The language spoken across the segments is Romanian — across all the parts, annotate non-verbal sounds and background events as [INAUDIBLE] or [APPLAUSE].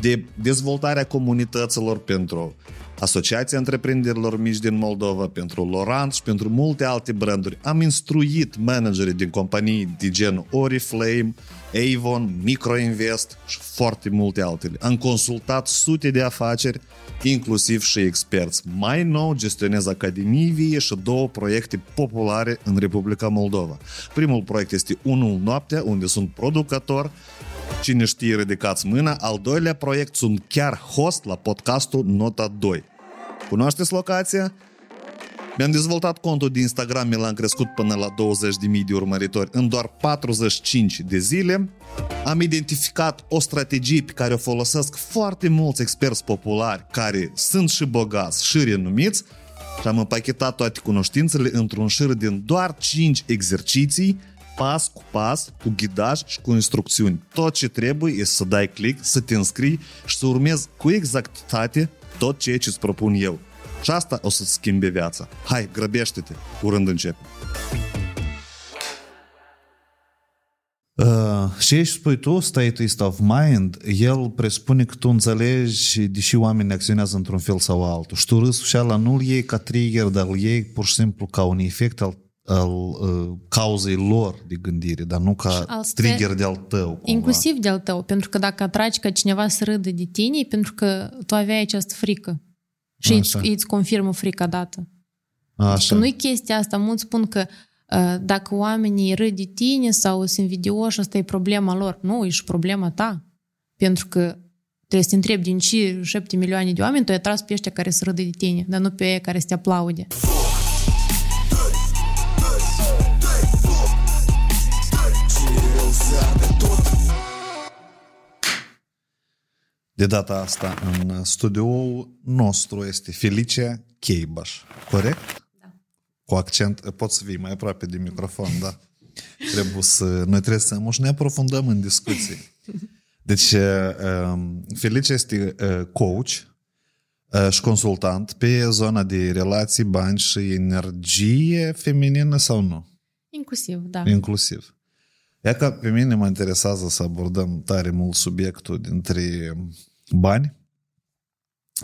de dezvoltare a comunităților pentru Asociația Întreprinderilor Mici din Moldova, pentru Lorant și pentru multe alte branduri. Am instruit managerii din companii de gen Oriflame, Avon, Microinvest și foarte multe altele. Am consultat sute de afaceri, inclusiv și experți. Mai nou gestionez Academii Vie și două proiecte populare în Republica Moldova. Primul proiect este Unul Noaptea, unde sunt producător, Cine știe, ridicați mâna. Al doilea proiect sunt chiar host la podcastul Nota 2. Cunoașteți locația? Mi-am dezvoltat contul de Instagram, mi l-am crescut până la 20.000 de urmăritori în doar 45 de zile. Am identificat o strategie pe care o folosesc foarte mulți experți populari care sunt și bogați și renumiți și am împachetat toate cunoștințele într-un șir din doar 5 exerciții pas cu pas, cu ghidaj și cu instrucțiuni. Tot ce trebuie este să dai click, să te înscrii și să urmezi cu exactitate tot ceea ce îți propun eu. Și asta o să-ți schimbe viața. Hai, grăbește-te, curând începe. Uh, și ești spui tu, state of mind, el presupune că tu înțelegi deși oamenii acționează într-un fel sau altul. Și tu râsul și ala nu-l iei ca trigger, dar îl iei pur și simplu ca un efect al al uh, cauzei lor de gândire, dar nu ca al trigger de al tău. Cumva. Inclusiv de al tău, pentru că dacă atragi ca cineva să râdă de tine, pentru că tu aveai această frică. Și Așa. îți, îți confirmă frica dată. Așa. nu-i chestia asta. Mulți spun că uh, dacă oamenii râd de tine sau sunt invidioși, asta e problema lor. Nu, e și problema ta. Pentru că trebuie să te întrebi din ce 7 milioane de oameni tu ai atras pe ăștia care să râdă de tine, dar nu pe ei care să te aplaude. De data asta în studioul nostru este Felicia Cheibaș, corect? Da. Cu accent, poți să vii mai aproape de microfon, da? Trebuie să, noi trebuie să și ne aprofundăm în discuții. Deci, um, Felicia este uh, coach uh, și consultant pe zona de relații, bani și energie feminină sau nu? Inclusiv, da. Inclusiv. Ea că pe mine mă interesează să abordăm tare mult subiectul dintre bani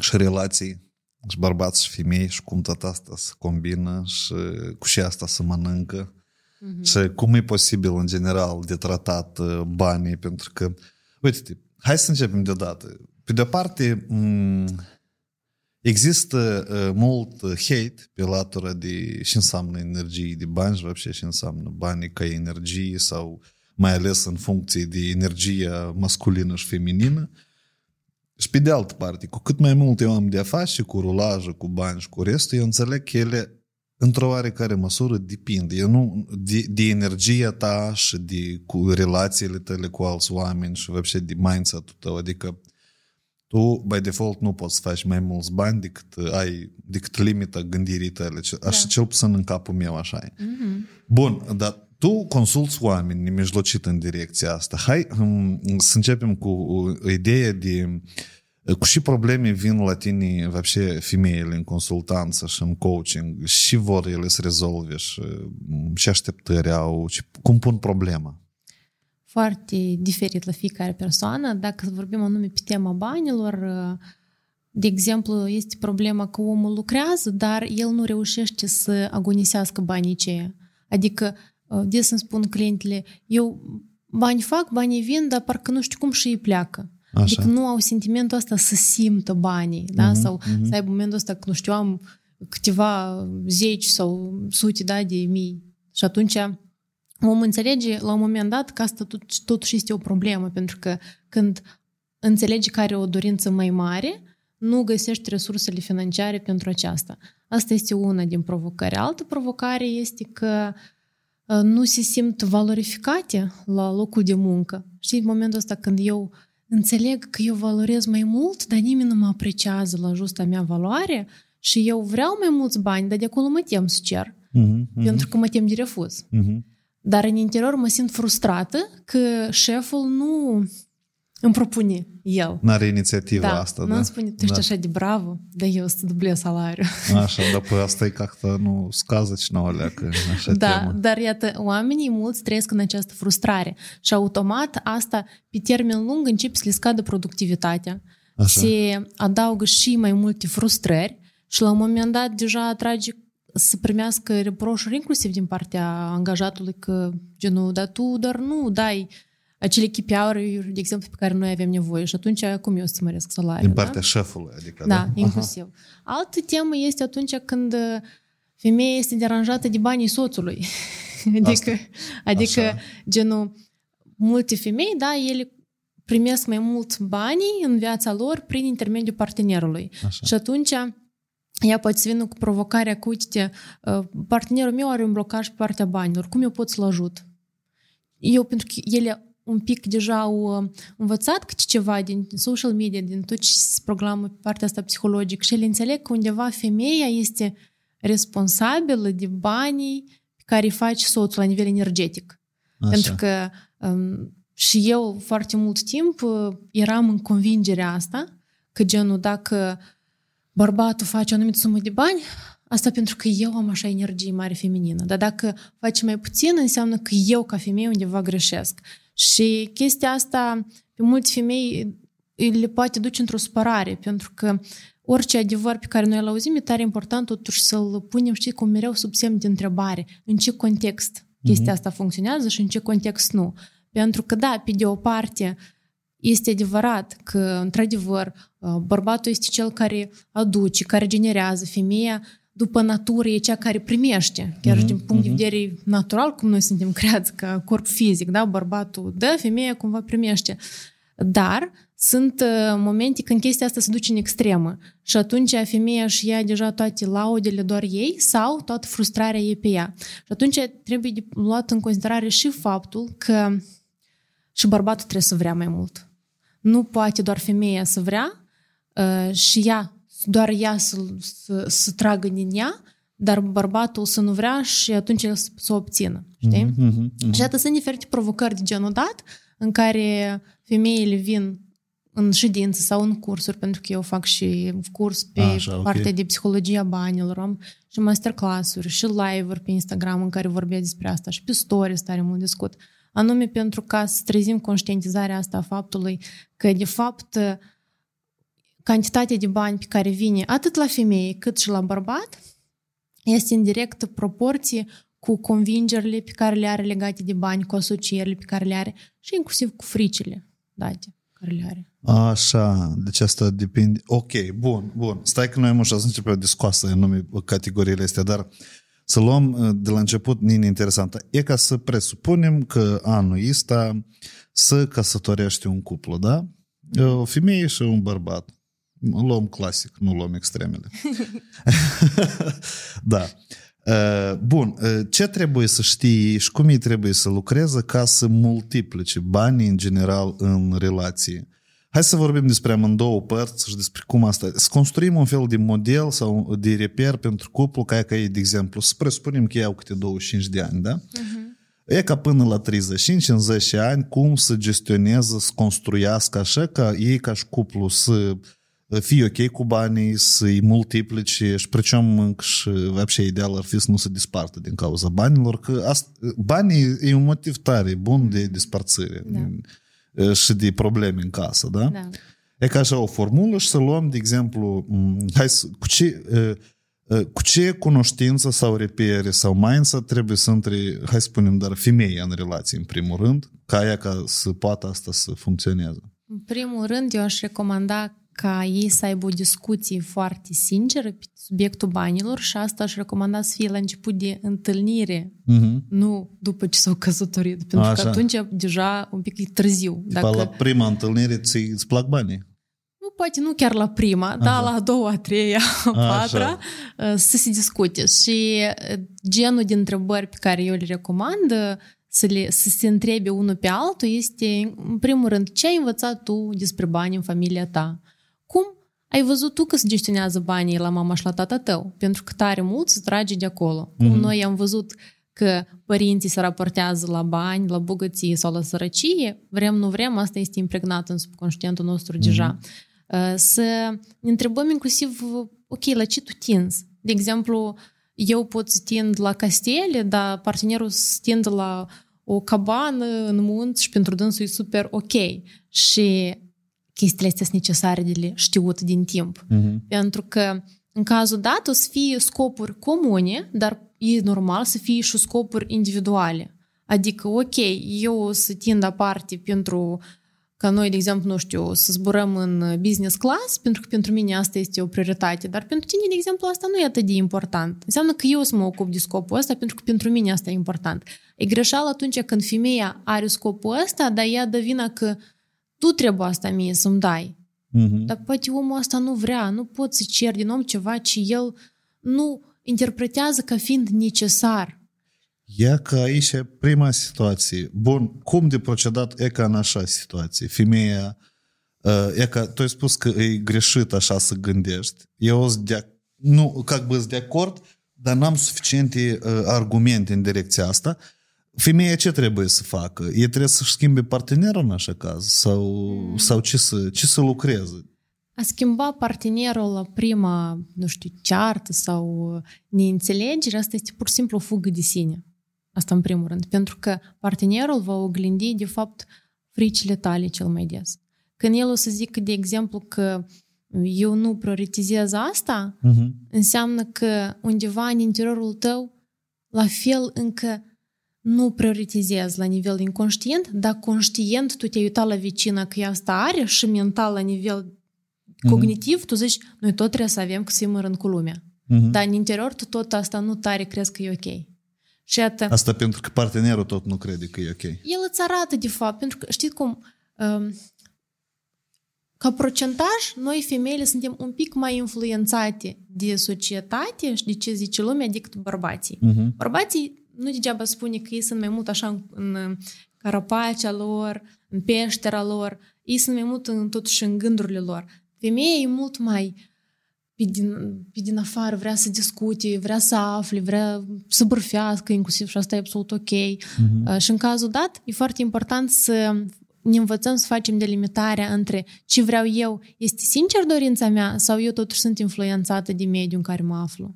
și relații și bărbați și femei și cum tot asta se combină și cu și asta se mănâncă mm-hmm. și cum e posibil în general de tratat uh, banii pentru că, uite, hai să începem deodată. Pe de-o parte, există uh, mult hate pe latura de ce înseamnă energie de bani și вообще ce înseamnă banii ca energie sau mai ales în funcție de energia masculină și feminină. Și pe de altă parte, cu cât mai mult eu am de-a face cu rulajă, cu bani și cu restul, eu înțeleg că ele într-o oarecare măsură depind. Eu nu, de, de energia ta și de cu relațiile tale cu alți oameni și вообще de mindset-ul tău. Adică tu, by default, nu poți să faci mai mulți bani decât ai, decât limita gândirii tale. Așa da. cel puțin în capul meu așa e. Mm-hmm. Bun, dar tu consulți oameni nemijlocit în direcția asta. Hai um, să începem cu o idee de cu și probleme vin la tine вообще femeile în consultanță și în coaching și vor ele să rezolve și ce um, așteptări au, și cum pun problema? Foarte diferit la fiecare persoană. Dacă vorbim anume pe tema banilor, de exemplu, este problema că omul lucrează, dar el nu reușește să agonisească banii aceia. Adică des îmi spun clientele, eu bani fac, banii vin, dar parcă nu știu cum și ei pleacă. Așa. Adică nu au sentimentul ăsta să simtă banii, da? Uh-huh, sau uh-huh. să aibă momentul ăsta că, nu știu, am câteva zeci sau sute da, de mii. Și atunci omul înțelege la un moment dat că asta totuși este o problemă, pentru că când înțelege că are o dorință mai mare, nu găsești resursele financiare pentru aceasta. Asta este una din provocări. Altă provocare este că uh, nu se simt valorificate la locul de muncă. Știi, în momentul ăsta când eu înțeleg că eu valorez mai mult, dar nimeni nu mă apreciază la justa mea valoare și eu vreau mai mulți bani, dar de acolo mă tem să cer. Uh-huh, pentru că mă tem de refuz. Uh-huh. Dar în interior mă simt frustrată că șeful nu îmi propune el. N-are inițiativa da, asta, nu da? îmi spune, tu ești da. așa de bravo, dar eu să dublez salariul. [LAUGHS] Așa, dar pe asta e как-то, nu, сказочно, leacă, în așa Da, temă. dar iată, oamenii mulți trăiesc în această frustrare și automat asta, pe termen lung, începe să le scadă productivitatea. Așa. Se adaugă și mai multe frustrări și la un moment dat deja atrage să primească reproșuri inclusiv din partea angajatului că genul, dar tu doar nu dai acele KPI-uri, de exemplu, pe care noi avem nevoie și atunci cum eu să măresc salariul? Din da? partea șefului, adică, Da, da? inclusiv. Altă temă este atunci când uh, femeia este deranjată de banii soțului. [LAUGHS] adică, adică Așa. genul, multe femei, da, ele primesc mai mult banii în viața lor prin intermediul partenerului. Așa. Și atunci ea poate să vină cu provocarea că, uite, uh, partenerul meu are un blocaj pe partea banilor, cum eu pot să-l ajut? Eu, pentru că ele un pic deja au uh, învățat câte ceva din social media, din tot ce se programă pe partea asta psihologică și ele înțeleg că undeva femeia este responsabilă de banii pe care îi face soțul la nivel energetic. Așa. Pentru că um, și eu foarte mult timp uh, eram în convingerea asta că genul dacă bărbatul face o anumită sumă de bani, asta pentru că eu am așa energie mare feminină. Dar dacă face mai puțin, înseamnă că eu ca femeie undeva greșesc. Și chestia asta pe multe femei le poate duce într-o spărare, pentru că orice adevăr pe care noi îl auzim e tare important totuși să-l punem, știi, cum mereu sub semn de întrebare. În ce context chestia asta funcționează și în ce context nu. Pentru că, da, pe de o parte, este adevărat că, într-adevăr, bărbatul este cel care aduce, care generează, femeia, după natură, e cea care primește. Chiar și din punct de vedere natural, cum noi suntem creați ca corp fizic, da? bărbatul dă, femeia cumva primește. Dar sunt uh, momente când chestia asta se duce în extremă și atunci femeia își ia deja toate laudele doar ei sau toată frustrarea ei pe ea. Și atunci trebuie de luat în considerare și faptul că și bărbatul trebuie să vrea mai mult. Nu poate doar femeia să vrea uh, și ea, doar ea să, să, să tragă din ea, dar bărbatul să nu vrea și atunci el să, să o obțină. Știi? Mhm, mhm. Și atât sunt diferite provocări de genul dat în care femeile vin în ședință sau în cursuri, pentru că eu fac și curs pe Așa, ok. partea de psihologie a banilor, am și masterclass-uri și live-uri pe Instagram în care vorbesc despre asta și pe stories tare mult discut. Anume pentru ca să trezim conștientizarea asta a faptului că, de fapt, cantitatea de bani pe care vine atât la femeie cât și la bărbat este în directă proporție cu convingerile pe care le are legate de bani, cu asocierile pe care le are și inclusiv cu fricile date care le are. Așa, deci asta depinde. Ok, bun, bun. Stai că noi am așa să începem discoasă în nume categoriile astea, dar să luăm uh, de la început nini interesantă. E ca să presupunem că anul ăsta să căsătorește un cuplu, da? O femeie și un bărbat. Luăm clasic, nu luăm extremele. [LAUGHS] [LAUGHS] da. Uh, Bun, uh, ce trebuie să știi și cum ei trebuie să lucreze ca să multiplice banii în general în relație? Hai să vorbim despre amândouă părți și despre cum asta... Să construim un fel de model sau de reper pentru cuplu, ca că ei, de exemplu, să presupunem că ei au câte 25 de ani, da? Uh-huh. E ca până la 35, în 10 ani, cum să gestioneze, să construiască așa ca ei ca și cuplu să fie ok cu banii, să-i multiplice și причем încă și вообще ideal ar fi să nu se dispartă din cauza banilor, că asta, banii e un motiv tare bun de despărțire Da. și de probleme în casă, da? Da. E ca așa o formulă și să luăm, de exemplu, m, hai să, cu ce, uh, uh, cu ce cunoștință sau repere sau mindset trebuie să intre, hai să spunem, dar femeia în relație, în primul rând, ca ea ca să poată asta să funcționeze. În primul rând, eu aș recomanda ca ei să aibă o discuție foarte sinceră pe subiectul banilor și asta aș recomanda să fie la început de întâlnire, Uh-huh. nu după ce s-au căsătorit, pentru Așa. că atunci deja un pic e târziu. Dacă... La Dacă prima întâlnire ți, îți plac banii. nu poate nu chiar la prima, dar la a doua, a treia, a patra, uh, să se discute. Și uh, genul de întrebări pe care eu le recomand uh, să, le, să se întrebe unul pe altul este, în primul rând, ce ai învățat tu despre bani în familia ta? Cum ai văzut tu că se gestionează banii la mama și la tata tău? Pentru că tare mult se trage de acolo. Mm-hmm. Cum noi am văzut că părinții se raportează la bani, la bogăție sau la sărăcie, vrem, nu vrem, asta este impregnat în subconștientul nostru mm-hmm. deja. Să ne întrebăm inclusiv, ok, la ce tu tinzi? De exemplu, eu pot să tind la castele, dar partenerul să tind la o cabană în munți și pentru dânsul e super ok. Și chestiile astea sunt necesare de știut din timp. Uh-huh. Pentru că în cazul dat o să fie scopuri comune, dar e normal să fie și scopuri individuale. Adică, ok, eu o să tind aparte pentru ca noi, de exemplu, nu știu, să zburăm în business class, pentru că pentru mine asta este o prioritate, dar pentru tine, de exemplu, asta nu e atât de important. Înseamnă că eu să mă ocup de scopul ăsta, pentru că pentru mine asta e important. E greșeală atunci când femeia are scopul ăsta, dar ea dă vina că tu trebuie asta mie să-mi dai. Uh-huh. Dar poate omul asta nu vrea, nu poți să cer din om ceva ce el nu interpretează ca fiind necesar. E că aici e prima situație. Bun, cum de procedat e ca în așa situație? Femeia, e că tu ai spus că e greșit așa să gândești. Eu sunt de, nu, как бы de acord, dar n-am suficiente uh, argumente în direcția asta. Femeia ce trebuie să facă? E trebuie să-și schimbe partenerul în așa caz? Sau, mm. sau ce, să, ce să lucreze? A schimba partenerul la prima, nu știu, ceartă sau neînțelegere, asta este pur și simplu o fugă de sine. Asta în primul rând. Pentru că partenerul va oglindi, de fapt, fricile tale cel mai des. Când el o să zică, de exemplu, că eu nu prioritizez asta, uh-huh. înseamnă că undeva în interiorul tău, la fel încă nu prioritizezi la nivel inconștient, dar conștient tu te-ai uitat la vecină că ea asta are și mental la nivel cognitiv, mm-hmm. tu zici, noi tot trebuie să avem că să în cu lumea. Mm-hmm. Dar în interior tu tot asta nu tare crezi că e ok. Și atât. Asta pentru că partenerul tot nu crede că e ok. El îți arată de fapt, pentru că știți cum, um, ca procentaj, noi femeile suntem un pic mai influențate de societate și de ce zice lumea decât bărbații. Uh-huh. Bărbații nu degeaba spune că ei sunt mai mult așa în, în carapacea lor, în peștera lor, ei sunt mai mult în, totuși în gândurile lor. Femeia e mult mai pe din, pe din afară, vrea să discute, vrea să afle, vrea să bârfească inclusiv și asta e absolut ok. Uh-huh. Și în cazul dat, e foarte important să ne învățăm să facem delimitarea între ce vreau eu, este sincer dorința mea sau eu totuși sunt influențată de mediul în care mă aflu.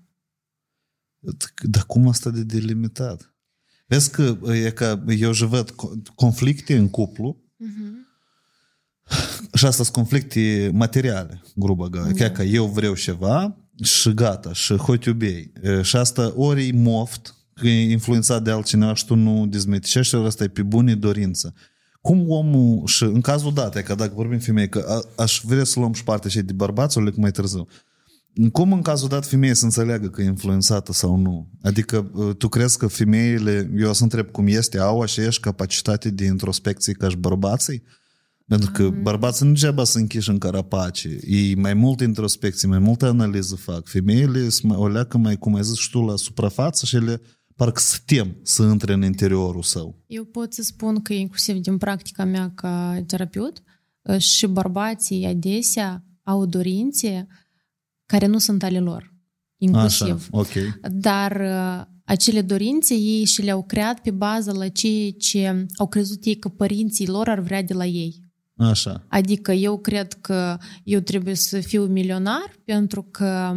Dar cum asta de delimitat? Vezi că e că eu și văd conflicte în cuplu uh-huh și asta sunt conflicte materiale, grubă gă. Da. că eu vreau ceva și gata, și hot iubei. Și asta ori e moft, că e influențat de altcineva și tu nu dezmeticești, ori asta e pe bune dorință. Cum omul, și în cazul dat, că dacă vorbim femei, că a, aș vrea să luăm și partea și de bărbați, ori mai târziu. Cum în cazul dat femeia să înțeleagă că e influențată sau nu? Adică tu crezi că femeile, eu să întreb cum este, au aceeași capacitate de introspecție ca și bărbații? Pentru că mm-hmm. bărbații nu degeaba să închiși în carapace. Ei mai mult introspecție, mai multă analiză fac. Femeile o leacă mai, cum ai zis și tu, la suprafață și ele parcă să tem să intre în interiorul său. Eu pot să spun că inclusiv din practica mea ca terapeut și bărbații adesea au dorințe care nu sunt ale lor. Inclusiv. Așa, okay. Dar acele dorințe ei și le-au creat pe bază la ceea ce au crezut ei că părinții lor ar vrea de la ei. Așa. Adică eu cred că eu trebuie să fiu milionar pentru că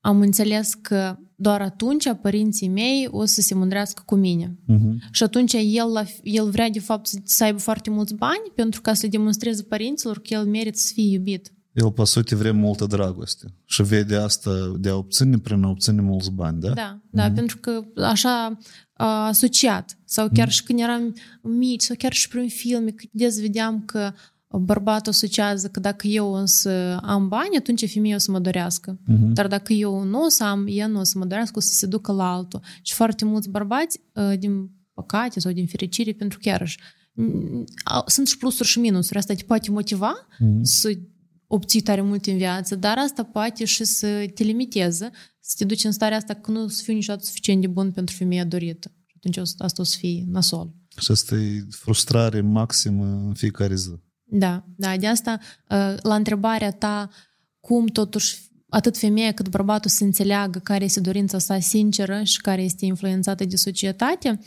am înțeles că doar atunci părinții mei o să se mândrească cu mine. Uh-huh. Și atunci el, el vrea de fapt să aibă foarte mulți bani pentru ca să demonstreze părinților că el merită să fie iubit. El, pe suti, vrea multă dragoste și vede asta de a obține prin a obține mulți bani, da? Da, da, mm-hmm. pentru că așa a asociat. Sau chiar mm-hmm. și când eram mici, sau chiar și prin filme, cât des vedeam că bărbatul asociază că dacă eu însă am bani, atunci femeia o să mă dorească. Uh-huh. Dar dacă eu nu o să am, ea nu o să mă dorească, o să se ducă la altul. Și foarte mulți bărbați, din păcate sau din fericire, pentru că iarăși sunt și plusuri și minusuri. Asta te poate motiva uh-huh. să obții tare mult în viață, dar asta poate și să te limiteze, să te duci în starea asta că nu o să fiu niciodată suficient de bun pentru femeia dorită. Și atunci asta o să fie nasol. Și asta e frustrare maximă în fiecare zi. Da, da, de asta la întrebarea ta cum totuși atât femeia cât bărbatul să înțeleagă care este dorința sa sinceră și care este influențată de societate,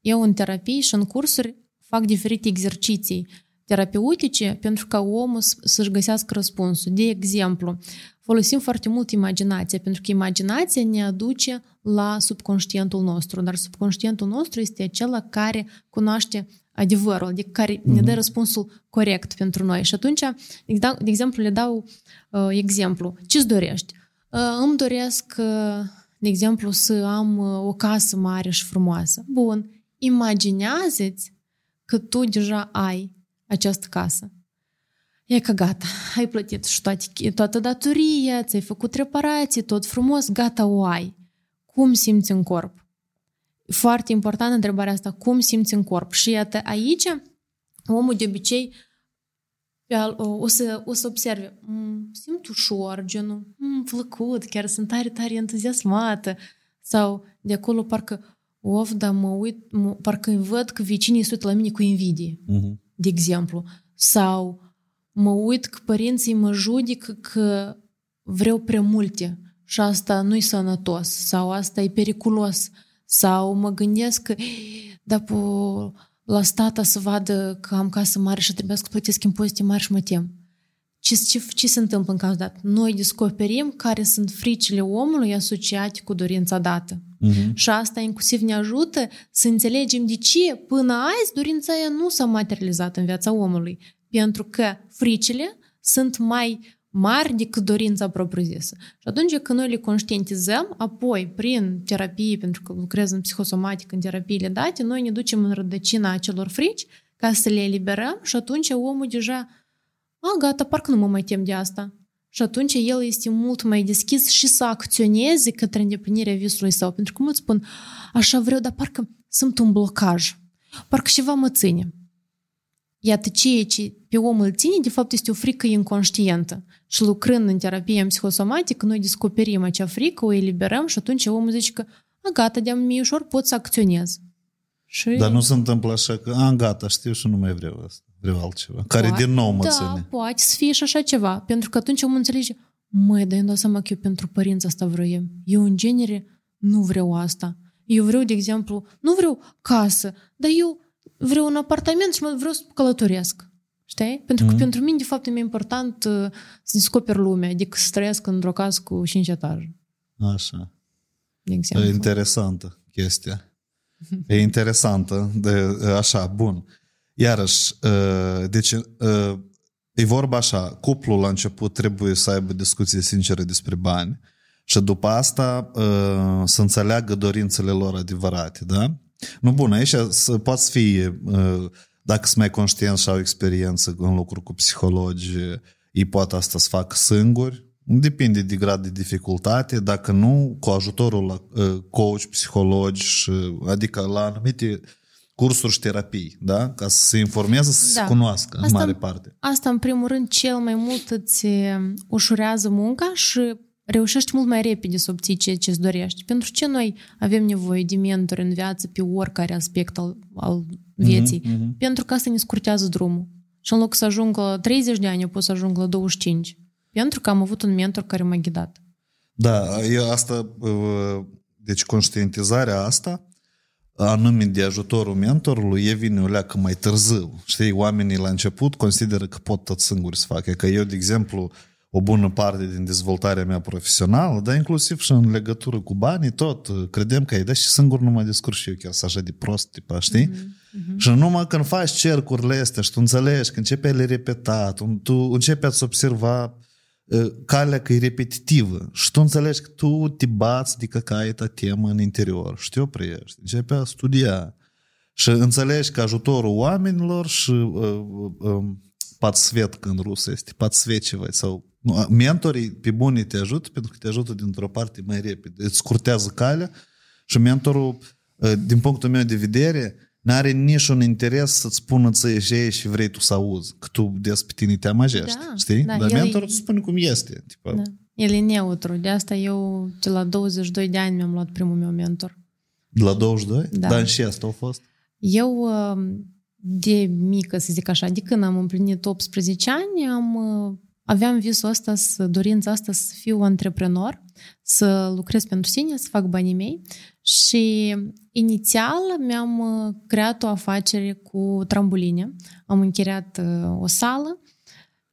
eu în terapie și în cursuri fac diferite exerciții terapeutice pentru ca omul să-și găsească răspunsul. De exemplu, folosim foarte mult imaginația, pentru că imaginația ne aduce la subconștientul nostru, dar subconștientul nostru este acela care cunoaște adevărul, adică care mm-hmm. ne dă mhm. răspunsul corect pentru noi. Și atunci, de exemplu, le dau uh, exemplu. Ce-ți dorești? Uh, îmi doresc, uh, de exemplu, să am uh, o casă mare și frumoasă. Bun, imaginează-ți că tu deja ai această casă. E că gata, ai plătit și toate, toată datoria, ți-ai făcut reparații, tot frumos, gata, o ai. Cum simți în corp? Foarte important întrebarea asta, cum simți în corp? Și iată, aici omul de obicei o să, o să observe, mm, simt ușor, genul, mm, plăcut, chiar sunt tare, tare entuziasmată. Sau de acolo parcă, of, dar mă uit, mă, parcă văd că vecinii sunt la mine cu invidie, uh-huh. De exemplu. Sau mă uit că părinții mă judică că vreau prea multe și asta nu-i sănătos sau asta e periculos. Sau mă gândesc că, dar la stata să vadă că am casă mare și trebuie să plătesc impozite mari și mă tem. Ce, ce, ce se întâmplă în cazul dat? Noi descoperim care sunt fricile omului asociate cu dorința dată. Uh-huh. Și asta inclusiv ne ajută să înțelegem de ce până azi dorința aia nu s-a materializat în viața omului. Pentru că fricile sunt mai mari decât dorința propriu-zisă. Și atunci când noi le conștientizăm, apoi, prin terapie, pentru că lucrez în psihosomatic, în terapiile date, noi ne ducem în rădăcina acelor frici ca să le eliberăm și atunci omul deja, a, gata, parcă nu mă mai tem de asta. Și atunci el este mult mai deschis și să acționeze către îndeplinirea visului său. Pentru că mulți spun, așa vreau, dar parcă sunt un blocaj. Parcă ceva mă ține. Iată, ceea ce pe om îl ține, de fapt, este o frică inconștientă. Și lucrând în terapie psihosomatică, noi descoperim acea frică, o eliberăm și atunci omul zice că a, gata, de mie ușor pot să acționez. Și... Dar nu se întâmplă așa că, a, gata, știu și nu mai vreau asta. Vreau altceva. Care poate, din nou mă da, ține. poate să fie și așa ceva. Pentru că atunci omul înțelege, măi, dar eu dau seama că eu pentru părinți asta vreau. Eu, în genere, nu vreau asta. Eu vreau, de exemplu, nu vreau casă, dar eu vreau un apartament și mă vreau să călătoresc. Știi? Pentru că mm. pentru mine, de fapt, e mai important uh, să descoper lumea decât să trăiesc într-o casă cu cinci etaje. Așa. De exemplu. E interesantă chestia. E interesantă. De, așa, bun. Iarăși, uh, deci uh, e vorba așa, cuplul la început trebuie să aibă discuții sincere despre bani și după asta să înțeleagă dorințele lor adevărate, da? Nu, bun, aici să poți fi, dacă sunt mai conștienți și au experiență în lucruri cu psihologi, ei pot asta să facă singuri, depinde de grad de dificultate, dacă nu, cu ajutorul la coach, psihologi, adică la anumite cursuri și terapii, da? Ca să se informeze, să da. se cunoască asta, în mare parte. Asta, în primul rând, cel mai mult îți ușurează munca și reușești mult mai repede să obții ceea ce îți dorești. Pentru ce noi avem nevoie de mentori în viață pe oricare aspect al, al vieții? Mm-hmm. Pentru că asta ne scurtează drumul. Și în loc să ajung la 30 de ani, eu pot să ajung la 25. Pentru că am avut un mentor care m-a ghidat. Da, eu asta, deci conștientizarea asta, anume de ajutorul mentorului, e vine o leacă mai târziu. Știi, oamenii la început consideră că pot tot singuri să facă. Că eu, de exemplu, o bună parte din dezvoltarea mea profesională, dar inclusiv și în legătură cu banii, tot credem că e, da, și singur nu mă descurc și eu chiar să așa de prost, tipa, știi? Mm-hmm. Și numai când faci cercurile astea și tu înțelegi că începe a le repeta, tu, tu începi să observa uh, Э, calea că e repetitivă. Și tu înțelegi că tu te bați de căcaie ta temă în interior? Și te oprești, începe a studia. Și înțelegi că ajutorul oamenilor și uh, uh, um, patsvet când rus este, patsvecevai sau nu, mentorii pe bune te ajută pentru că te ajută dintr-o parte mai repede, îți curtează calea și mentorul, uh, din punctul meu de vedere, N-are niciun interes să-ți spună ție ce și vrei tu să auzi, că tu despre tine te amăgești, Da, știi? da, Dar el e- mentorul îți spune cum este. Tipa, Da. El e neutru. De asta eu, de la 22 de ani, mi-am luat primul meu mentor. La 22? Da. Dar în și asta au fost? Eu, uh, de mică, să zic așa, de când am împlinit 18 ani, am, uh, aveam visul ăsta, să, dorința asta să fiu antreprenor, să lucrez pentru sine, să fac banii mei și inițial mi-am uh, creat o afacere cu trambuline. Am închiriat uh, o sală,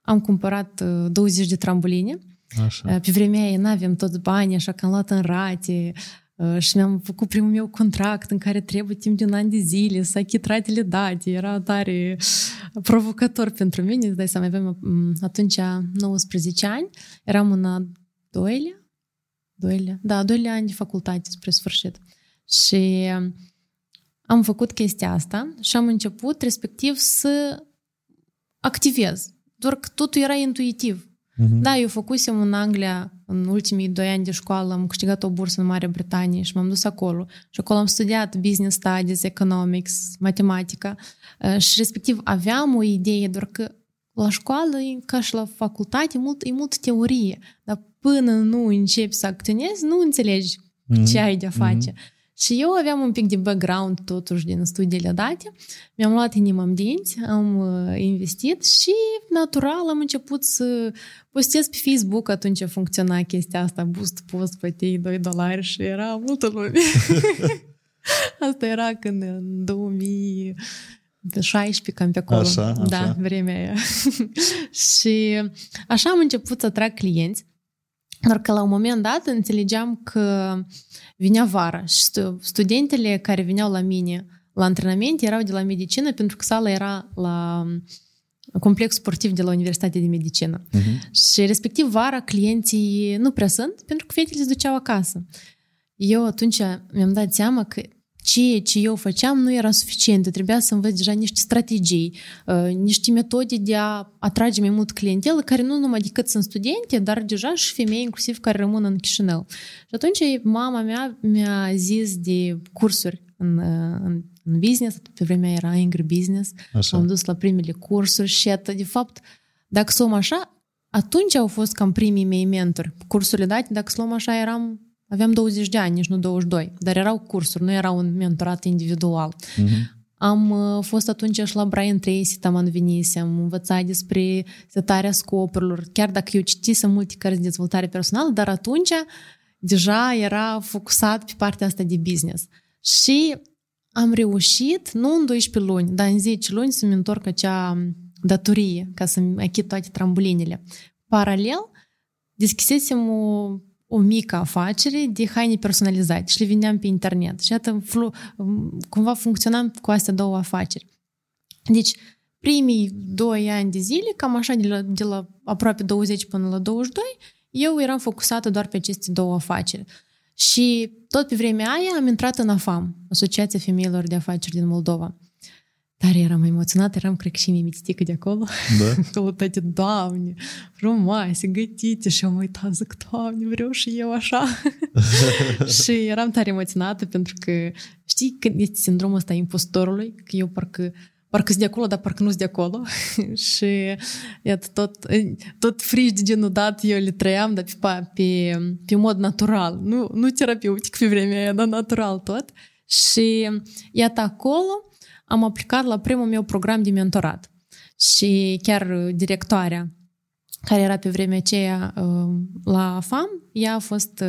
am cumpărat uh, 20 de trambuline Așa. pe vremea aia n-aveam toți banii, așa că am luat în rate uh, și mi-am făcut primul meu contract în care trebuie timp de un an de zile să achit ratele date. Era tare provocator pentru mine. Îți dai seama, aveam m, atunci 19 ani, eram în a doilea, doilea, da, a doilea an de facultate spre sfârșit. Și um, am făcut chestia asta și am început respectiv să activez. Doar că totul era intuitiv. Mhm. Da, eu făcusem în Anglia, în ultimii doi ani de școală, am câștigat o bursă în Marea Britanie și m-am dus acolo. Și acolo am studiat business studies, economics, matematica uh, și respectiv aveam o idee, doar că la școală, e ca și la facultate, e mult, e mult teorie, dar până nu începi să acționezi, nu înțelegi Mhm. ce ai de-a face. Și eu aveam un pic de background totuși din studiile date. Mi-am luat inima în dinți, am uh, investit și natural am început să postez pe Facebook atunci funcționa chestia asta, boost post, plătei 2 dolari și era multă lume. [LAUGHS] asta era când în 2016, cam pe acolo. Așa, așa. Da, vremea aia. [LAUGHS] și așa am început să atrag clienți. Doar că la un moment dat înțelegeam că vinea vara și stu- studentele care veneau la mine la antrenament erau de la medicină pentru că sala era la complex sportiv de la Universitatea de Medicină. Mhm. Și respectiv vara clienții nu prea sunt pentru că fetele se duceau acasă. Eu atunci mi-am dat seama că ceea ce eu făceam nu era suficient. Trebuia să învăț deja niște strategii, uh, niște metode de a atrage mai mult clientelă, care nu numai decât sunt studente, dar deja și femei, inclusiv care rămân în Chișinău. Și atunci mama mea mi-a zis de cursuri în, uh, în, în business, pe vremea era Angry Business, Așa. am dus la primele cursuri și atât, de fapt, dacă să o luăm așa, atunci au fost cam primii mei mentori. Cursurile date, dacă să luăm așa, eram, aveam 20 de ani, nici nu 22, dar erau cursuri, nu era un mentorat individual. Mhm. Am uh, fost atunci și la Brian Tracy, taman venise, am învățat despre setarea scopurilor, chiar dacă eu citisem multe cărți de dezvoltare personală, dar atunci deja era focusat pe partea asta de business. Și am reușit, nu în 12 luni, dar în 10 luni să-mi întorc acea datorie, ca să-mi achit toate trambulinele. Paralel, deschisesem o, o mică afacere de haine personalizate și le vindeam pe internet. Și atât flu, cumva funcționam cu astea două afaceri. Deci, primii doi ani de zile, cam așa, de la, de la aproape 20 până la 22, eu eram focusată doar pe aceste două afaceri. Și tot pe vremea aia am intrat în AFAM, Asociația Femeilor de Afaceri din Moldova. Dar eram emoționată, eram, cred că și mimitică de acolo. Da? [LAUGHS] Acolo toate doamne, frumoase, gătite și am uitat, zic, doamne, vreau și eu așa. [LAUGHS] și eram tare emoționată pentru că, știi, când este sindromul ăsta impostorului, că eu parcă parcă sunt de acolo, dar parcă nu sunt de acolo. [LAUGHS] și iată, tot, tot frici de genul dat eu le trăiam, dar pe, pe, pe mod natural. Nu, nu terapeutic pe vremea aia, dar natural tot. Și iată acolo am aplicat la primul meu program de mentorat. Și chiar directoarea care era pe vremea aceea la FAM, ea a fost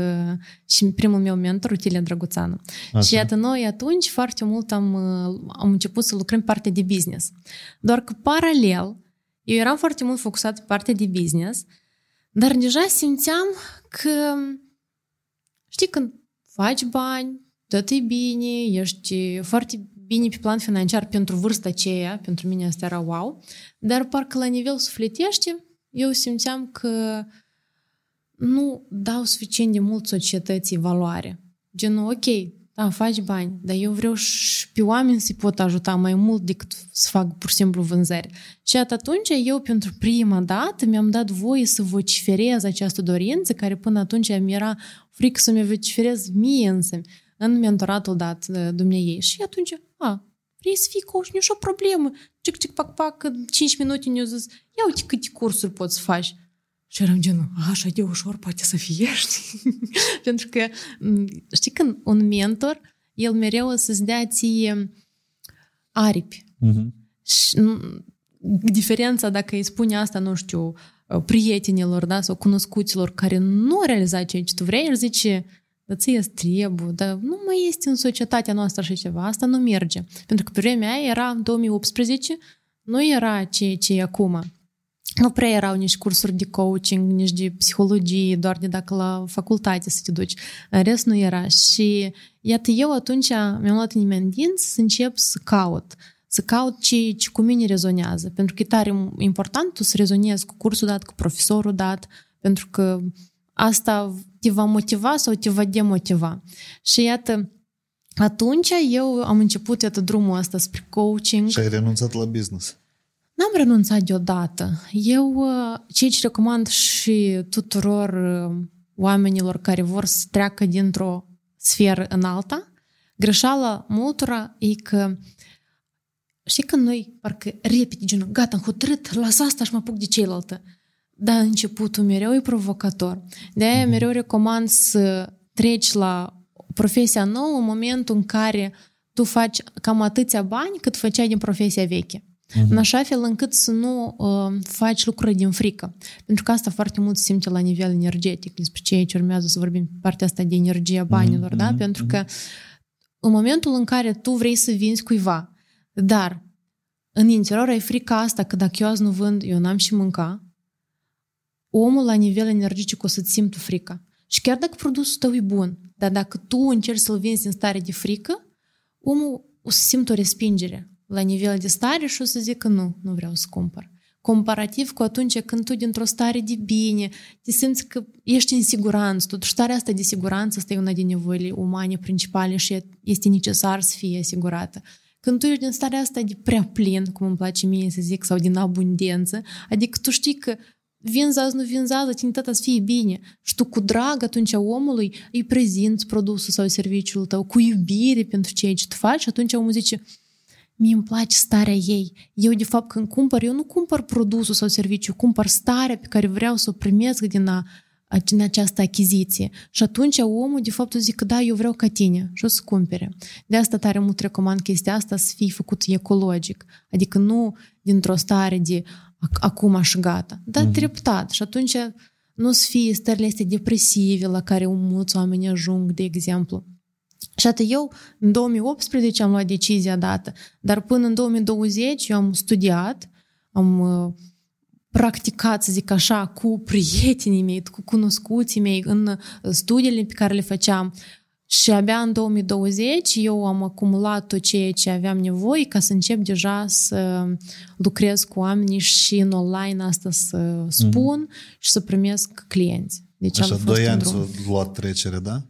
și primul meu mentor, Utilia Drăguțanu. Așa. Și iată, noi atunci foarte mult am, am început să lucrăm pe partea de business. Doar că paralel, eu eram foarte mult focusat pe partea de business, dar deja simțeam că, știi, când faci bani, tot e bine, ești foarte bine pe plan financiar pentru vârsta aceea, pentru mine asta era wow, dar parcă la nivel sufletește, eu simțeam că nu dau suficient de mult societății valoare. Genul, ok, da, faci bani, dar eu vreau și pe oameni să-i pot ajuta mai mult decât să fac pur și simplu vânzări. Și atunci eu, pentru prima dată, mi-am dat voie să vociferez această dorință, care până atunci mi era frică să mi vociferez mie însă în mentoratul dat de dumneiei. Și atunci, a, vrei să fii coach, nu e o problemă. Cic, cic, pac, pac, 5 minute ne-au zis, ia uite câte cursuri poți să faci. Și eram genul, așa de ușor poate să fie, știi? Pentru că, știi, când un mentor, el mereu o să-ți dea ție aripi. Uh-huh. Și, diferența dacă îi spune asta, nu știu, prietenilor, da, sau cunoscuților care nu au realizat ceea ce tu vrei, el zice, da ție trebuie, dar nu mai este în societatea noastră așa ceva, asta nu merge. Pentru că pe vremea aia era în 2018, nu era ceea ce e acum. Nu prea erau nici cursuri de coaching, nici de psihologie, doar de dacă la facultate să te duci. În rest nu era. Și iată, eu atunci mi-am luat în dinți să încep să caut. Să caut ce, ce cu mine rezonează. Pentru că e tare important tu să rezonezi cu cursul dat, cu profesorul dat, pentru că asta te va motiva sau te va demotiva. Și iată, atunci eu am început iată drumul ăsta spre coaching. Și ai renunțat la business. N-am renunțat deodată. Eu uh, ceea ce recomand și tuturor uh, oamenilor care vor să treacă dintr-o sferă în alta, greșeala multora e că știi că noi parcă repede, genul, gata, am hotărât, las asta și mă apuc de ceilaltă. Dar începutul mereu e provocator. De aia mhm. mereu recomand să treci la profesia nouă în momentul în care tu faci cam atâția bani cât făceai din profesia veche. Uh-huh. În așa fel încât să nu uh, faci lucruri din frică. Pentru că asta foarte mult se simte la nivel energetic, despre ce aici urmează să vorbim partea asta de energia banilor, uh-huh. da? Pentru că în momentul în care tu vrei să vinzi cuiva, dar în interior ai frica asta că dacă eu azi nu vând, eu n-am și mânca, omul la nivel energetic o să-ți simtă frica. Și chiar dacă produsul tău e bun, dar dacă tu încerci să-l vinzi în stare de frică, omul o să simtă o respingere la nivel de stare și o să zică nu, nu vreau să cumpăr. Comparativ cu atunci când tu dintr-o stare de bine te simți că ești în siguranță, totuși starea asta de siguranță asta e una din nevoile umane principale și este necesar să fie asigurată. Când tu ești din starea asta de prea plin, cum îmi place mie să zic, sau din abundență, adică tu știi că vinzi azi, nu vinzi azi, tine tata să fie bine. Și tu cu drag atunci omului îi prezinți produsul sau serviciul tău, cu iubire pentru ceea ce tu faci, atunci omul zice, mie îmi place starea ei. Eu, de fapt, când cumpăr, eu nu cumpăr produsul sau serviciu, cumpăr starea pe care vreau să o primesc din, a, din această achiziție. Și atunci omul, de fapt, zic că da, eu vreau ca tine și o să cumpere. De asta tare mult recomand chestia asta să fie făcut ecologic. Adică nu dintr-o stare de acum și gata, dar mm-hmm. treptat. Și atunci nu să fie stările astea depresive la care mulți oameni ajung, de exemplu. Și atât eu, în 2018 am luat decizia dată, dar până în 2020 eu am studiat, am uh, practicat, să zic așa, cu prietenii mei, cu cunoscuții mei, în uh, studiile pe care le făceam. Și abia în 2020 eu am acumulat tot ceea ce aveam nevoie ca să încep deja să lucrez cu oamenii și în online asta să spun mm-hmm. și să primesc clienți. Deci așa, am fost doi ani s-a luat trecere, da?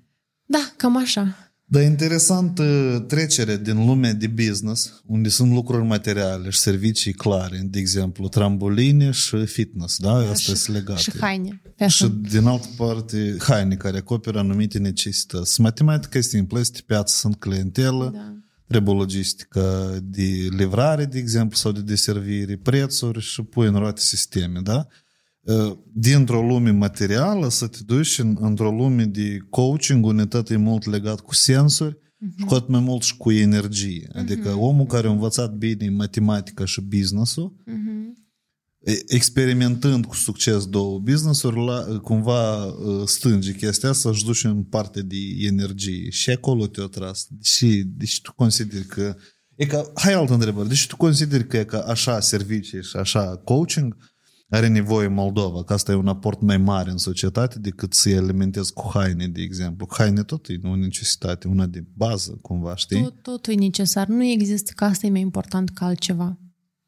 Da, cam așa. Dar interesant uh, trecere din lumea de business, unde sunt lucruri materiale și servicii clare, de exemplu, trambuline și fitness, da? da Asta și, legate. Și haine. Și din altă parte, haine care acoperă anumite necesități. Matematica este simplă, este piață, sunt clientelă, da. trebuie logistică de livrare, de exemplu, sau de deservire, prețuri și pui în roate sisteme, da? Dintr-o lume materială să te duci în, într-o lume de coaching, unde tot e mult legat cu sensuri uh-huh. și cu atât mai mult și cu energie. Adică uh-huh. omul care a învățat bine matematica și business-ul, uh-huh. experimentând cu succes două business-uri, la, cumva stânge chestia asta să-și duce în parte de energie. Și acolo te-o tras. Și, deci tu consideri că E ca, hai altă întrebare. Deci tu consideri că e ca așa servicii și așa coaching are nevoie Moldova, că asta e un aport mai mare în societate decât să-i alimentezi cu haine, de exemplu. Haine tot e o necesitate, una de bază, cumva, știi? Tot, totul e necesar. Nu există că asta e mai important ca altceva.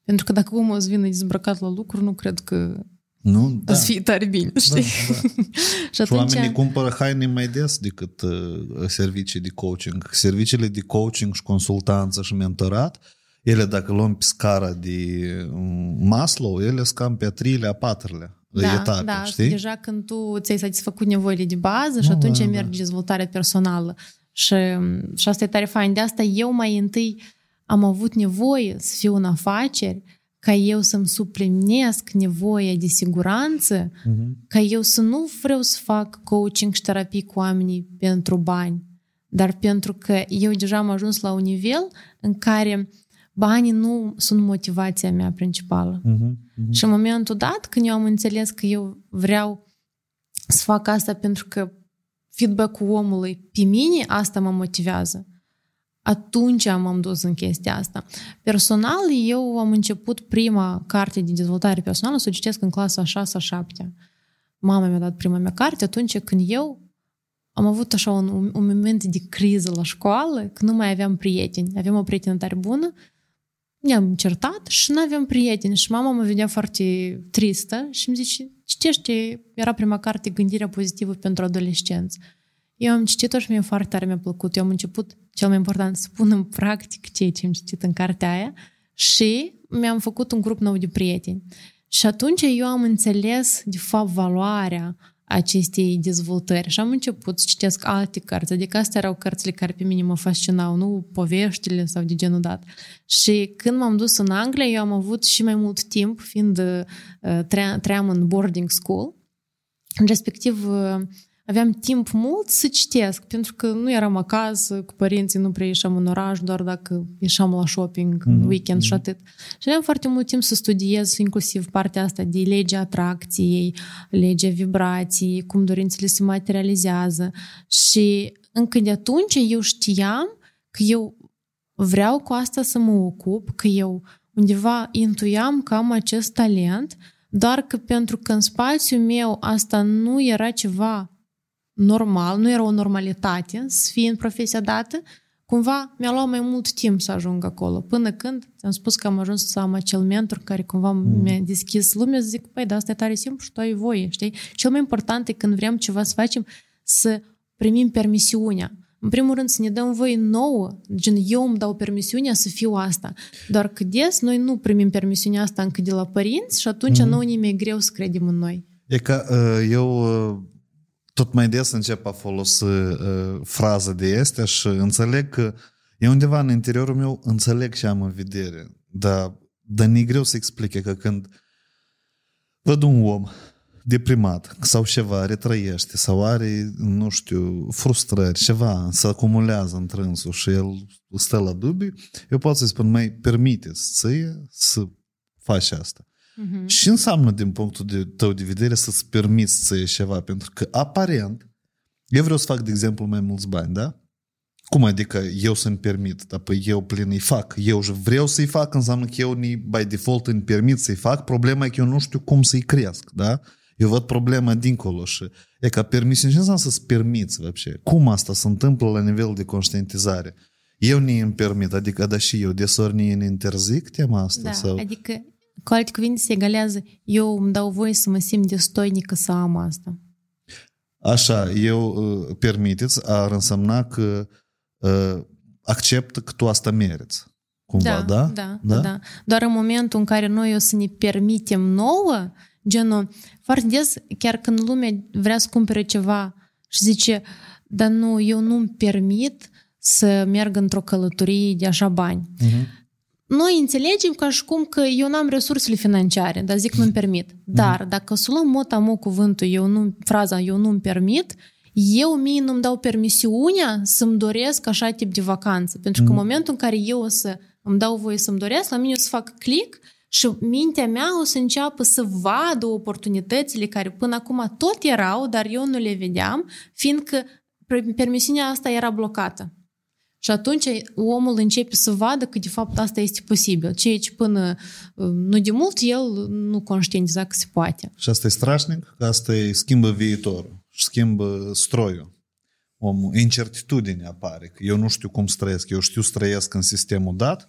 Pentru că dacă omul îți vine dezbrăcat la lucru, nu cred că nu? Da. să fie tare bine, da, știi? Da, [LAUGHS] da. și, atunci... și oamenii cumpără haine mai des decât uh, servicii de coaching. Serviciile de coaching și consultanță și mentorat ele dacă luăm pe scara de um, Maslow, ele sunt cam pe a treilea, a patrulea da, etape, da, știi? deja când tu ți-ai satisfăcut nevoile de bază și atunci da, mergi da. dezvoltarea personală. Și, și asta e tare fain. De asta eu mai întâi am avut nevoie să fiu în afaceri ca eu să-mi suplinesc nevoia de siguranță, Mhm. ca eu să nu vreau să fac coaching și terapii cu oamenii pentru bani, dar pentru că eu deja am ajuns la un nivel în care banii nu sunt motivația mea principală. Mhm. Mhm. Și în momentul dat, când eu am înțeles că eu vreau să fac asta pentru că feedback-ul omului pe mine, asta mă motivează. Atunci m-am dus în chestia asta. Personal, eu am început prima carte de dezvoltare personală să o citesc în clasa 6-7. Mama mi-a dat prima mea carte atunci când eu am avut așa un, un moment de criză la școală, că nu mai aveam prieteni. Aveam o prietenă tare bună, ne-am certat și nu aveam prieteni și mama mă vedea foarte tristă și îmi zice, citește, era prima carte Gândirea pozitivă pentru adolescenți. Eu am citit-o și mie foarte tare mi-a plăcut. Eu am început, cel mai important, să pun în practic ceea ce am citit în cartea aia și mi-am făcut un grup nou de prieteni. Și atunci eu am înțeles, de fapt, valoarea acestei dezvoltări și am început să citesc alte cărți, adică astea erau cărțile care pe mine mă fascinau, nu poveștile sau de genul dat. Și când m-am dus în Anglia, eu am avut și mai mult timp, fiind uh, tre- tream în boarding school, respectiv uh, aveam timp mult să citesc, pentru că nu eram acasă cu părinții, nu prea ieșeam în oraș, doar dacă ieșeam la shopping în Mhm, weekend și mhm. atât. Și aveam foarte mult timp să studiez inclusiv partea asta de legea atracției, legea vibrației, cum dorințele se materializează. Și încă de atunci eu știam că eu vreau cu asta să mă ocup, că eu undeva intuiam că am acest talent, doar că pentru că în spațiul meu asta nu era ceva normal, nu era o normalitate să fie în profesia dată, cumva mi-a luat mai mult timp să ajung acolo. Până când ți-am spus că am ajuns să am acel mentor care cumva mm. mi-a deschis lumea, să zic, păi, dar asta e tare simplu și tu ai voie, știi? Cel mai important e când vrem ceva să facem, să primim permisiunea. În primul rând să ne dăm voie nouă, gen eu îmi dau permisiunea să fiu asta. Doar că des noi nu primim permisiunea asta încă de la părinți și atunci mm. nouă ne e greu să credem în noi. E că uh, eu uh, tot mai des încep a folosi uh, frază de astea și înțeleg că e undeva în interiorul meu, înțeleg ce am în vedere, dar, dar nu e greu să explice că când văd un om deprimat sau ceva retrăiește sau are, nu știu, frustrări, ceva se acumulează în trânsul și el stă la dubii, eu pot să-i spun, mai permiteți ție să faci asta. Mm-hmm. Și înseamnă din punctul de, tău de vedere să-ți permiți să ieși ceva? Pentru că aparent, eu vreau să fac, de exemplu, mai mulți bani, da? Cum adică eu să-mi permit? Dar păi eu plin îi fac. Eu vreau să-i fac, înseamnă că eu by default îmi permit să-i fac. Problema e că eu nu știu cum să-i cresc, da? Eu văd problema dincolo și e ca permisiune. Ce înseamnă să-ți permiți, вообще? Cum asta se întâmplă la nivel de conștientizare? Eu nu îmi permit, adică, da și eu desori nu îmi interzic tema asta? Da, sau... adică, cu alte cuvinte, se egalează eu îmi dau voie să mă simt destoinică să am asta. Așa, eu uh, permiteți ar însemna că uh, accept că tu asta meriți. Cumva, da? Da, da, da. Doar în momentul în care noi o să ne permitem nouă, genul, foarte des, chiar când lumea vrea să cumpere ceva și zice, dar nu, eu nu-mi permit să merg într-o călătorie de așa bani. Uh-huh. Noi înțelegem ca și cum că eu n-am resursele financiare, dar zic nu-mi permit. Dar dacă să luăm mot amu cuvântul, eu nu, fraza eu nu-mi permit, eu mie nu-mi dau permisiunea să-mi doresc așa tip de vacanță. Pentru că în momentul în care eu o să îmi dau voie să-mi doresc, la mine o să fac click și mintea mea o să înceapă să vadă oportunitățile care până acum tot erau, dar eu nu le vedeam, fiindcă permisiunea asta era blocată. Și atunci omul începe să vadă că de fapt asta este posibil, ceea ce până nu de mult el nu conștientiza că se poate. Și asta e strașnic, că asta e schimbă viitorul și schimbă stroiul. Omul, incertitudine apare, că eu nu știu cum să trăiesc, eu știu să trăiesc în sistemul dat,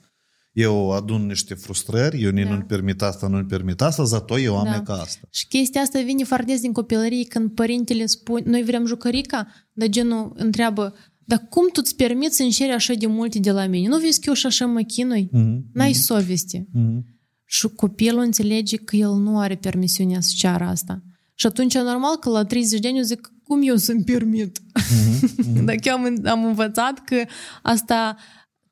eu adun niște frustrări, eu da. nu-mi permit asta, nu-mi permit asta, zato eu am Da. da. ca asta. Și chestia asta vine foarte des din copilărie, când părintele spune, noi vrem jucărica, dar genul întreabă, dar cum tu îți permiți să înșeri așa de multe de la mine? Nu vezi că eu și așa mă chinui? Mm-hmm. N-ai mm-hmm. soveste. Mm-hmm. Și copilul înțelege că el nu are permisiunea să ceară asta. Și atunci, normal că la 30 de ani eu zic, cum eu să-mi permit? Mm-hmm. Mm-hmm. dacă eu am, am învățat că asta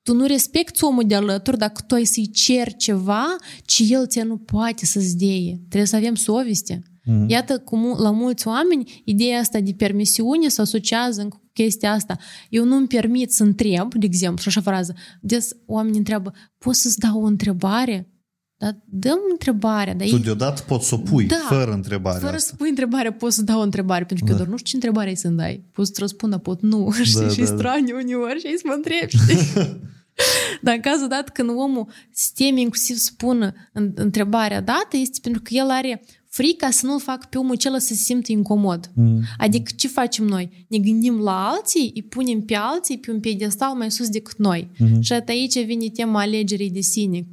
tu nu respecti omul de alături dacă tu ai să-i ceri ceva ce el ți nu poate să-ți deie. Trebuie să avem soveste. Mm-hmm. Iată cum la mulți oameni ideea asta de permisiune se asociază încă chestia asta. Eu nu-mi permit să întreb, de exemplu, și așa frază, des oamenii întreabă, poți să-ți dau o întrebare? Dar dăm întrebarea. Dar tu deodată poți să o pui da, fără întrebare Fără asta. să pui întrebare, poți să dau o întrebare, pentru că da. eu doar nu știu ce întrebare ai să-mi dai. Poți să-ți răspundă, pot nu. Da, [LAUGHS] știi, da, și da. straniu uneori și ai să mă întrebi, știi? [LAUGHS] Dar în cazul dat când omul se teme inclusiv să pună întrebarea dată, este pentru că el are frica să nu-l fac pe omul acela să se simtă incomod. Mm. Adică ce facem noi? Ne gândim la alții, îi punem pe alții pe un piedestal mai sus decât noi. Mm-hmm. Și aici vine tema alegerii de sine.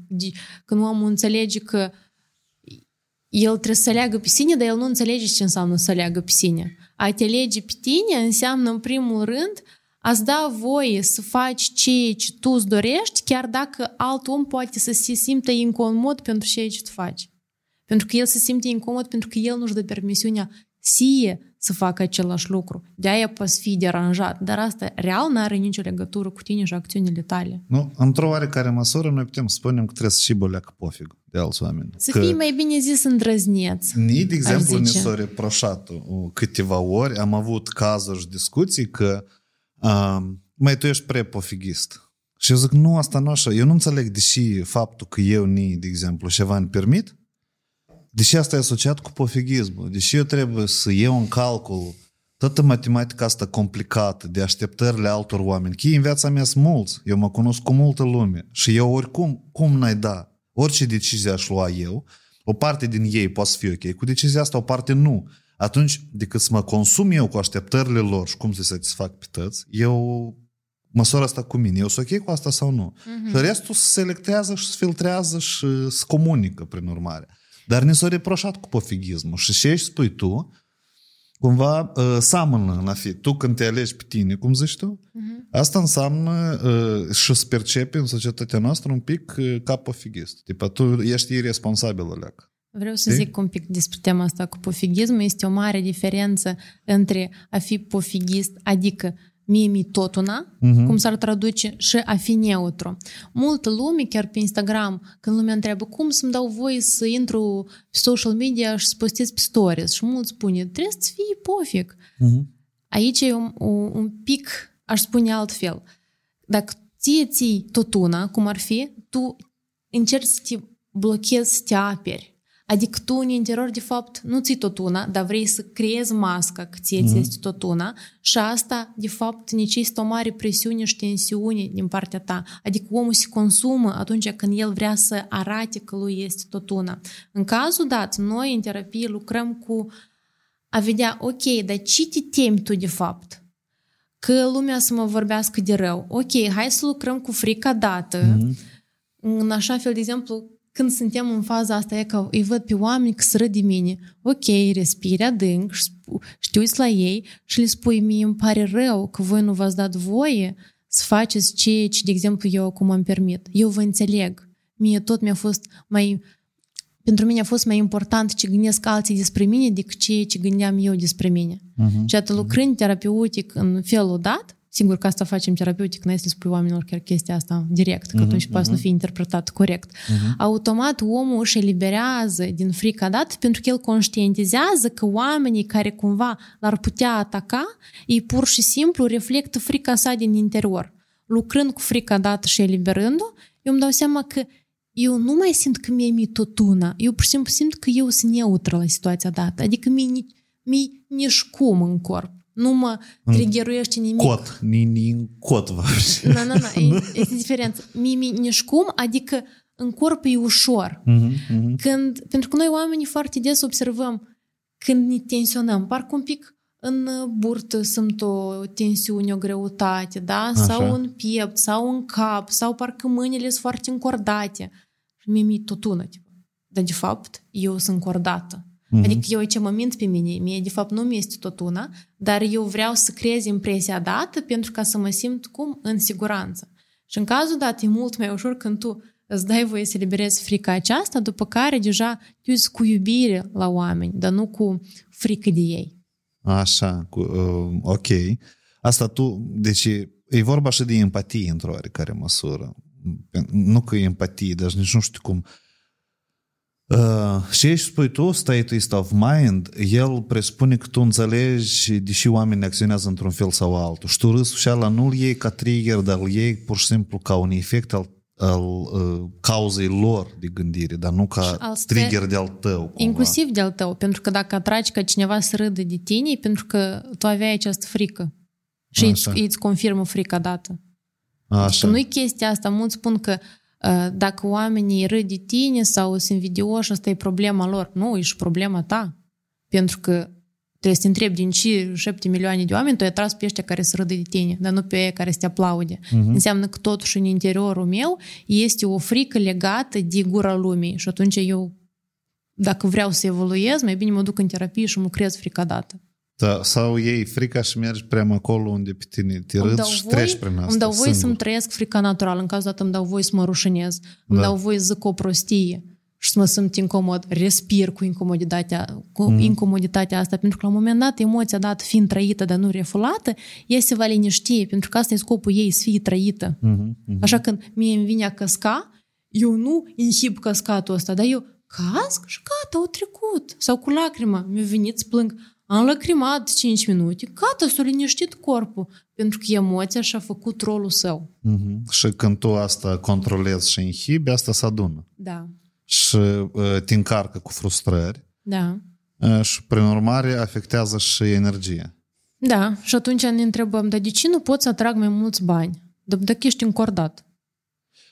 Când omul înțelege că el trebuie să aleagă pe sine, dar el nu înțelege ce înseamnă să aleagă pe sine. A te alege pe tine înseamnă, în primul rând, a-ți da voie să faci ceea ce tu îți dorești, chiar dacă alt om poate să se simtă incomod pentru ceea ce tu faci. Pentru că el se simte incomod, pentru că el nu-și dă permisiunea sie să facă același lucru. De-aia poți fi deranjat. Dar asta real nu are nicio legătură cu tine și acțiunile tale. Nu, într-o oarecare măsură noi putem să spunem că trebuie să și băleacă pofig de alți oameni. Să că fii mai bine zis îndrăzneț. Ni, de exemplu, ni s-a reproșat câteva ori, am avut cazuri și discuții că um, mai tu ești pre-pofigist. Și eu zic, nu, asta nu așa. Eu nu înțeleg, deși faptul că eu, ni, de exemplu, ceva îmi permit, Deși asta e asociat cu pofigismul, deși eu trebuie să iau în calcul toată matematica asta complicată de așteptările altor oameni, că în viața mea sunt mulți, eu mă cunosc cu multă lume și eu oricum, cum n-ai da, orice decizie aș lua eu, o parte din ei poate să fie ok, cu decizia asta o parte nu. Atunci, decât să mă consum eu cu așteptările lor și cum să satisfac pe tăți, eu măsura asta cu mine. Eu sunt ok cu asta sau nu? Uh-huh. Și restul se selectează și se filtrează și se comunică prin urmare. Dar ne s-a reproșat cu pofigismul. Și ce spui tu, cumva uh, seamănă la fi. Tu când te alegi pe tine, cum zici tu, uh-huh. asta înseamnă uh, și să percepi în societatea noastră un pic uh, ca pofigist. Tipa, tu ești irresponsabil, leac. Vreau să zic un pic despre tema asta cu pofigismul. Este o mare diferență între a fi pofigist, adică mie mi tot una, uh-huh. cum s-ar traduce, și a fi neutru. Multă lume, chiar pe Instagram, când lumea întreabă cum să-mi dau voie să intru pe social media și să postez pe stories, și mulți spune, trebuie să fii pofic. Uh-huh. Aici e un, un pic, aș spune altfel. Dacă ție ții tot una, cum ar fi, tu încerci să te blochezi, să te aperi. Adică tu în interior, de fapt, nu ții tot una, dar vrei să creezi masca că ție mm-hmm. este tot una și asta, de fapt, necesită o mare presiune și tensiune din partea ta. Adică omul se consumă atunci când el vrea să arate că lui este tot una. În cazul dat, noi în terapie lucrăm cu a vedea, ok, dar ce te temi tu de fapt? Că lumea să mă vorbească de rău. Ok, hai să lucrăm cu frica dată, mm-hmm. în așa fel, de exemplu, când suntem în faza asta, e că îi văd pe oameni că sără de mine. Ok, respiri adânc, știu la ei și le spui, mie îmi pare rău că voi nu v-ați dat voie să faceți ceea ce, de exemplu, eu acum am permit. Eu vă înțeleg. Mie tot mi-a fost mai... Pentru mine a fost mai important ce gândesc alții despre mine decât ceea ce gândeam eu despre mine. Uh-huh. Și atât lucrând terapeutic în felul dat, Sigur că asta facem terapeutic, nu este să spui oamenilor chiar chestia asta direct, că uh-huh, atunci uh-huh. poate să nu fie interpretat corect. Uh-huh. Automat omul își eliberează din frica dată pentru că el conștientizează că oamenii care cumva l-ar putea ataca, ei pur și simplu reflectă frica sa din interior. Lucrând cu frica dată și eliberându-o, eu îmi dau seama că eu nu mai simt că mie mi tot una. Eu pur și simplu simt că eu sunt neutră la situația dată. Adică mi-e, mi nici cum în corp nu mă triggeruiește nimic. Cot, ni, ni în cot Nu, nu, nu, este diferență. Mi, mi, nici cum, adică în corp e ușor. Uh-huh, uh-huh. Când, pentru că noi oamenii foarte des observăm când ne tensionăm, parcă un pic în burtă sunt o tensiune, o greutate, da? Așa. Sau în piept, sau în cap, sau parcă mâinile sunt foarte încordate. Și mie mi-e tot una, tipo. Dar de fapt, eu sunt încordată. Mm-hmm. Adică eu ce mă mint pe mine, mie de fapt nu mi este tot una, dar eu vreau să creez impresia dată pentru ca să mă simt cum în siguranță. Și în cazul dat e mult mai ușor când tu îți dai voie să liberezi frica aceasta, după care deja te uiți cu iubire la oameni, dar nu cu frică de ei. Așa, cu, uh, ok. Asta tu, deci e vorba și de empatie într-o oarecare măsură. Nu că e empatie, dar nici nu știu cum. Uh, și ești spui tu, state of mind, el presupune că tu înțelegi deși oamenii acționează într-un fel sau altul. Și tu râsul și ala nu-l iei ca trigger, dar îl iei pur și simplu ca un efect al, al uh, cauzei lor de gândire, dar nu ca al trigger de-al tău. Cumva. Inclusiv de-al tău, pentru că dacă atragi ca cineva să râdă de tine, e pentru că tu aveai această frică. Și Așa. îți, îți confirmă frica dată. Așa. Că nu-i chestia asta, mulți spun că uh, dacă oamenii râd de tine sau sunt invidioși, asta e problema lor. Nu, e și problema ta. Pentru că trebuie să te întrebi din ce șapte milioane de oameni tu ai atras pe ăștia care să râdă de tine, dar nu pe ei care să te aplaude. Uh-huh. Înseamnă că totuși în interiorul meu este o frică legată de gura lumii și atunci eu dacă vreau să evoluez, mai bine mă duc în terapie și mă creez frica dată. Da, sau iei frica și mergi prea acolo unde pe tine te Îmi râd dau și voie- treci prin asta Îmi dau voie singur. să-mi trăiesc frica naturală. În cazul dat îmi dau voie să mă rușinez. Îmi Da. dau voie să zic o prostie și să mă simt incomod. Respir cu incomoditatea, cu Mhm. mm. incomoditatea asta, pentru că la un moment dat emoția dată fiind trăită, dar nu refulată, ea se va liniști, pentru că asta e scopul ei, să fie trăită. Mhm, mhm. Așa când mie îmi vine a căsca, eu nu inhib căscatul ăsta, dar eu casc și gata, au trecut. Sau cu lacrima, mi-a venit să plâng. Am lacrimat 5 minute, gata, s-a liniștit corpul, pentru că emoția și-a făcut rolul său. Mhm. Și când tu asta controlezi și inhibi, asta se adună. Da, Și uh, te încarcă cu frustrări da. uh, și, prin urmare, afectează și energia. Da, și atunci ne întrebăm, dar de ce nu pot să atrag mai mulți bani? Dar dacă ești încordat.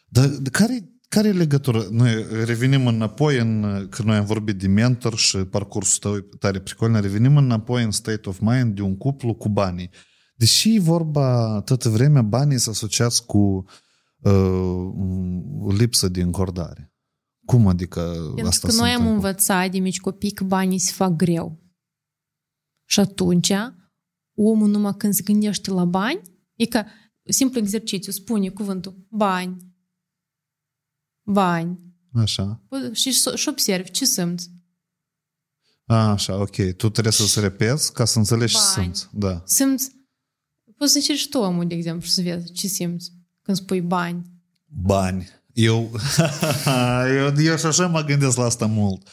Dar de care, care e legătură? Noi revenim înapoi în, că noi am vorbit de mentor și parcursul tău e tare pricolne, revenim înapoi în state of mind de un cuplu cu banii. Deși e vorba toată vremea, banii se asociați cu uh, lipsă de încordare. Cum adică Pentru asta că se noi am întâmplă? învățat de mici copii că banii se fac greu. Și atunci, omul numai când se gândește la bani, e ca simplu exercițiu, spune cuvântul bani, bani. Așa. Bă, Și și observi ce simți. A, așa, ok. Tu trebuie să-ți repeți ca să înțelegi ce Bani. simți. Da. Simți, poți să încerci tu, omul, de exemplu, și să vezi ce simți când spui bani. Bani. Eu, [LAUGHS] eu, eu și așa mă gândesc la asta mult.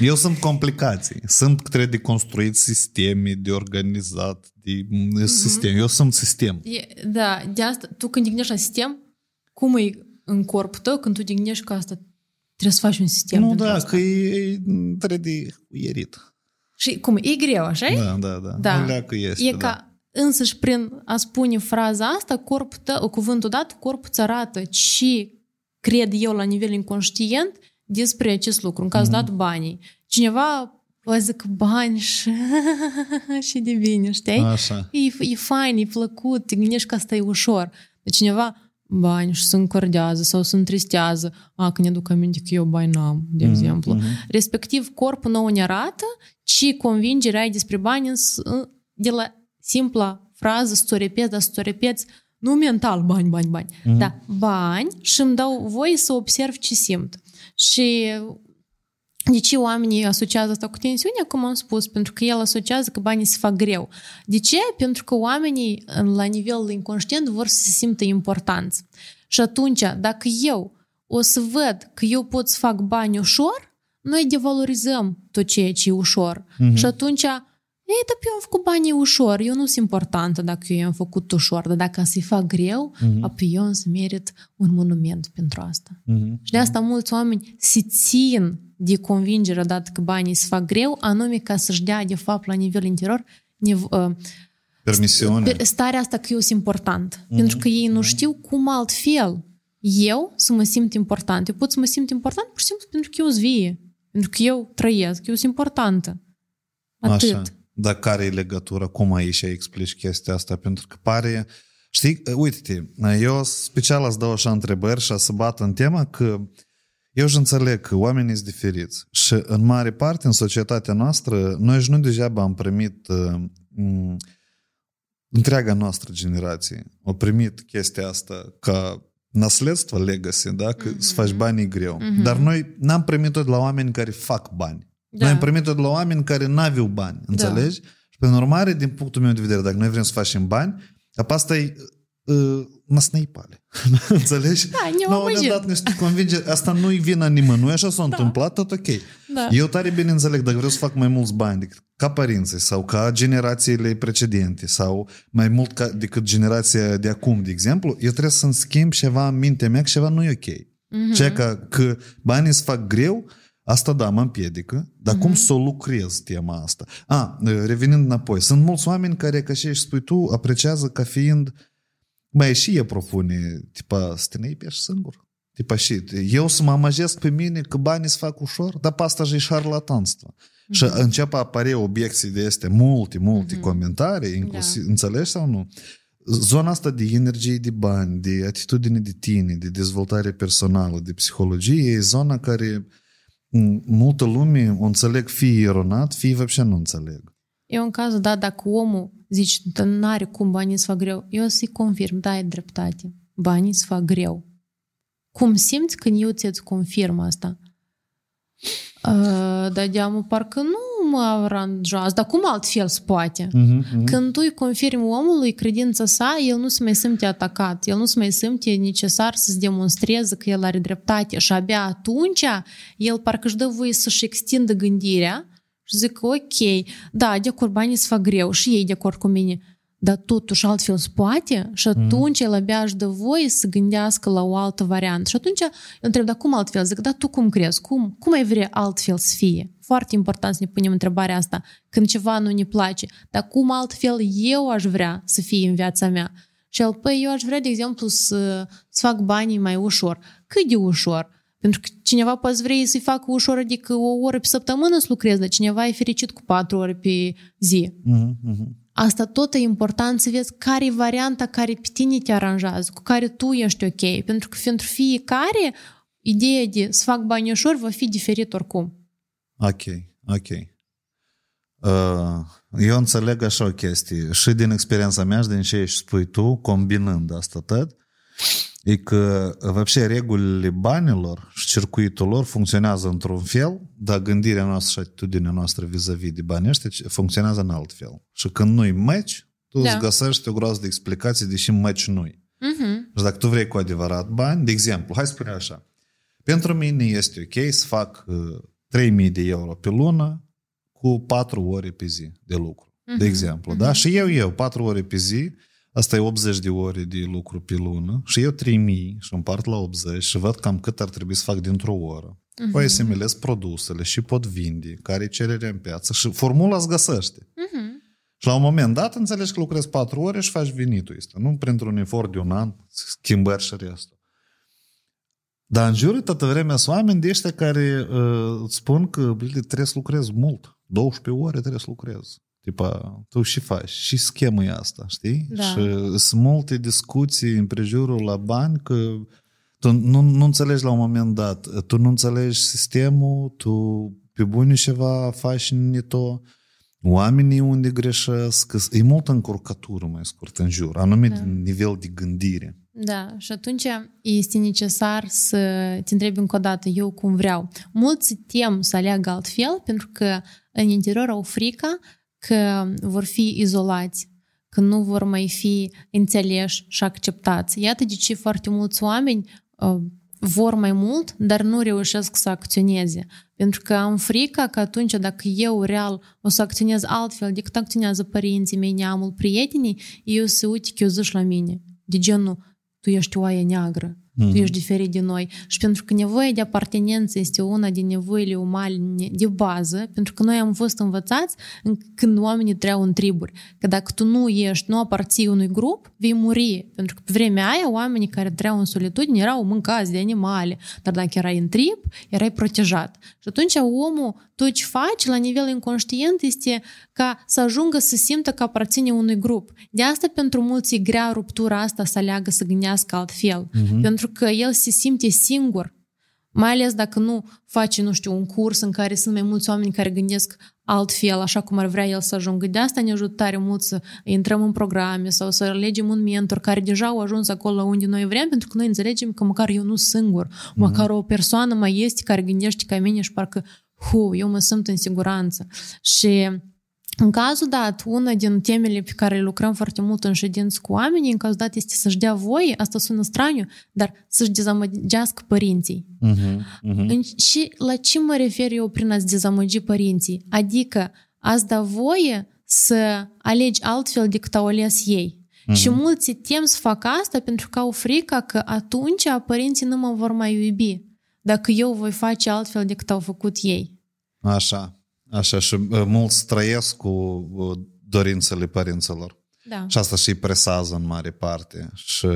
Eu sunt complicații. Sunt că trebuie de construit sisteme, de organizat, de mm, sistem. Eu sunt sistem. E, da, de asta, tu când te gândești la sistem, cum e în corpul tău când tu te gândești că asta trebuie să faci un sistem nu, pentru da, asta. că e, e trebuie de ierit. Și cum, e greu, așa Da, da, da. Da. O leacă este, E da. ca însăși prin a spune fraza asta, corpul tău, cuvântul dat, corpul îți arată ce cred eu la nivel inconștient despre acest lucru. În cazul dat, banii. Cineva va zic bani și, [LAUGHS] și de bine, știi? Așa. E, e fain, e plăcut, te gândești că asta e ușor. Dar cineva bani și se încordează sau se întristează. A, că ne duc aminte că eu bani n-am, de exemplu. Respectiv, corpul nou ne arată ce convingere ai despre bani în- în- de la simpla frază, să o repeți, dar să o repeți nu mental, bani, bani, bani. Mm-hmm. Da, bani și îmi dau voie să observ ce simt. Și de ce oamenii asociază asta cu tensiunea, cum am spus? Pentru că el asociază că banii se fac greu. De ce? Pentru că oamenii, la nivel inconștient, vor să se simtă importanți. Și atunci, dacă eu o să văd că eu pot să fac bani ușor, noi devalorizăm tot ceea ce e ușor. Mm-hmm. Și atunci, ei, dar eu am făcut banii ușor, eu nu sunt importantă dacă eu i-am făcut ușor, dar dacă să-i fac greu, mm-hmm. apoi eu să merit un monument pentru asta. Mhm. Și de asta mulți oameni se țin de convingerea dată că banii se fac greu, anume ca să-și dea, de fapt, la nivel interior, nev- uh, Permisiune. pe- starea asta că eu sunt important. Mm-hmm. Pentru că ei nu știu cum altfel eu să mă simt important. Eu pot să mă simt important pur și simplu pentru că eu sunt vie. Pentru că eu trăiesc, eu sunt importantă. Atât. Așa. Dar care e legătura? Cum aici explici chestia asta? Pentru că pare... Știi, uite-te, eu special îți dau așa întrebări și să bat în tema că eu și înțeleg că oamenii sunt diferiți și în mare parte în societatea noastră noi și nu degeaba am primit uh, m, întreaga noastră generație a primit chestia asta ca naslедство, legacy, da? Că mm-hmm. să faci banii greu. Mm-hmm. Dar noi n-am primit-o de la oameni care fac bani. Da. Noi am primit-o de la oameni care n-aveau bani, înțelegi? Da. Și pe urmare, din punctul meu de vedere, dacă noi vrem să facem bani, apa asta e uh, năsnei pale. [LAUGHS] Înțelegi? Da, ne Noi ne-am dat niște convingeri. Asta nu-i vina nimănui, așa s-a întâmplat, tot ok. Da. Eu tare bine înțeleg, dacă vreau să fac mai mulți bani decât ca părinții sau ca generațiile precedente sau mai mult ca, decât generația de acum, de exemplu, eu trebuie să-mi schimb ceva în mintea mea că ceva nu e ok. Mm-hmm. Ceea că, că banii se fac greu, asta da, mă împiedică, dar mm-hmm. cum să o lucrez tema asta? A, revenind înapoi, sunt mulți oameni care, ca și spui tu, apreciază ca fiind mai și e propune, tipa, să te năi pe singur. Tipa și, eu să mă amăjesc pe mine că banii se fac ușor, dar pe asta și șarlatanство. Mm-hmm. Și încep a apare obiecții de este multe, multe mm-hmm. comentarii, inclusiv, da. înțelegi sau nu? Zona asta de energie de bani, de atitudine de tine, de dezvoltare personală, de psihologie, e zona care multă lume o înțeleg fie eronat, fie вообще nu înțeleg. Eu în cazul, da, dacă omul zici, nu are cum banii să fac greu, eu să-i confirm, da, e dreptate. Banii să fac greu. Cum simți când eu ți-ți confirm asta? Uh, dar deamă parcă nu mă aranjează, dar cum altfel se poate? Uh-huh, uh-huh. Când tu îi confirmi omului credința sa, el nu se mai simte atacat, el nu se mai simte necesar să-ți demonstreze că el are dreptate și abia atunci el parcă își dă voie să-și extindă gândirea și zic, ok, da, de acord, banii se fac greu și ei de acord cu mine, dar totuși altfel se poate și atunci mm. el abia își dă voie să gândească la o altă variantă. Și atunci eu întreb, dar cum altfel? Zic, dar tu cum crezi? Cum, cum ai vrea altfel să fie? Foarte important să ne punem întrebarea asta când ceva nu ne place. Dar cum altfel eu aș vrea să fie în viața mea? Și el, păi eu aș vrea, de exemplu, să, să fac banii mai ușor. Cât de ușor? Pentru că cineva poate vrei să-i facă ușor, adică o oră pe săptămână să lucrezi, dar cineva e fericit cu patru ore pe zi. Mm-hmm. Asta tot e important să vezi care e varianta care pe tine te aranjează, cu care tu ești ok. Pentru că pentru fiecare, ideea de să fac bani ușor va fi diferit oricum. Ok, ok. Uh, eu înțeleg așa o chestie. Și din experiența mea și din ce ești spui tu, combinând asta tot, e că văpșe regulile banilor și circuitul lor funcționează într-un fel, dar gândirea noastră și atitudinea noastră vis-a-vis de bani ăștia funcționează în alt fel. Și când nu-i meci, tu da. îți găsești o groază de explicații, deși meci nu-i. Uh-huh. Și dacă tu vrei cu adevărat bani, de exemplu, hai să spunem așa, pentru mine este ok să fac uh, 3.000 de euro pe lună cu 4 ore pe zi de lucru, uh-huh. de mhm. exemplu, uh-huh. da? Și eu, eu, 4 ore pe zi, Asta e 80 de ore de lucru pe lună și eu 3000 și împart la 80 și văd cam cât ar trebui să fac dintr-o oră. Uh-huh. Păi asimilez produsele și pot vinde, care e cererea în piață și formula îți găsește. Uh-huh. Și la un moment dat înțelegi că lucrezi 4 ore și faci venitul ăsta. Nu printr-un efort de un an, schimbări și restul. Dar în jur toată vremea sunt oameni de ăștia care uh, îți spun că trebuie să lucrezi mult. 12 ore trebuie să lucrezi. Tipa, tu și faci, și schemă e asta, știi? Da. Și sunt multe discuții în prejurul la bani că tu nu, nu înțelegi la un moment dat, tu nu înțelegi sistemul, tu pe bune ceva faci neto, oamenii unde greșesc, e multă încurcătură mai scurt în jur, anume da. nivel de gândire. Da, și atunci este necesar să te întrebi încă o dată, eu cum vreau. Mulți tem să aleagă altfel pentru că în interior au frica că vor fi izolați, că nu vor mai fi înțeleși și acceptați. Iată de ce foarte mulți oameni uh, vor mai mult, dar nu reușesc să acționeze. Pentru că am frică că atunci dacă eu real o să acționez altfel decât acționează părinții mei, neamul, prietenii, eu să uite că eu zici la mine. De genul, tu ești oaie neagră, mm-hmm. tu ești diferit de noi. Și pentru că nevoia de apartenență este una din nevoile umane de bază, pentru că noi am fost învățați când oamenii trăiau în triburi, că dacă tu nu ești, nu aparții unui grup, vei muri. Pentru că pe vremea aia oamenii care trăiau în solitudine erau mâncați de animale, dar dacă erai în trib, erai protejat. Și atunci omul tot ce faci la nivel inconștient este ca să ajungă să simtă că aparține unui grup. De asta pentru mulți e grea ruptura asta să aleagă să gândească altfel. Uh-huh. Pentru că el se simte singur. Mai ales dacă nu face, nu știu, un curs în care sunt mai mulți oameni care gândesc altfel, așa cum ar vrea el să ajungă. De asta ne ajută tare mult să intrăm în programe sau să alegem un mentor care deja au ajuns acolo unde noi vrem, pentru că noi înțelegem că măcar eu nu singur, mm-hmm. măcar o persoană mai este care gândește ca mine și parcă hu, eu mă simt în siguranță. Și În cazul dat, una din temele pe care lucrăm foarte mult în ședință cu oamenii, în cazul dat, este să-și dea voie, asta sună straniu, dar să-și dezamăgească părinții. Uh-huh, uh-huh. Și la ce mă refer eu prin a-ți dezamăgi părinții? Adică a-ți da voie să alegi altfel decât au ales ei. Uh-huh. Și mulți tem să facă asta pentru că au frica că atunci părinții nu mă vor mai iubi dacă eu voi face altfel decât au făcut ei. Așa. Așa, și uh, mulți trăiesc cu uh, dorințele părinților. Da. Și asta și îi presează în mare parte și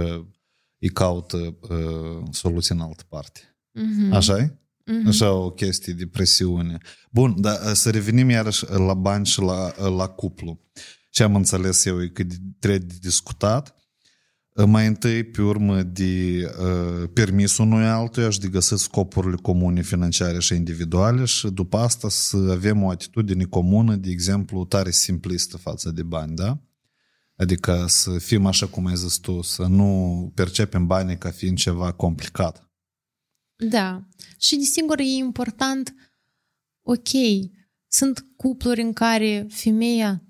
îi caută uh, soluții în altă parte. Mhm. Așa e? Mhm. Așa o chestie de presiune. Bun, dar uh, să revenim iarăși la bani și la, la cuplu. Ce am înțeles eu e că de- trebuie de discutat uh, mai întâi pe urmă de uh, permisul unui altuia și de găsit scopurile comune financiare și individuale și după asta să avem o atitudine comună, de exemplu, tare simplistă față de bani, da? Adică să fim așa cum ai zis tu, să nu percepem banii ca fiind ceva complicat. Da. Și, desigur, e important, ok, sunt cupluri în care femeia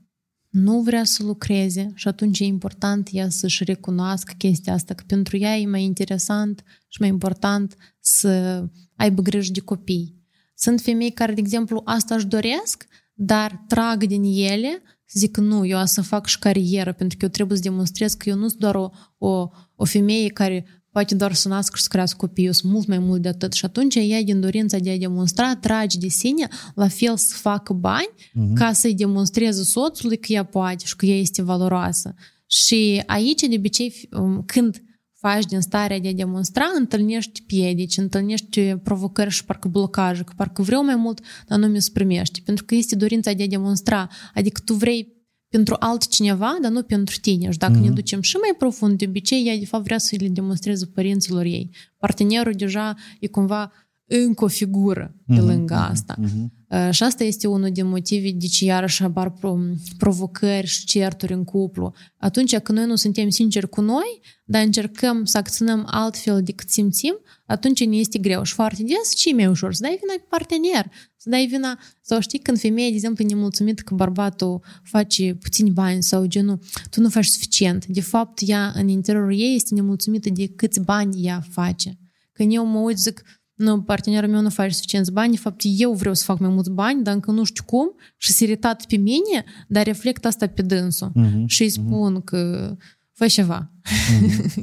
nu vrea să lucreze și atunci e important ea să-și recunoască chestia asta, că pentru ea e mai interesant și mai important să aibă grijă de copii. Sunt femei care, de exemplu, asta își doresc, dar trag din ele, zic nu, eu o să fac și carieră, pentru că eu trebuie să demonstrez că eu nu sunt doar o, o, o femeie care poate doar să nască și să crească copii, eu sunt mult mai mult de atât. Și atunci ea, din dorința de a demonstra, trage de sine, la fel să facă bani, Mhm. ca să-i demonstreze soțului că ea poate și că ea este valoroasă. Și aici, de obicei, um, când faci din starea de a demonstra, întâlnești piedici, întâlnești provocări și parcă blocaje, că parcă vreau mai mult, dar nu mi se primește. Pentru că este dorința de a demonstra. Adică tu vrei pentru altcineva, dar nu pentru tine. Și dacă Mhm. ne ducem și mai profund, de obicei, ea de fapt vrea să le demonstreze părinților ei. Partenerul deja e cumva încă o figură pe Mhm, lângă asta. Mhm. Uh, Și asta este unul din motivii de ce iarăși apar pro- provocări și certuri în cuplu. Atunci când noi nu suntem sinceri cu noi, dar încercăm să acționăm altfel decât simțim, atunci ne este greu. Și foarte des, ce e mai ușor? Să dai vina pe partener, să dai vina... Sau știi, când femeia, de exemplu, e nemulțumită că bărbatul face puțini bani sau genul, tu nu faci suficient. De fapt, ea, în interiorul ei, este nemulțumită de câți bani ea face. Când eu mă uit, zic, nu, partenerul meu nu face suficienți bani, de fapt eu vreau să fac mai mulți bani, dar încă nu știu cum și se iritat pe mine, dar reflect asta pe dânsul Mhm. și îi spun că fă ceva,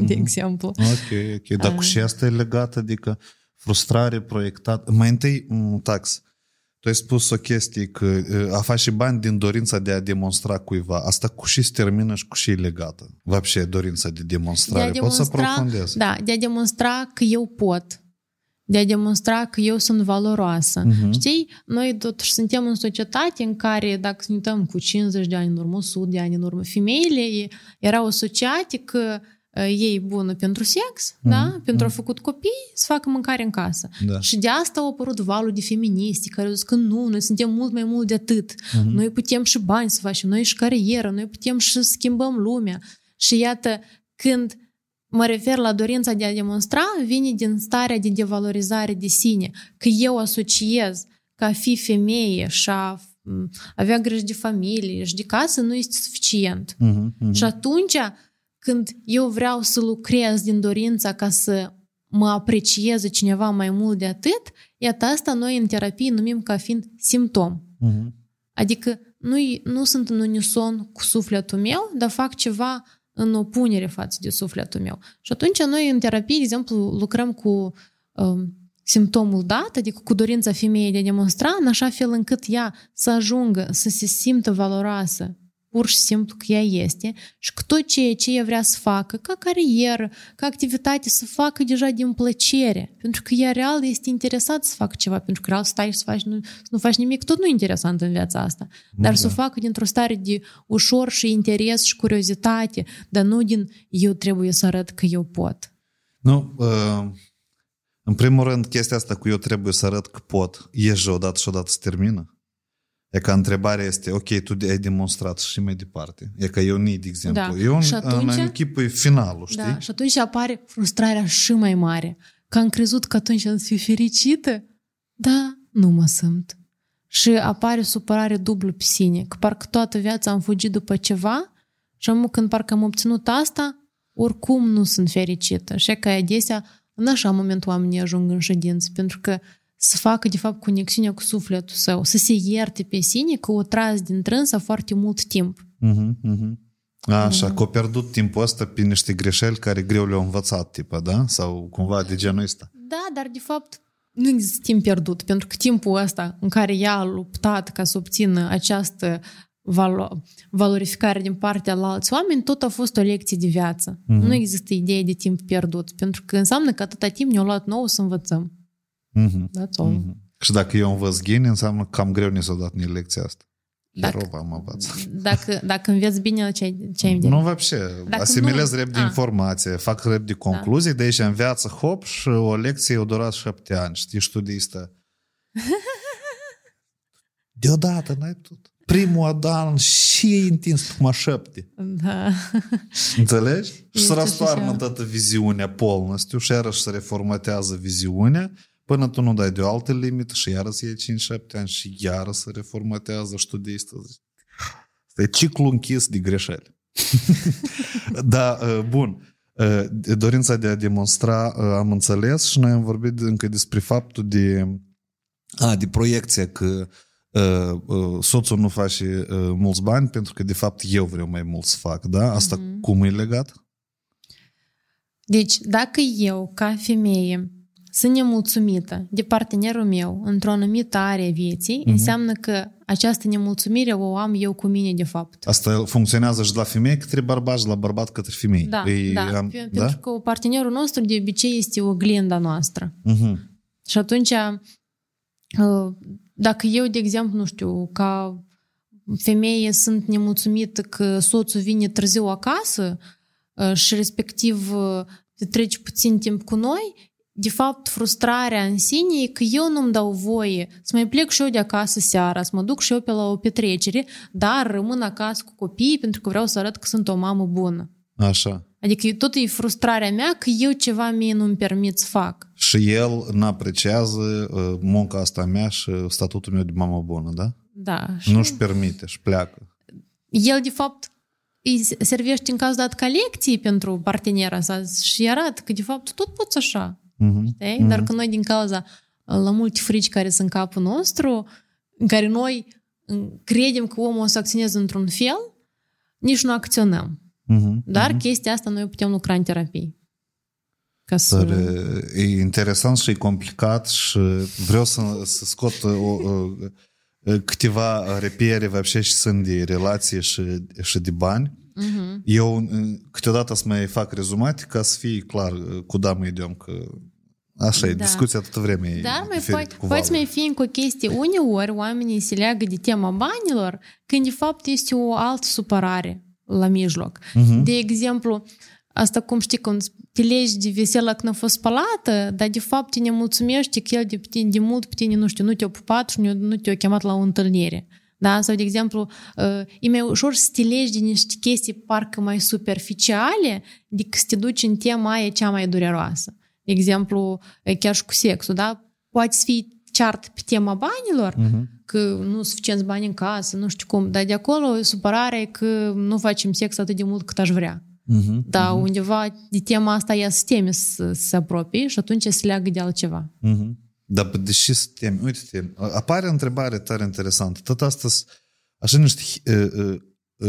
de exemplu. Ok, ok. Dar cu și asta e legat, adică frustrare proiectată. Mai întâi, m, tax. Tu ai spus o chestie că e, a face bani din dorința de a demonstra cuiva. Asta cu și se termină și cu și e legată. Вообще, dorința de demonstrare. De a Pot să demonstra- aprofundez. Da, de a demonstra că eu pot. de a demonstra că eu sunt valoroasă. Mhm. Știi, noi totuși suntem în societate în care, dacă să ne uităm cu 50 de ani în urmă, 100 de ani în urmă, femeile erau asociate că uh, ei bună pentru sex, da? pentru a făcut copii, să facă mâncare în casă. Da. Și de asta a apărut valul de feministi care au zis că nu, noi suntem mult mai mult de atât. Mhm. Noi putem și bani să facem, noi și carieră, noi putem și să schimbăm lumea. Și iată, când mă refer la dorința de a demonstra, vine din starea de devalorizare de sine, că eu asociez că a fi femeie și a m, avea grijă de familie și de casă nu este suficient. Mhm, mhm. Și atunci, când eu vreau să lucrez din dorința ca să mă aprecieze cineva mai mult de atât, iată asta noi în terapie numim ca fiind simptom. Mhm. Adică nu, nu sunt în unison cu sufletul meu, dar fac ceva în opunere față de sufletul meu. Și atunci noi în terapie, de exemplu, lucrăm cu um, simptomul dat, adică cu dorința femeii de a demonstra, în așa fel încât ea să ajungă să se simtă valoroasă pur și simplu că ea este și că tot ceea ce ea vrea să facă, ca carieră, ca activitate, să facă deja din plăcere. Pentru că ea real este interesat să facă ceva, pentru că real să stai și să, faci, nu, să nu faci nimic, tot nu e interesant în viața asta. Dar da. să o facă dintr-o stare de ușor și interes și curiozitate, dar nu din eu trebuie să arăt că eu pot. Nu, uh, în primul rând, chestia asta cu eu trebuie să arăt că pot, ieși odată și odată se termină. E ca întrebarea este, ok, tu ai demonstrat și mai departe. E ca eu nii, de exemplu. Da. Eu Și în, atunci- în închipui finalul, știi? Da, și atunci apare frustrarea și mai mare. Că am crezut că atunci am să fiu fericită, da, nu mă simt. și apare supărare dublu pe sine, că parcă toată viața am fugit după ceva și am când parcă am obținut asta, oricum nu sunt fericită. Și că adesea, în așa moment oamenii ajung în ședință, pentru că să facă, de fapt, conexiunea cu sufletul său, să se ierte pe sine că o tras din trânsa foarte mult timp. Uh-huh, uh-huh. Așa, că au pierdut timpul ăsta pe niște greșeli care greu le-au învățat, tipă, da? Sau cumva de genul ăsta. Da, dar de fapt nu există timp pierdut, pentru că timpul ăsta în care ea a luptat ca să obțină această valo- valorificare din partea la alți oameni, tot a fost o lecție de viață. Mm-hmm. Nu există idee de timp pierdut, pentru că înseamnă că atâta timp ne-au luat nouă să învățăm. Mm-hmm. That's all. Mm-hmm. Și dacă eu învăț ghini, înseamnă că cam greu ne s-a dat mie lecția asta. Dacă- Dacă, am învățat. Dacă, dacă înveți bine, ce ai, ce ai Nu, вообще. Dacă Asimilez nu- repede Ah. informație, fac repede concluzii, de aici în viață, hop, și o lecție a durat șapte ani. Știi, și tu de asta. [LAUGHS] Deodată n-ai putut. Primul an și e întins cum șapte. Da. [LAUGHS] Înțelegi? Și Este se răstoarnă așa. toată viziunea polnăstiu și iarăși se reformatează viziunea până tu nu dai de o altă limită și iarăși e 5-7 ani și iarăși se reformatează și tu de asta zici, Asta e ciclu închis de greșeli. [LAUGHS] da, uh, bun. Uh, Dorința de a demonstra uh, am înțeles și noi am vorbit încă despre faptul de a, de proiecție că uh, uh, soțul nu face uh, mulți bani pentru că de fapt eu vreau mai mult să fac, da? Asta Mhm. cum e legat? Deci, dacă eu, ca femeie, sunt nemulțumită de partenerul meu într-o anumită are a vieții, Mhm. înseamnă că această nemulțumire o am eu cu mine, de fapt. Asta funcționează și la femeie către bărbat și la bărbat către femei. Da, E, da, am- pe- da? pentru că partenerul nostru de obicei este oglinda noastră. Mhm. Și atunci, uh, dacă eu, de exemplu, nu știu, ca femeie sunt nemulțumită că soțul vine târziu acasă uh, și respectiv uh, trece puțin timp cu noi, de fapt, frustrarea în sine e că eu nu-mi dau voie să mai plec și eu de acasă seara, să mă duc și eu pe la o petrecere, dar rămân acasă cu copiii pentru că vreau să arăt că sunt o mamă bună. Așa. Adică tot e frustrarea mea că eu ceva mie nu-mi permit să fac. Și el nu apreciază uh, munca asta a mea și statutul meu de mamă bună, da? Da. Și Nu-și permite și pleacă. el, de fapt, îi servește în caz dat ca lecții pentru partenera sa și arată că, de fapt, tot poți așa. Mhm. Știi? Dar că noi, din cauza la multe frici care sunt în capul nostru, în care noi mm, credem că omul o să acționeze într-un fel, nici nu acționăm. Mhm. Dar chestia asta noi putem lucra în terapie. Ca să... Dar e interesant și e complicat și vreau să, să scot o, o, câteva repere вообще și sunt de relație și, și de bani. Mhm. Eu câteodată să mai fac rezumate ca să fie clar cu da mă idem că așa e, Da. discuția toată vremea e Dar mai diferit poate, cu poate valul. mai fi încă o chestie. Uneori oamenii se leagă de tema banilor când de fapt este o altă supărare la mijloc. Mhm. De exemplu, asta cum știi, când te legi de veselă când a fost spălată, dar de fapt te nemulțumește că el de, pe tine, de mult pe tine, nu știu, nu te-a pupat și nu, nu te-a chemat la o întâlnire. Da? Sau, de exemplu, uh, e mai ușor să te legi de niște chestii parcă mai superficiale decât să te duci în tema aia cea mai dureroasă. De exemplu, uh, chiar și cu sexul, da? Poate să fii ceart pe tema banilor, Mhm. că nu suficienți bani în casă, nu știu cum, dar de acolo supărarea e că nu facem sex atât de mult cât aș vrea. Mhm. Dar undeva de tema asta ea se teme să, să se apropie și atunci se leagă de altceva. Mhm. Dar deși suntem, uite apare o întrebare tare interesantă. Tot astăzi, așa niște uh, uh,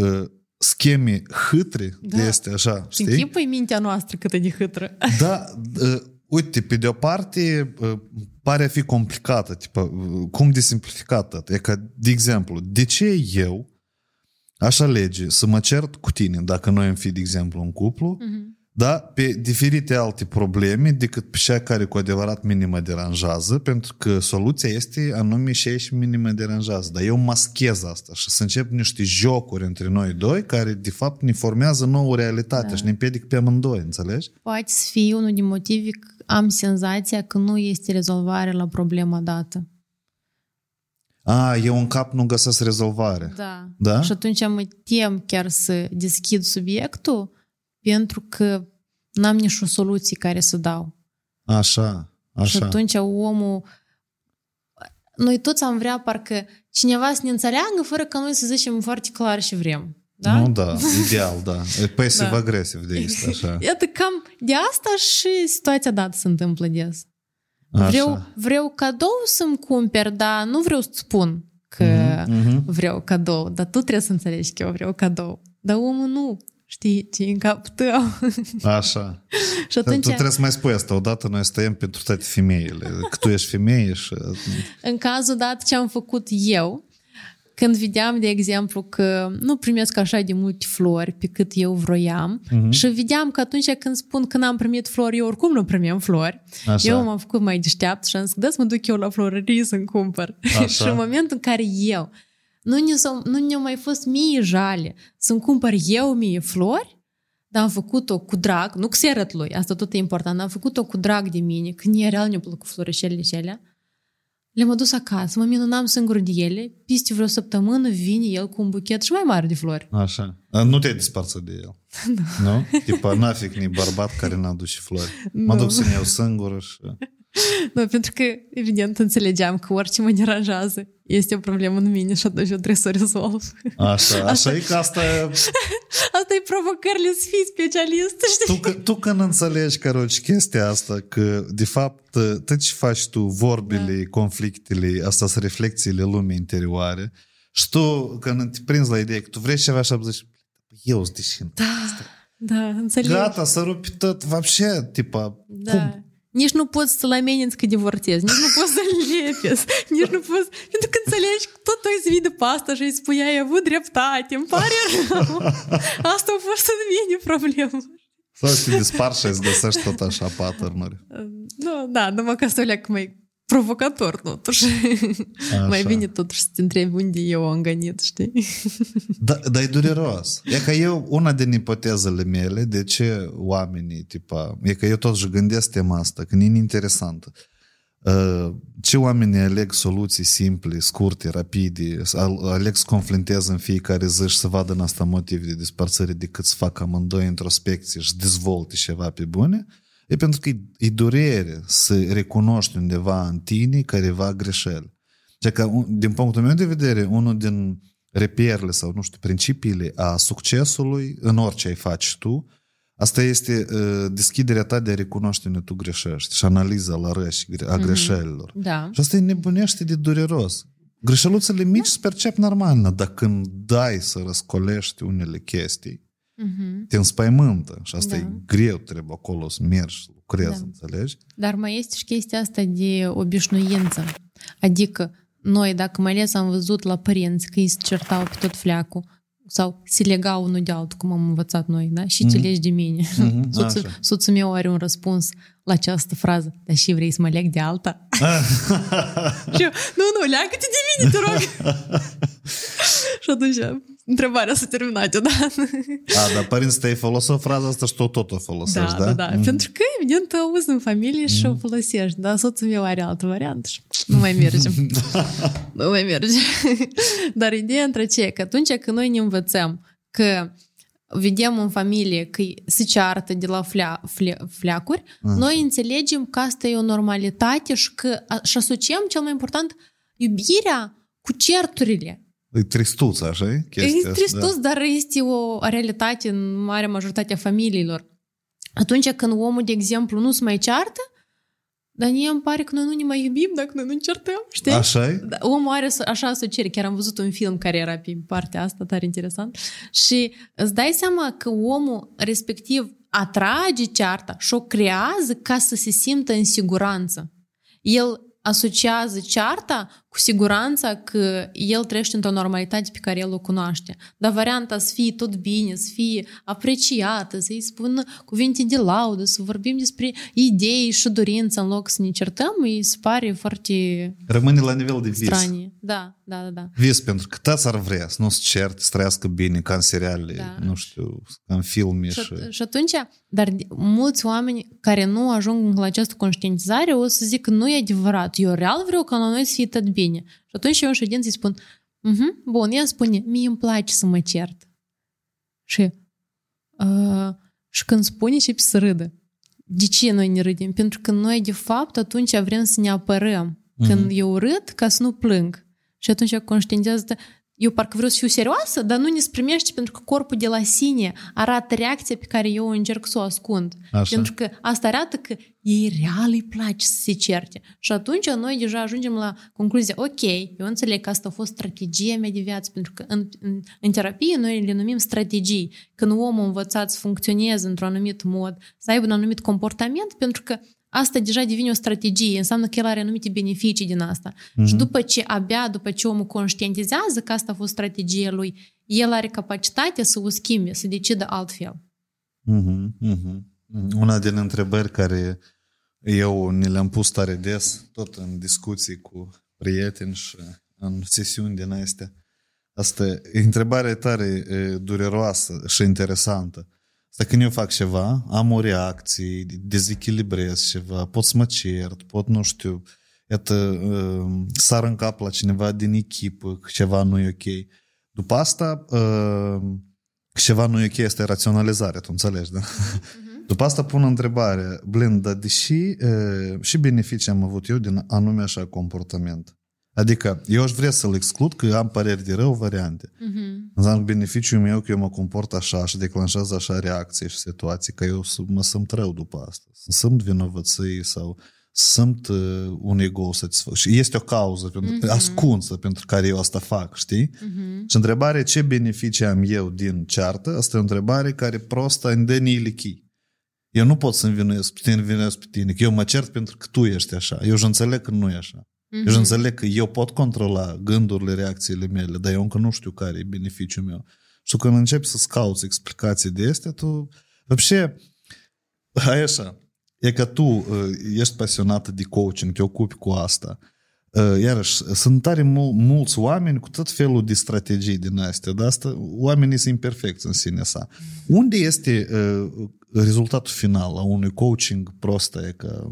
uh, scheme hâtre Da. de este așa, Și știi? închipă mintea noastră cât e de hâtră. [LAUGHS] Da, uh, uite, pe de o parte uh, pare a fi complicată, tipa, uh, cum de simplificată. E ca, de exemplu, de ce eu aș alege să mă cert cu tine, dacă noi am fi, de exemplu, un cuplu, Mhm. Da, pe diferite alte probleme decât pe cea care cu adevărat mine mă deranjează, pentru că soluția este anume și ei și mine mă deranjează. Dar eu maschez asta și să încep niște jocuri între noi doi care de fapt ne formează nouă realitate Da. și ne împiedică pe amândoi, înțelegi? Poate să fie unul din motive că am senzația că nu este rezolvare la problema dată. A, eu în cap nu găsesc rezolvare. Da. Da? Și atunci mă tem chiar să deschid subiectul pentru că n-am nici o soluție care să dau. Așa, Și așa. atunci omul noi toți am vrea parcă cineva să ne înțeleagă fără ca noi să zicem foarte clar și vrem. Da? Nu, da, ideal, da. E pasiv-agresiv de este [LAUGHS] așa. Iată, cam de asta și situația dată se întâmplă des. Așa. Vreau, vreau cadou să-mi cumperi, dar nu vreau să spun că Mhm. vreau cadou, dar tu trebuie să înțelegi că eu vreau cadou. Dar omul nu știi ce e în capul tău. [LAUGHS] Așa. [LAUGHS] și Tu atunci, trebuie să mai spui asta odată, noi stăiem pentru toate femeile. Că tu ești femeie și... în cazul dat ce am făcut eu, când vedeam, de exemplu, că nu primesc așa de multe flori pe cât eu vroiam Mhm. și vedeam că atunci când spun că n-am primit flori, eu oricum nu primeam flori. Așa. Eu m-am făcut mai deșteapt și am zis, da să mă duc eu la florărie să-mi cumpăr. Așa. [LAUGHS] și în momentul în care eu nu ne, nu ne-a mai fost mie jale să-mi cumpăr eu mie flori, dar am făcut-o cu drag, nu că se arăt lui, asta tot e important, am făcut-o cu drag de mine, că mie real ne-au plăcut florășelele acelea. Le-am adus acasă, mă minunam singur de ele, peste vreo săptămână vine el cu un buchet și mai mare de flori. Așa. A, Nu te-ai despărțit de el. Nu? Tipa, n-afic ni bărbat care n-a dus și flori. Mă Nu. duc să-mi iau singură și... Nu, pentru că, evident, înțelegeam că orice mă deranjează este o problemă în mine și atunci eu trebuie să o rezolv. Așa, așa e că asta... Asta e provocările să fii specialist, știi? Tu, că- tu când înțelegi, Caroci, chestia asta, că, de fapt, tot ce faci tu, vorbile, Da. conflictele, astea sunt reflexiile lumii interioare, și tu, când te prinzi la ideea că tu vrei ceva și zici, eu sunt deși Da, da, înțeleg. Gata, să rupi tot, вообще, tipa, Da. cum? nici nu poți să-l ameninți că divorțezi, nici nu poți să-l [LAUGHS] lepezi, nici nu poți... Pentru că înțelegi că tot tu îi vii de pasta și îi spui, ai avut dreptate, îmi pare rău. [LAUGHS] Asta a fost în mine problemă. Sau să te desparți și îți găsești tot așa pattern-uri. Nu, da, numai că asta o leacă mai provocator, totuși. Așa. Mai bine totuși să te întrebi unde eu am gănit, știi? Da, dar e dureros. E că eu, una din ipotezele mele, de ce oamenii, tipa, e că eu totuși gândesc tema asta, că e interesantă. Uh, Ce oamenii aleg soluții simple, scurte, rapide, al- aleg să confrunteze în fiecare zi și să vadă în asta motiv de despărțire decât să facă amândoi introspecție și dezvolte ceva pe bune, e pentru că e, e durere să recunoști undeva în tine careva greșeli. Deci că, un- din punctul meu de vedere, unul din reperele sau, nu știu, principiile a succesului în orice ai faci tu, asta este uh, deschiderea ta de a recunoaște unde tu greșești și analiza la răși a greșelilor. Da. Și asta e nebunește de dureros. Greșeluțele mici se percep normal, dar când dai să răscolești unele chestii, Mhm. te înspăimântă și asta Da. e greu, trebuie acolo să mergi, să lucrezi, Da. înțelegi? Dar mai este și chestia asta de obișnuință. Adică noi, dacă mai ales am văzut la părinți că îi se certau pe tot fleacul sau se legau unul de altul, cum am învățat noi, da? Și ce legi de mine. Mhm, Soțul, așa. soțul meu are un răspuns la această frază. Dar și vrei să mă leg de alta? și eu, nu, nu, leagă-te de mine, te rog. și atunci, întrebarea s-a terminat da? A, dar părinții tăi folosesc fraza asta și tu tot o folosești, Da, da? da, da. Pentru că, evident, o auzi în familie și o folosești. Dar soțul meu are altă variantă și nu mai merge. [LAUGHS] nu mai merge. Dar ideea între ce? Că atunci când noi ne învățăm că vedem în familie că se ceartă de la flea, fle, fleacuri, noi înțelegem că asta e o normalitate și că a- și asociem cel mai important iubirea cu certurile. E tristuț, așa e? Chestia E asta, tristos, dar este o realitate în marea majoritate a familiilor. Atunci când omul, de exemplu, nu se mai ceartă, dar mie îmi pare că noi nu ne mai iubim dacă noi nu ne certăm, știi? Da. așa e? Da, omul are as- așa asociere. Chiar am văzut un film care era pe partea asta, tare interesant. Și îți dai seama că omul respectiv atrage cearta și o creează ca să se simtă în siguranță. El asociază cearta cu siguranța că el trăiește într-o normalitate pe care el o cunoaște. Dar varianta să fie tot bine, să fie apreciată, să-i spună cuvinte de laudă, să vorbim despre idei și dorință în loc să ne certăm, îi se pare foarte Rămâne la nivel de vis. stranie. Da, da, da, da. Vis, pentru că toți ar vrea să nu se certe, să trăiască bine, ca în seriale, Da. nu știu, ca în filme Și, și... și atunci, dar mulți oameni care nu ajung la această conștientizare o să zic că nu e adevărat. Eu real vreau ca la noi să fie tot bine. Și atunci eu în ședință îi spun, mhm, bun, ea spune, mie îmi place să mă cert. Și, uh, și când spune și să râdă. De ce noi ne râdem? Pentru că noi, de fapt, atunci vrem să ne apărăm. când eu râd ca să nu plâng. Și atunci conștientizează eu parcă vreau să fiu serioasă, dar nu ne primește pentru că corpul de la sine arată reacția pe care eu încerc să o ascund. Așa. Pentru că asta arată că ei real îi place să se certe. Și atunci noi deja ajungem la concluzia, ok, eu înțeleg că asta a fost strategia mea de viață, pentru că în, în, în terapie noi le numim strategii. Când omul a învățat să funcționeze într-un anumit mod, să aibă un anumit comportament, pentru că asta deja devine o strategie, înseamnă că el are anumite beneficii din asta. Mm-hmm. Și după ce, abia după ce omul conștientizează că asta a fost strategia lui, el are capacitatea să o schimbe, să decidă altfel. Mm-hmm, mm-hmm. Una din întrebări care eu ni le-am pus tare des, tot în discuții cu prieteni și în sesiuni din astea, asta e întrebare tare e, dureroasă și interesantă. Asta când eu fac ceva, am o reacție, dezechilibrez ceva, pot să mă cert, pot, nu știu, iată, uh, sar în cap la cineva din echipă că ceva nu e ok. După asta, uh, ceva nu e ok este raționalizarea, tu înțelegi, da? Uh-huh. După asta pun întrebarea, blin, dar deși uh, și beneficii am avut eu din anume așa comportament, Adică eu aș vrea să-l exclud că am păreri de rău variante. Uh-huh. Înseamnă beneficiul meu că eu mă comport așa și declanșează așa reacții și situații că eu mă simt rău după asta. Să simt vinovății sau simt uh, un ego satisfăcut. Și este o cauză uh-huh. ascunsă pentru care eu asta fac, știi? Uh-huh. Și întrebarea ce beneficii am eu din ceartă, asta e o întrebare care prostă în dă lichii. Eu nu pot să învinuiesc pe tine, învinuiesc pe tine, că eu mă cert pentru că tu ești așa. Eu și înțeleg că nu e așa. Mm-hmm. Eu înțeleg că eu pot controla gândurile, reacțiile mele, dar eu încă nu știu care e beneficiul meu. Și când începi să scauți explicații de astea, tu... Вообще, hai așa, e că tu uh, ești pasionată de coaching, te ocupi cu asta. Uh, iarăși, sunt tare mulți oameni cu tot felul de strategii din astea, dar asta, oamenii sunt imperfecți în sine sa. Unde este uh, rezultatul final a unui coaching prost e că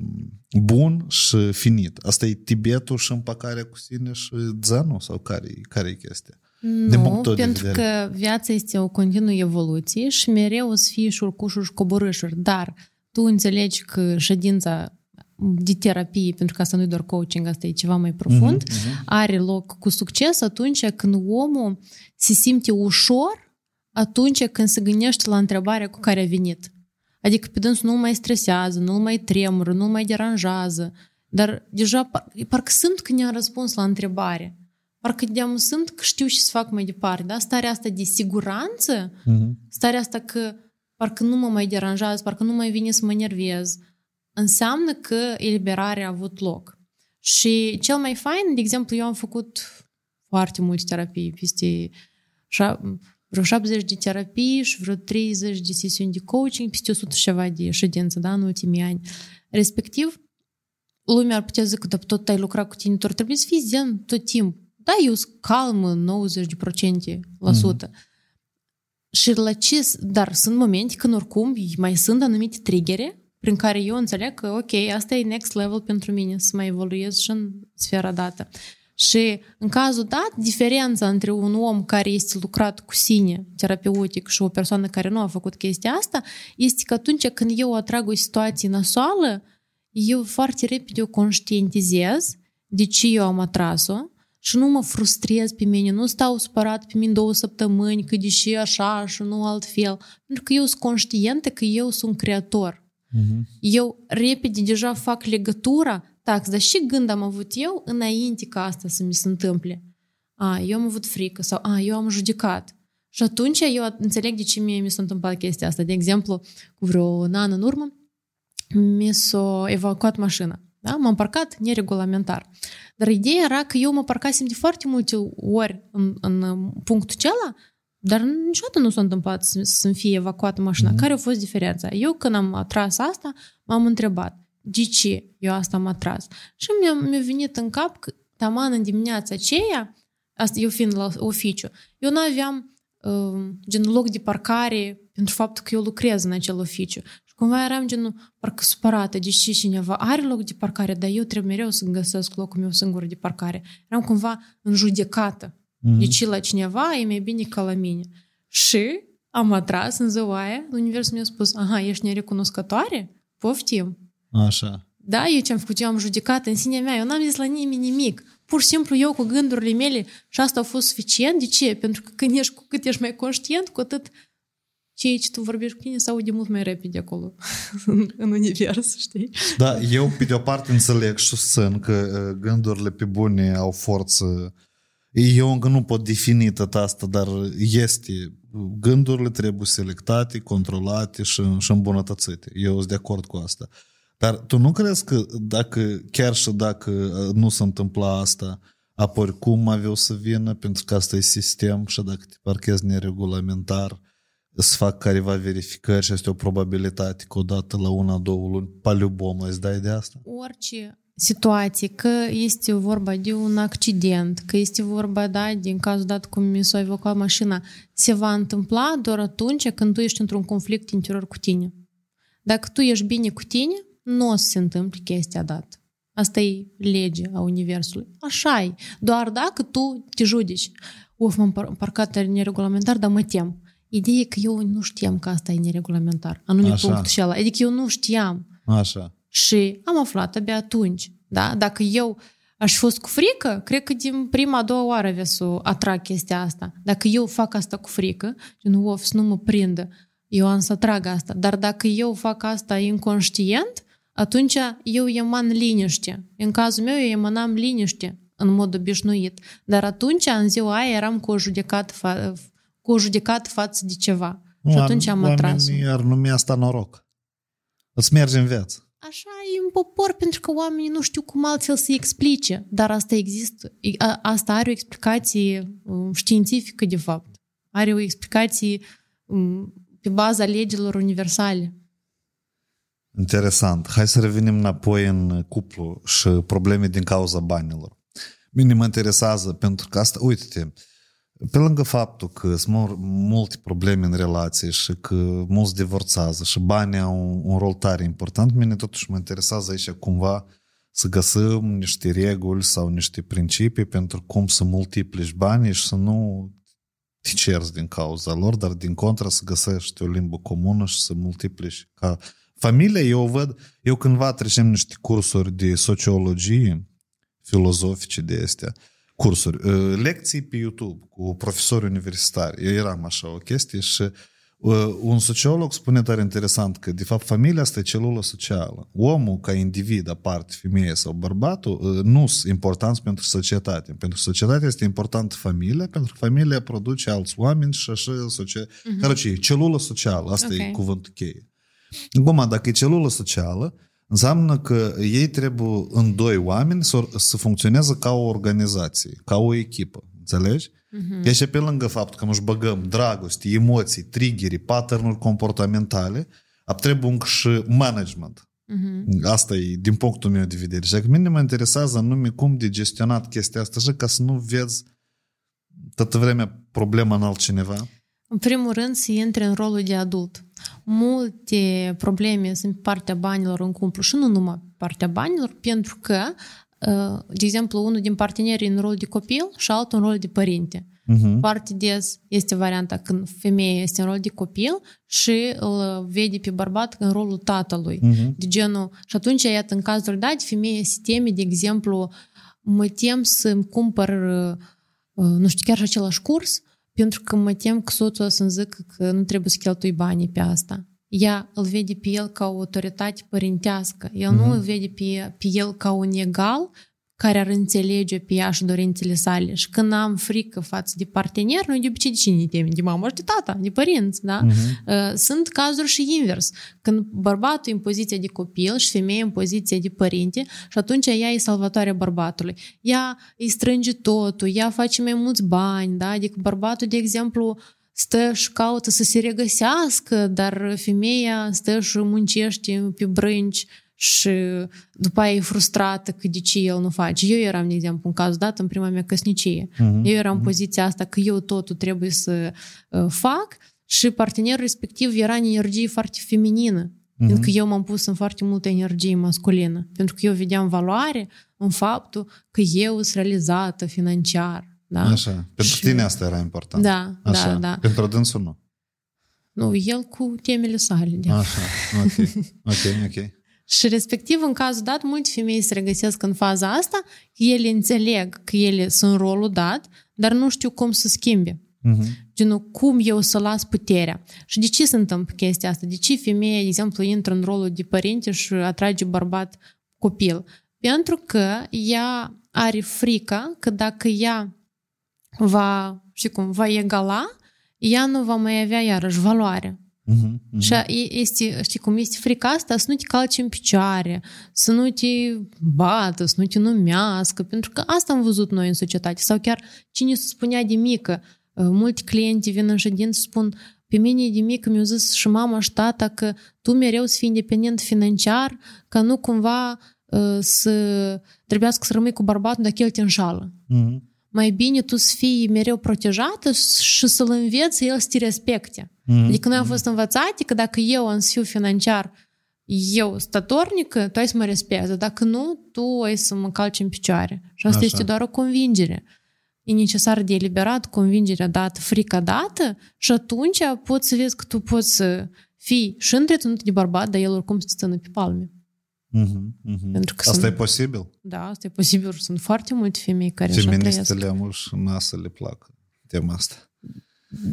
bun și finit. Asta e Tibetul și împăcarea cu sine și zenul sau care, care e chestia? Nu, pentru că viața este o continuă evoluție și mereu o să fie și șurcușuri și coborâșuri, dar tu înțelegi că ședința de terapie, pentru că asta nu e doar coaching, asta e ceva mai profund, uh-huh, uh-huh. are loc cu succes atunci când omul se simte ușor atunci când se gândește la întrebarea cu care a venit. Adică pe dânsul nu mai stresează, nu mai tremură, nu mai deranjează. Dar deja par, parcă sunt că ne-a răspuns la întrebare. Parcă de sunt că știu și să fac mai departe. Da? Starea asta de siguranță, mm-hmm. starea asta că parcă nu mă mai deranjează, parcă nu mai vine să mă nervez, înseamnă că eliberarea a avut loc. Și cel mai fain, de exemplu, eu am făcut foarte multe terapii, peste vreo 70 de terapii și vreo 30 de sesiuni de coaching, peste 100 și ceva de ședință, da, în ultimii ani. Respectiv, lumea ar putea zic că tot ai lucrat cu tine, tot trebuie să fii zen tot timpul. Da, eu sunt calmă 90% la mm. sută. Și la ce, dar sunt momente când oricum mai sunt anumite triggere prin care eu înțeleg că, ok, asta e next level pentru mine, să mai evoluez și în sfera dată. Și în cazul dat, diferența între un om care este lucrat cu sine terapeutic și o persoană care nu a făcut chestia asta este că atunci când eu atrag o situație nasoală, eu foarte repede o conștientizez de ce eu am atras-o și nu mă frustrez pe mine, nu stau supărat pe mine două săptămâni că deși așa și nu altfel, pentru că eu sunt conștientă că eu sunt creator. Uh-huh. Eu repede deja fac legătura tax, dar și gând am avut eu înainte ca asta să mi se întâmple. A, eu am avut frică sau a, eu am judecat. Și atunci eu înțeleg de ce mie mi s-a întâmplat chestia asta. De exemplu, cu vreo un an în urmă, mi s-a evacuat mașina. Da? M-am parcat neregulamentar. Dar ideea era că eu mă parcasem de foarte multe ori în, în punctul acela, dar niciodată nu s-a întâmplat să, să-mi fie evacuată mașina. Mm-hmm. Care a fost diferența? Eu când am atras asta, m-am întrebat, de ce eu asta am atras? Și mi-a, mi-a venit în cap că taman în dimineața aceea, asta eu fiind la oficiu, eu nu aveam uh, gen loc de parcare pentru faptul că eu lucrez în acel oficiu. Și cumva eram gen parcă supărată, de ce cineva are loc de parcare, dar eu trebuie mereu să găsesc locul meu singur de parcare. Eram cumva în judecată. Mm-hmm. Deci la cineva e mai bine ca la mine. Și am atras în ziua aia, universul mi-a spus, aha, ești nerecunoscătoare? Poftim. Așa. Da, eu ce-am făcut, eu am judecat în sinea mea, eu n-am zis la nimeni nimic. Pur și simplu eu cu gândurile mele și asta a fost suficient. De ce? Pentru că când ești, cu cât ești mai conștient, cu atât ceea ce tu vorbești cu tine se aude mult mai repede acolo, în, în univers, știi? Da, eu pe de o parte înțeleg și susțin că uh, gândurile pe bune au forță. Eu încă nu pot defini tot asta, dar este. Gândurile trebuie selectate, controlate și, și îmbunătățite. Eu sunt de acord cu asta. Dar tu nu crezi că dacă, chiar și dacă uh, nu se întâmpla asta, apoi cum aveau să vină, pentru că asta e sistem și dacă te parchezi neregulamentar, să fac careva verificări și este o probabilitate că odată la una, două luni, paliubom, îți dai de asta? Orice situație, că este vorba de un accident, că este vorba, da, din cazul dat cum mi s-a evocat mașina, se va întâmpla doar atunci când tu ești într-un conflict interior cu tine. Dacă tu ești bine cu tine, nu o să se întâmple chestia dată. Asta e lege a Universului. Așa e. Doar dacă tu te judici. Uf, m-am parcat neregulamentar, dar mă tem. Ideea e că eu nu știam că asta e neregulamentar. Anume Așa. punctul și ăla. Adică eu nu știam. Așa. Și am aflat abia atunci. Da? Dacă eu aș fi fost cu frică, cred că din prima, a doua oară avea să atrag chestia asta. Dacă eu fac asta cu frică, nu of, să nu mă prindă, eu am să atrag asta. Dar dacă eu fac asta inconștient, atunci eu eman liniște. În cazul meu, eu emanam liniște în mod obișnuit. Dar atunci, în ziua aia, eram cu o judecată, fa- cu o judecată față de ceva. Și atunci am atras. Oamenii ar numi asta noroc. Îți merge în viață. Așa e în popor, pentru că oamenii nu știu cum altfel să explice. Dar asta există. Asta are o explicație științifică, de fapt. Are o explicație pe baza legilor universale. Interesant. Hai să revenim înapoi în cuplu și probleme din cauza banilor. Mine mă interesează pentru că asta, uite-te, pe lângă faptul că sunt multe probleme în relație și că mulți divorțează și banii au un, un rol tare important, mine totuși mă interesează aici cumva să găsim niște reguli sau niște principii pentru cum să multiplici banii și să nu te cerzi din cauza lor, dar din contră să găsești o limbă comună și să multiplici ca Familia, eu văd, eu cândva trecem niște cursuri de sociologie filozofice de astea, cursuri, uh, lecții pe YouTube cu profesori universitari. Eu eram așa o chestie și uh, un sociolog spune dar interesant că, de fapt, familia asta e celulă socială. Omul, ca individ, aparte, femeie sau bărbatul, uh, nu sunt importanți pentru societate. Pentru societate este importantă familia, pentru că familia produce alți oameni și așa... Socia... Mhm. Uh-huh. Celulă socială, asta okay. e cuvântul cheie. Acum, dacă e celulă socială, înseamnă că ei trebuie în doi oameni să, să funcționeze ca o organizație, ca o echipă. Înțelegi? Uh-huh. Deci pe lângă faptul că își băgăm dragoste, emoții, triggeri, pattern comportamentale, trebuie încă și management. Uh-huh. Asta e din punctul meu de vedere. Și dacă mine mă interesează anume cum de gestionat chestia asta așa ca să nu vezi toată vremea problema în altcineva. În primul rând să intre în rolul de adult multe probleme sunt pe partea banilor în cuplu și nu numai pe partea banilor, pentru că, de exemplu, unul din parteneri în rol de copil și altul în rol de părinte. Uh-huh. Foarte des este varianta când femeia este în rol de copil și îl vede pe bărbat în rolul tatălui. Uh-huh. De genul, și atunci, iată, în cazul dat, femeia se teme, de exemplu, mă tem să-mi cumpăr, nu știu, chiar și același curs, pentru că mă tem că soțul o să-mi zică că nu trebuie să cheltui banii pe asta. Ea îl vede pe el ca o autoritate părintească. El uh-huh. nu îl vede pe, pe el ca un egal care ar înțelege pe ea și dorințele sale. Și când am frică față de partener, noi de obicei de cine ne temem? De mamă și de tata, de părinți, da? Uh-huh. Sunt cazuri și invers. Când bărbatul e în poziția de copil și femeia în poziția de părinte și atunci ea e salvatoarea bărbatului. Ea îi strânge totul, ea face mai mulți bani, da? Adică bărbatul, de exemplu, stă și caută să se regăsească, dar femeia stă și muncește pe brânci și după aia e frustrată că de ce el nu face. Eu eram, de exemplu, în cazul dat, în prima mea căsnicie. Uh-huh. Eu eram în uh-huh. poziția asta că eu totul trebuie să uh, fac și partenerul respectiv era în energie foarte feminină. Uh-huh. Pentru că eu m-am pus în foarte multă energie masculină. Pentru că eu vedeam valoare în faptul că eu sunt realizată financiar. Da? Așa. Pentru și... tine asta era important. Da, Așa. da, da. Pentru dânsul nu. Nu, el cu temele sale. De Așa, ok, ok, ok. Și respectiv, în cazul dat, multe femei se regăsesc în faza asta, ele înțeleg că ele sunt rolul dat, dar nu știu cum să schimbe. Mhm. Genul, cum eu să las puterea? Și de ce se întâmplă chestia asta? De ce femeia, de exemplu, intră în rolul de părinte și atrage bărbat copil? Pentru că ea are frica că dacă ea va, știi cum, va egala, ea nu va mai avea iarăși valoare. Mhm. Mhm. Și e- este, știi cum, este frica asta să nu te calci în picioare, să nu te bată, să nu te numească, pentru că asta am văzut noi în societate. Sau chiar cine se spunea de mică, uh, mulți clienți vin în ședință și spun pe mine de mică mi-au zis și mama și tata că tu mereu să fii independent financiar, ca nu cumva uh, să trebuiască să rămâi cu bărbatul dacă el te înșală. Mhm. Mai bine tu să fii mereu protejată și să-l înveți el să te respecte. Mhm. Adică noi am fost învățate că dacă eu am să fiu financiar, eu statornică, tu ai să mă respecti. Dacă nu, tu ai să mă calci în picioare. Și asta Așa. este doar o convingere. E necesar de eliberat convingerea dată, frica dată și atunci poți să vezi că tu poți să fii și întreținut de bărbat, dar el oricum să te țină pe palme. Mhm. Mhm. Pentru că Asta sunt- e posibil? Da, asta e posibil. Sunt foarte multe femei care așa trăiesc. Feministele am și nasă le plac tema asta.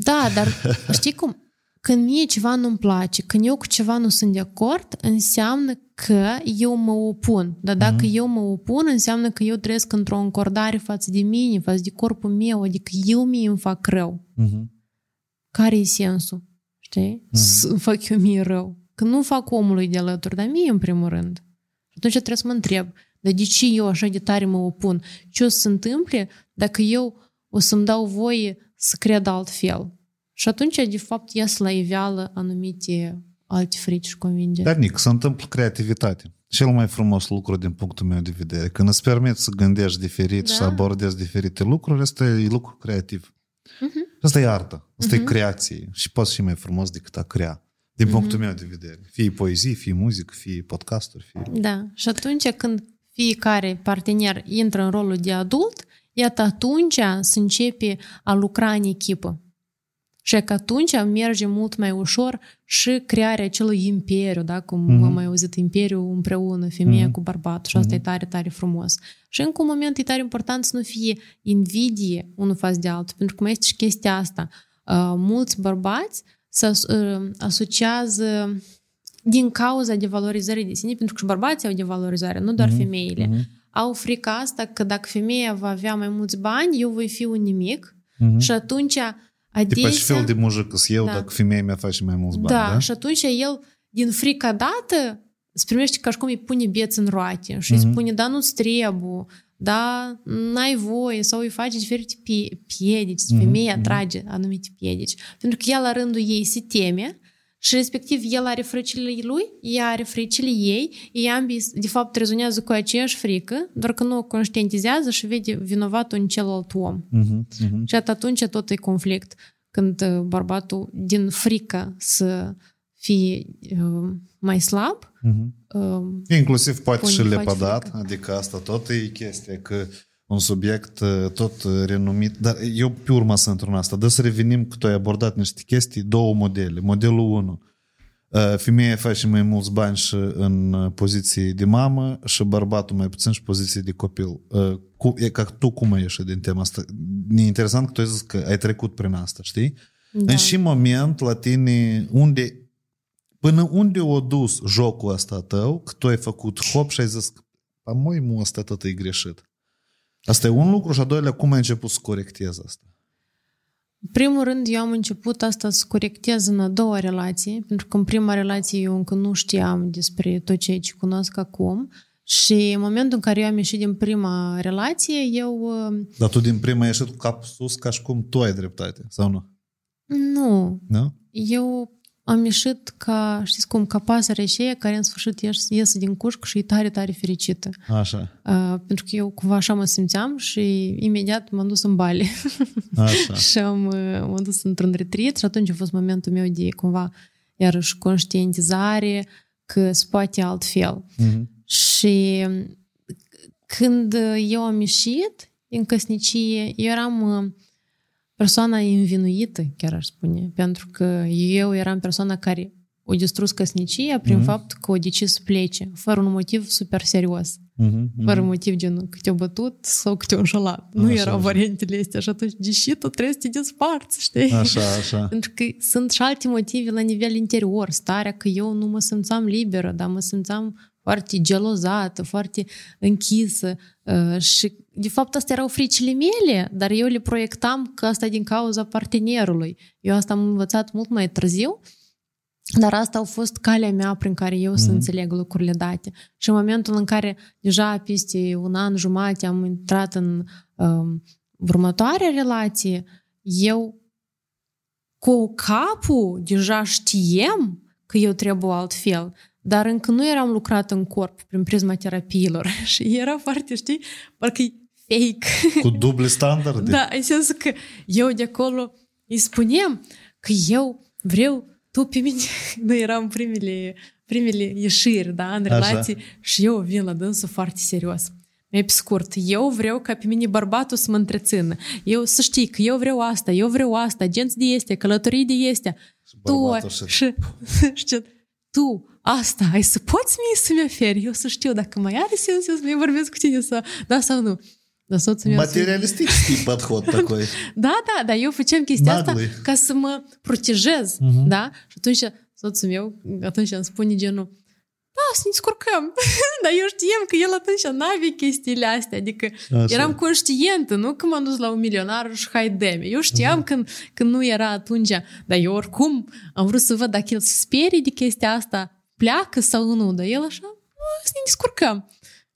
Da, dar [LAUGHS] știi cum? Când mie ceva nu-mi place, când eu cu ceva nu sunt de acord, înseamnă că eu mă opun. Dar dacă eu mă opun, înseamnă că eu trăiesc într-o încordare față de mine, față de corpul meu, adică eu mie îmi fac rău. Mhm. Care e sensul? Știi? Să fac eu mie rău. Că nu fac omului de alături, dar mie în primul rând. Și atunci trebuie să mă întreb, dar de ce eu așa de tare mă opun? Ce o să se întâmple dacă eu o să-mi dau voie să cred altfel? Și atunci, de fapt, ies la iveală anumite alte frici și convingeri. Dar, Nic, se întâmplă creativitate. Cel mai frumos lucru din punctul meu de vedere. Când îți permiți să gândești diferit Da. și să abordezi diferite lucruri, asta e lucru creativ. Mhm. Asta e artă. Asta e creație. Și poți fi mai frumos decât a crea. Din Mhm. punctul meu de vedere. Fie poezie, fie muzică, fie podcasturi, fie... Da. Și atunci când fiecare partener intră în rolul de adult, iată atunci se începe a lucra în echipă. Și că atunci merge mult mai ușor și crearea acelui imperiu, da? cum Mhm. mm-hmm. am mai auzit, imperiu împreună, femeia Mhm. cu bărbatul. Și asta e tare, tare frumos. Și încă un moment e tare important să nu fie invidie unul față de altul, pentru că mai este și chestia asta. Uh, mulți bărbați se as- uh, asociază din cauza devalorizării de sine, pentru că și bărbații au devalorizare, nu doar femeile. Mhm. Au frica asta că dacă femeia va avea mai mulți bani, eu voi fi un nimic Mhm. și atunci Tipa ce fel adesea... de mujic sunt eu Da. dacă femeia mea face mai mulți bani, da, da? și atunci el, din frica dată, îți primește ca și cum îi pune beț în roate și îi Mhm. spune, da, nu-ți trebuie, da, n-ai voie, sau îi face diferite pie- piedici, Mhm, femeia atrage anumite piedici. Pentru că ea la rândul ei se teme și respectiv el are fricile lui, ea are fricile ei, ei ambii de fapt rezonează cu aceeași frică, doar că nu o conștientizează și vede vinovatul în celălalt om. Mhm, mhm. Și atunci tot e conflict când uh, bărbatul din frică să fie uh, mai slab, Mhm. uh, Inclusiv poate Pune- și face lepădat, frică. adică asta tot e chestia, că un subiect uh, tot uh, renumit, dar eu pe urmă sunt într-un asta, dă să revenim că tu ai abordat niște chestii, două modele. Modelul 1, femeia face mai mulți bani și în uh, poziție de mamă și bărbatul mai puțin și poziție de copil. Uh, Cu, e ca tu cum ai ieșit din tema asta? E interesant că tu ai zis că ai trecut prin asta, știi? da. În și moment la tine, unde, până unde o dus jocul ăsta tău, că tu ai făcut hop și ai zis că a moi mu ăsta tot e greșit. Asta e un lucru și a doilea, cum ai început să corectezi asta? În primul rând, eu am început asta să corectez în a doua relație, pentru că în prima relație eu încă nu știam despre tot ceea ce cunosc acum și în momentul în care eu am ieșit din prima relație, eu uh, Dar tu din prima ai ieșit cu capul sus ca și cum tu ai dreptate, sau nu? nu, Nu? eu am ieșit ca, știți cum, ca pasărea aceea care în sfârșit ies, iese din cușcă și e tare, tare fericită. Așa, Uh, pentru că eu cumva așa mă simțeam și imediat m-am dus în Bali. așa. [LAUGHS] și am, uh, m-am dus într-un retreat și atunci a fost momentul meu de cumva iarăși conștientizare că se poate altfel. Mhm. Și când eu am ieșit din căsnicie, eu eram uh, persoana învinuită, chiar aș spune, pentru că eu eram persoana care o distrus căsnicia prin mm-hmm. faptul că o decis să plece, fără un motiv super serios. Mhm, Fără mhm. motiv gen că te-a bătut sau că te-a înșelat. Nu Așa, erau așa. variantele astea și atunci, deși tu trebuie să te desparți, știi? Așa, așa. [LAUGHS] Pentru că sunt și alte motive la nivel interior. Starea că eu nu mă simțeam liberă, dar mă simțeam foarte gelozată, foarte închisă uh, și de fapt astea erau fricile mele, dar eu le proiectam că asta e din cauza partenerului. Eu asta am învățat mult mai târziu, dar asta a fost calea mea prin care eu să Mhm. înțeleg lucrurile date. Și în momentul în care deja peste un an jumate am intrat în um, următoarea relație, eu cu capul deja știem că eu trebuie altfel, dar încă nu eram lucrat în corp prin prisma terapiilor [LAUGHS] și era foarte, știi, parcă e fake. Cu duble standarde? Da, în sensul că eu de acolo îi spuneam că eu vreau tu pe mine, [LAUGHS] noi eram primele, primele ieșiri, da, în Așa. relații și eu vin la dânsul foarte serios. Mai pe scurt, eu vreau ca pe mine bărbatul să mă întrețină. Eu să știi că eu vreau asta, eu vreau asta, agenți de este, călătorii de este. Tu, bărbatul și- [LAUGHS] și, știi, tu, asta, ai să poți mie să-mi oferi? Eu să știu dacă mai are sens eu să mai vorbesc cu tine sau, da sau nu. Dar soțul meu... să- Материалистический подход такой. [LAUGHS] da, da, dar eu făceam chestia Naglui. asta ca să mă protejez, Mhm. da? Și atunci soțul meu atunci îmi spune genul da, să ne descurcăm. [LAUGHS] Dar eu știam că el atunci n-avea chestiile astea. Adică Așa. eram conștientă, nu că m-am dus la un milionar și hai de Eu știam Mhm. când, când nu era atunci. Dar eu oricum am vrut să văd dacă el se sperie de chestia asta, pleacă sau nu. Dar el așa, "A, să ne descurcăm.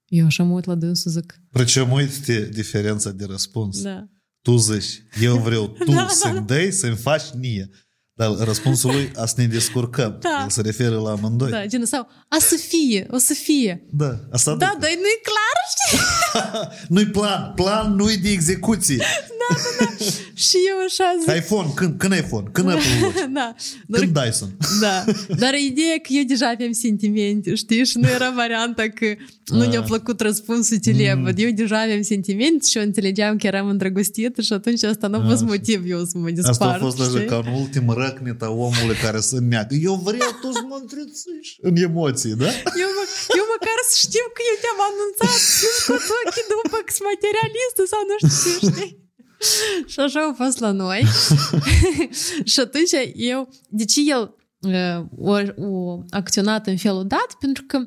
Eu așa mă uit la dânsul, zic, Причем uite diferența de răspuns. da. Tu zici, eu vreau tu Da, da, să-mi dai, să-mi faci mie. Dar răspunsul lui, a să ne descurcăm. Da. El se referă la amândoi. Da, genul, sau, a să fie, o să fie. Da, asta Da, dar nu-i clar, știi? [LAUGHS] Nu-i plan. Plan nu-i de execuție. [LAUGHS] Și eu așa zic, iPhone, când, când iPhone? Când Apple Watch? [LAUGHS] da, dar, Când Dyson? da, dar ideea e că eu deja aveam sentimente, știi? Și nu era varianta că nu Ah. ne-a plăcut răspunsul celebăt. Eu deja aveam sentimente și eu înțelegeam că eram îndrăgostită și atunci asta nu a fost Ah. motiv eu să mă Asta dispar, a fost așa știi? ca un ultim răcnet a omului care să neagă. Eu vreau tu să mă întrețiși în emoții, da? Eu, mă, eu măcar să știu că eu te-am anunțat sunt cu ochii după că sunt materialistă sau nu știu ce, știi? Și așa a fost la noi. [LAUGHS] și atunci eu, de ce el uh, o, o acționat în felul dat? Pentru că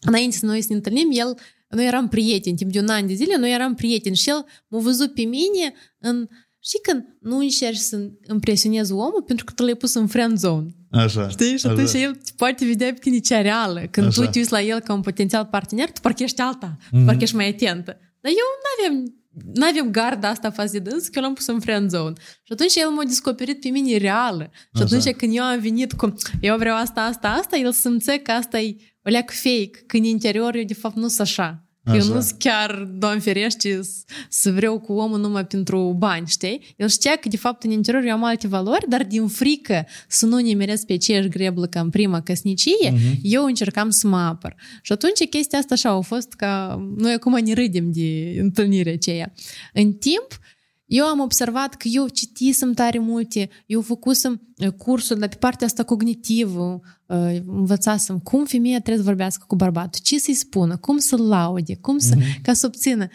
înainte să noi să ne întâlnim, el, noi eram prieteni, timp de un an de zile, noi eram prieteni și el m-a văzut pe mine în Știi când nu încerci să impresionezi omul pentru că tu l-ai pus în friend zone. Așa. Știi? Și atunci el te poate vedea pe tine cea reală. Când Așa. tu te uiți la el ca un potențial partener, tu parcă ești alta. Mhm. Parcă ești mai atentă. Dar eu n-aveam n-aveam garda asta față de dâns, că eu l-am pus în friend zone. Și atunci el m-a descoperit pe mine reală. Și Așa. atunci când eu am venit cu eu vreau asta, asta, asta, el simțea că asta e o leac fake, că în interior eu de fapt nu sunt așa. Că Eu Așa. nu sunt chiar, doamne ferește, s- să vreau cu omul numai pentru bani, știi? El știa că, de fapt, în interior eu am alte valori, dar din frică să nu nimeresc pe aceeași greblă ca în prima căsnicie, Mhm. eu încercam să mă apăr. Și atunci chestia asta așa a fost ca... Noi acum ne râdem de întâlnirea aceea. În timp, eu am observat că eu citisem tare multe, eu făcusem uh, cursuri, dar pe partea asta cognitivă, uh, învățasem cum femeia trebuie să vorbească cu bărbatul, ce să-i spună, cum să-l laude, cum să, Mhm. ca să obțină.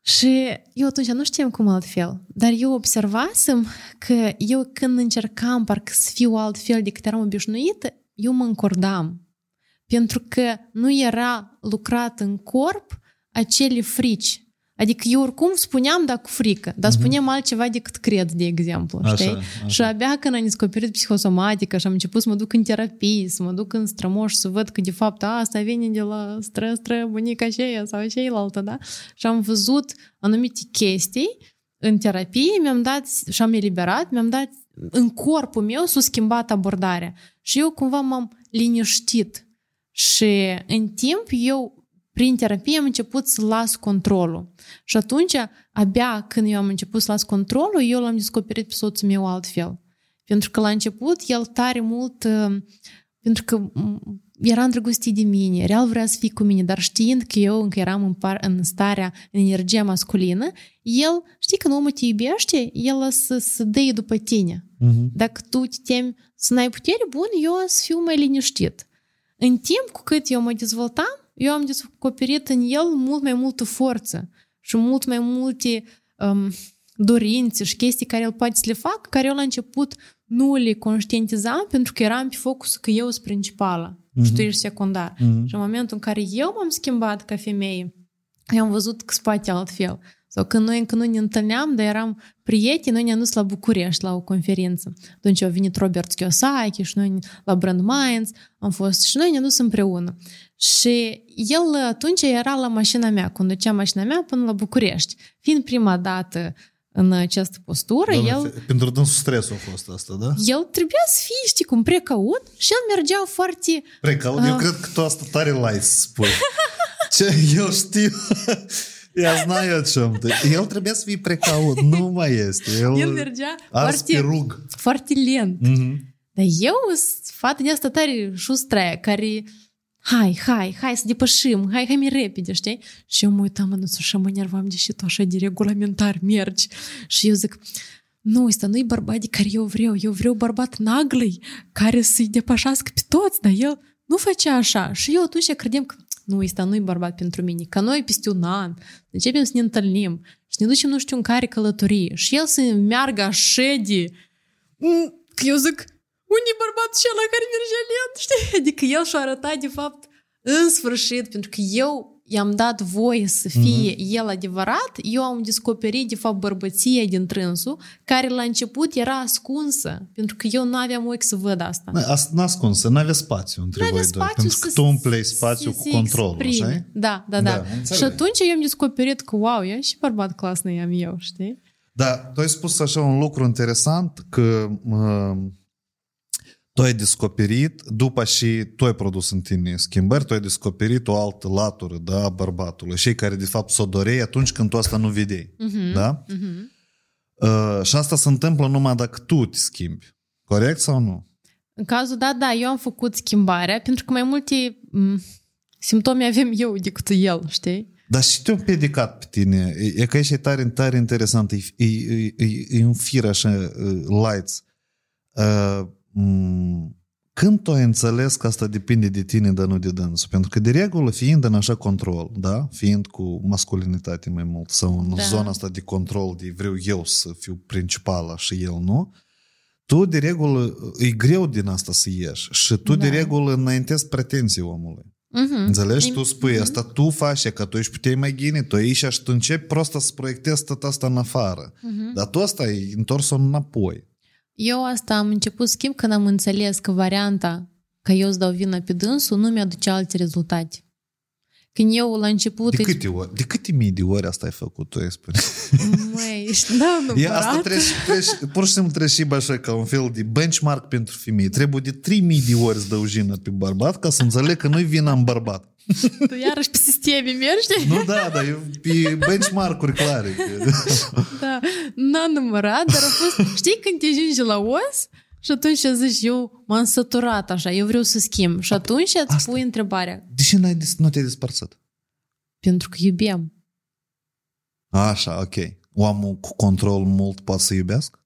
Și eu atunci nu știam cum altfel, dar eu observasem că eu când încercam parcă să fiu altfel decât eram obișnuită, eu mă încordam. Pentru că nu era lucrat în corp acele frici. Adică eu oricum spuneam, dar cu frică, dar spuneam altceva decât cred, de exemplu, Așa, știi? așa. Și abia când am descoperit psihosomatică și am început să mă duc în terapie, să mă duc în strămoș, să văd că de fapt a, asta vine de la stră, stră, bunica aceea sau ceilaltă, da? Și am văzut anumite chestii în terapie, mi-am dat și am eliberat, mi-am dat în corpul meu s-a schimbat abordarea. Și eu cumva m-am liniștit. Și în timp eu prin terapie am început să las controlul. Și atunci, abia când eu am început să las controlul, eu l-am descoperit pe soțul meu altfel. Pentru că la început el tare mult, uh, pentru că m, era îndrăgostit de mine, real vrea să fie cu mine, dar știind că eu încă eram în, par, în starea, în energia masculină, el, știi, când omul te iubește, el să, să dea după tine. Mhm. Dacă tu te temi să n-ai putere, bun, eu o să fiu mai liniștit. În timp cu cât eu mă dezvoltam, eu am descoperit în el mult mai multă forță și mult mai multe um, dorințe și chestii care el poate să le fac, care eu la început nu le conștientizam pentru că eram pe focus că eu sunt principală și tu ești secundar. Mhm. Și în momentul în care eu m-am schimbat ca femeie, eu am văzut că spate altfel. Sau când noi încă nu ne întâlneam, dar eram prieteni, noi ne-am dus la București la o conferință. Atunci a venit Robert Kiyosaki și noi la Brand Minds am fost și noi ne-am dus împreună. Și el atunci era la mașina mea, conducea mașina mea până la București. Fiind prima dată în această postură, Doamne, el... fe- Pentru dânsul stresul a fost asta, da? El trebuia să fie, știi cum, precaut și el mergea foarte... Precaut, eu Ah. cred că tu asta tare light să spui. Ce, eu știu. [LAUGHS] Я знаю, о чем ты. Ну, я у Елтребе свій прикау, ну маєсті. Він вірджа. Аспіруг. Фартілент. Да є у вас фатня статарі шустре, карі. Хай, хай, хай, с пашим, хай, хай міре підеш, тей. Що мой там, ну, слушай, що ми нервам діші, то що ді регуламентар мерч. Що язик, ну, ось, ну, і барбаді карі оврєв, я оврєв барбат наглый, карі сидя пашаск пітоць, да є, ну, фача аша, що я отуся крадємка, care să-i depășească pe toți, dar el nu făcea așa. Și eu atunci credem că nu, ăsta nu-i bărbat pentru mine, că noi peste un an începem să ne întâlnim și ne ducem nu știu în care călătorie și el să meargă așa de... Mm, Că eu zic, unde e bărbatul ăla care merge lent, știi? Adică el și-a arătat, de fapt, în sfârșit, pentru că eu i-am dat voie să fie mm-hmm. el adevărat, eu am descoperit, de fapt, bărbăția din trânsul, care la început era ascunsă, pentru că eu nu aveam ochi să văd asta. Na, Asta n-ascunsă, n-avea spațiu între N-avea voi doi. spațiu Pentru că să- tu umplei spațiu să cu se controlul, exprime. așa Da, da, da. Da, înțeleg. și atunci eu am descoperit că, wow, e și bărbat clasnă am eu, știi? Da, tu ai spus așa un lucru interesant că uh, tu ai descoperit, după și tu ai produs în tine schimbări, tu ai descoperit o altă latură da, a bărbatului, cei care de fapt s-o doreai atunci când tu asta nu vedeai. Mhm. Da? Mhm. Uh, și asta se întâmplă numai dacă tu te schimbi. Corect sau nu? În cazul dat, da, eu am făcut schimbarea, pentru că mai multe m, simptome avem eu decât el, știi? Dar și te-a împiedicat pe tine. E, e că e tare, tare interesant. E, e, e, e, e un fir așa, uh, lights. Uh, m, când tu ai înțeles că asta depinde de tine, dar nu de dânsul? Pentru că de regulă, fiind în așa control, da? fiind cu masculinitate mai mult, sau în Da. zona asta de control, de vreau eu să fiu principală și el nu, tu de regulă, e greu din asta să ieși și tu de Da. regulă înaintezi pretenții omului. Mhm. Înțelegi? E- Tu spui asta, tu faci, că tu ești puteai mai ghini, tu aici și tu începi prost să proiectezi tot asta în afară. Mhm. Dar tu asta ai întors-o înapoi. Eu asta am început schimb când am înțeles că varianta că eu îți dau vină pe dânsul nu mi-aduce alte rezultate. Când eu la început... De câte, ori, de câte mii de ori asta ai făcut, tu îi spune? Măi, ești da, [LAUGHS] nu E, asta trebuie, trebuie, pur și simplu trebuie și așa ca un fel de benchmark pentru femei. Trebuie de 3000 de ori să dau jină pe bărbat ca să înțeleg că nu-i vina în bărbat. Tu iarăși pe sisteme mergi? Nu, da, da, e pe benchmark-uri clare. Că... Da, n-am numărat, dar a fost... Știi când te ajungi la os? Și atunci zici, eu m-am săturat așa, eu vreau să schimb. Și atunci îți Asta. pui întrebarea. De ce n-ai, des- nu te-ai despărțit? Pentru că iubim. Așa, ok. Omul cu control mult poate să iubească?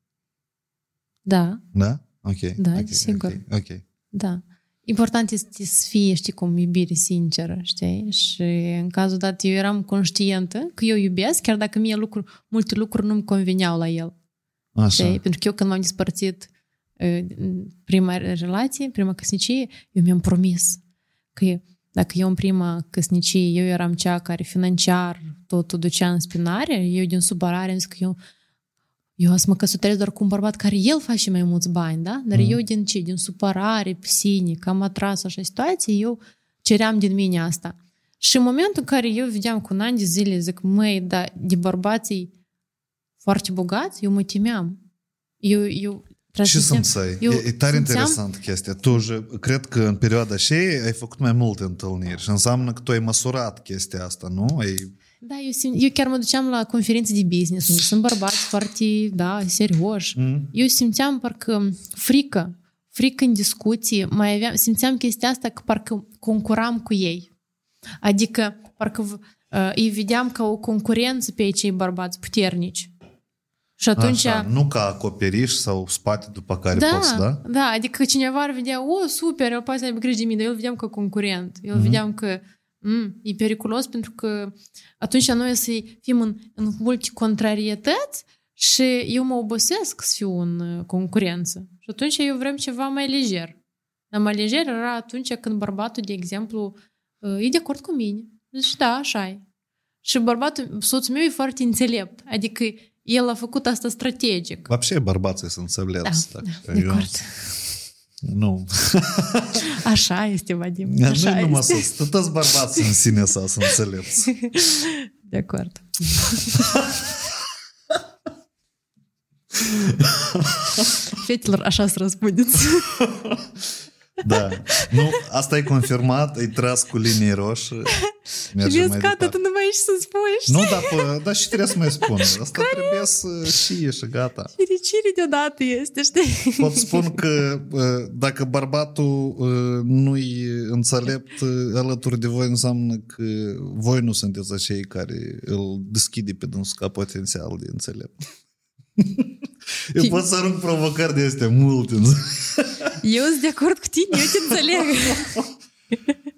Da, Da? Ok. Da, ok, sigur. Ok. ok. da. Important este să fie, știi cum, iubire sinceră, știi? Și în cazul dat eu eram conștientă că eu iubesc, chiar dacă mie lucruri, multe lucruri nu-mi conveneau la el. Așa. Știi? Pentru că eu când m-am despărțit uh, prima relație, prima căsnicie, eu mi-am promis că dacă eu în prima căsnicie, eu eram cea care financiar totul ducea în spinare, eu din supărare am zis că eu eu o să mă căsătoresc doar cu un bărbat care el face mai mulți bani, da? Dar Mhm. eu din ce? Din supărare pe sine, că am atras așa situație, eu ceream din mine asta. Și în momentul în care eu vedeam cu un an de zile, zic, măi, da, de bărbații foarte bogați, eu mă temeam. Eu, eu Ce transmitem- simțai? eu E, e tare simțeam- interesant chestia. Tu je, cred că în perioada și ai făcut mai multe întâlniri și înseamnă că tu ai măsurat chestia asta, nu? Ai... Da, eu, sim, eu chiar mă duceam la conferințe de business, unde sunt bărbați foarte, da, serioși. Mm? Eu simțeam parcă frică. frică în discuții, mai aveam, simțeam chestia asta că parcă concuram cu ei. Adică parcă uh, îi vedeam ca o concurență pe cei bărbați puternici. Și atunci... Așa, nu ca acoperiș sau spate după care da, poți, da? Da, adică cineva ar vedea, o, super, el poate să aibă grijă de mine, dar eu îl vedeam ca concurent. Eu mm-hmm. vedeam că mm, e periculos pentru că atunci noi să fim în, în multe contrarietăți și eu mă obosesc să fiu în uh, concurență. Și atunci eu vrem ceva mai lejer. Dar mai lejer era atunci când bărbatul, de exemplu, uh, e de acord cu mine. Deci da, așa e. Și bărbatul, soțul meu e foarte înțelept. Adică el a făcut asta strategic. Вообще bărbații sunt înțelepți. Da, da, de acord. Nu. Așa este, Vadim. Așa nu numai să toți bărbații în sine să sunt înțelepți. De acord. Fetelor, așa să răspundeți. Da. Nu, asta e confirmat, e tras cu linii roșii. Vezi, gata, tu nu mai ești să spui, Nu, dar, pă, dar și trebuie să mai spun. [LAUGHS] Asta Care? trebuie să știe și gata. Fericire deodată este, știi? Pot spun că dacă bărbatul nu-i înțelept alături de voi, înseamnă că voi nu sunteți acei care îl deschide pe dânsul ca potențial de înțelept. [LAUGHS] Eu pot să arunc provocări de astea multe. Eu sunt de acord cu tine, eu te înțeleg. [LAUGHS]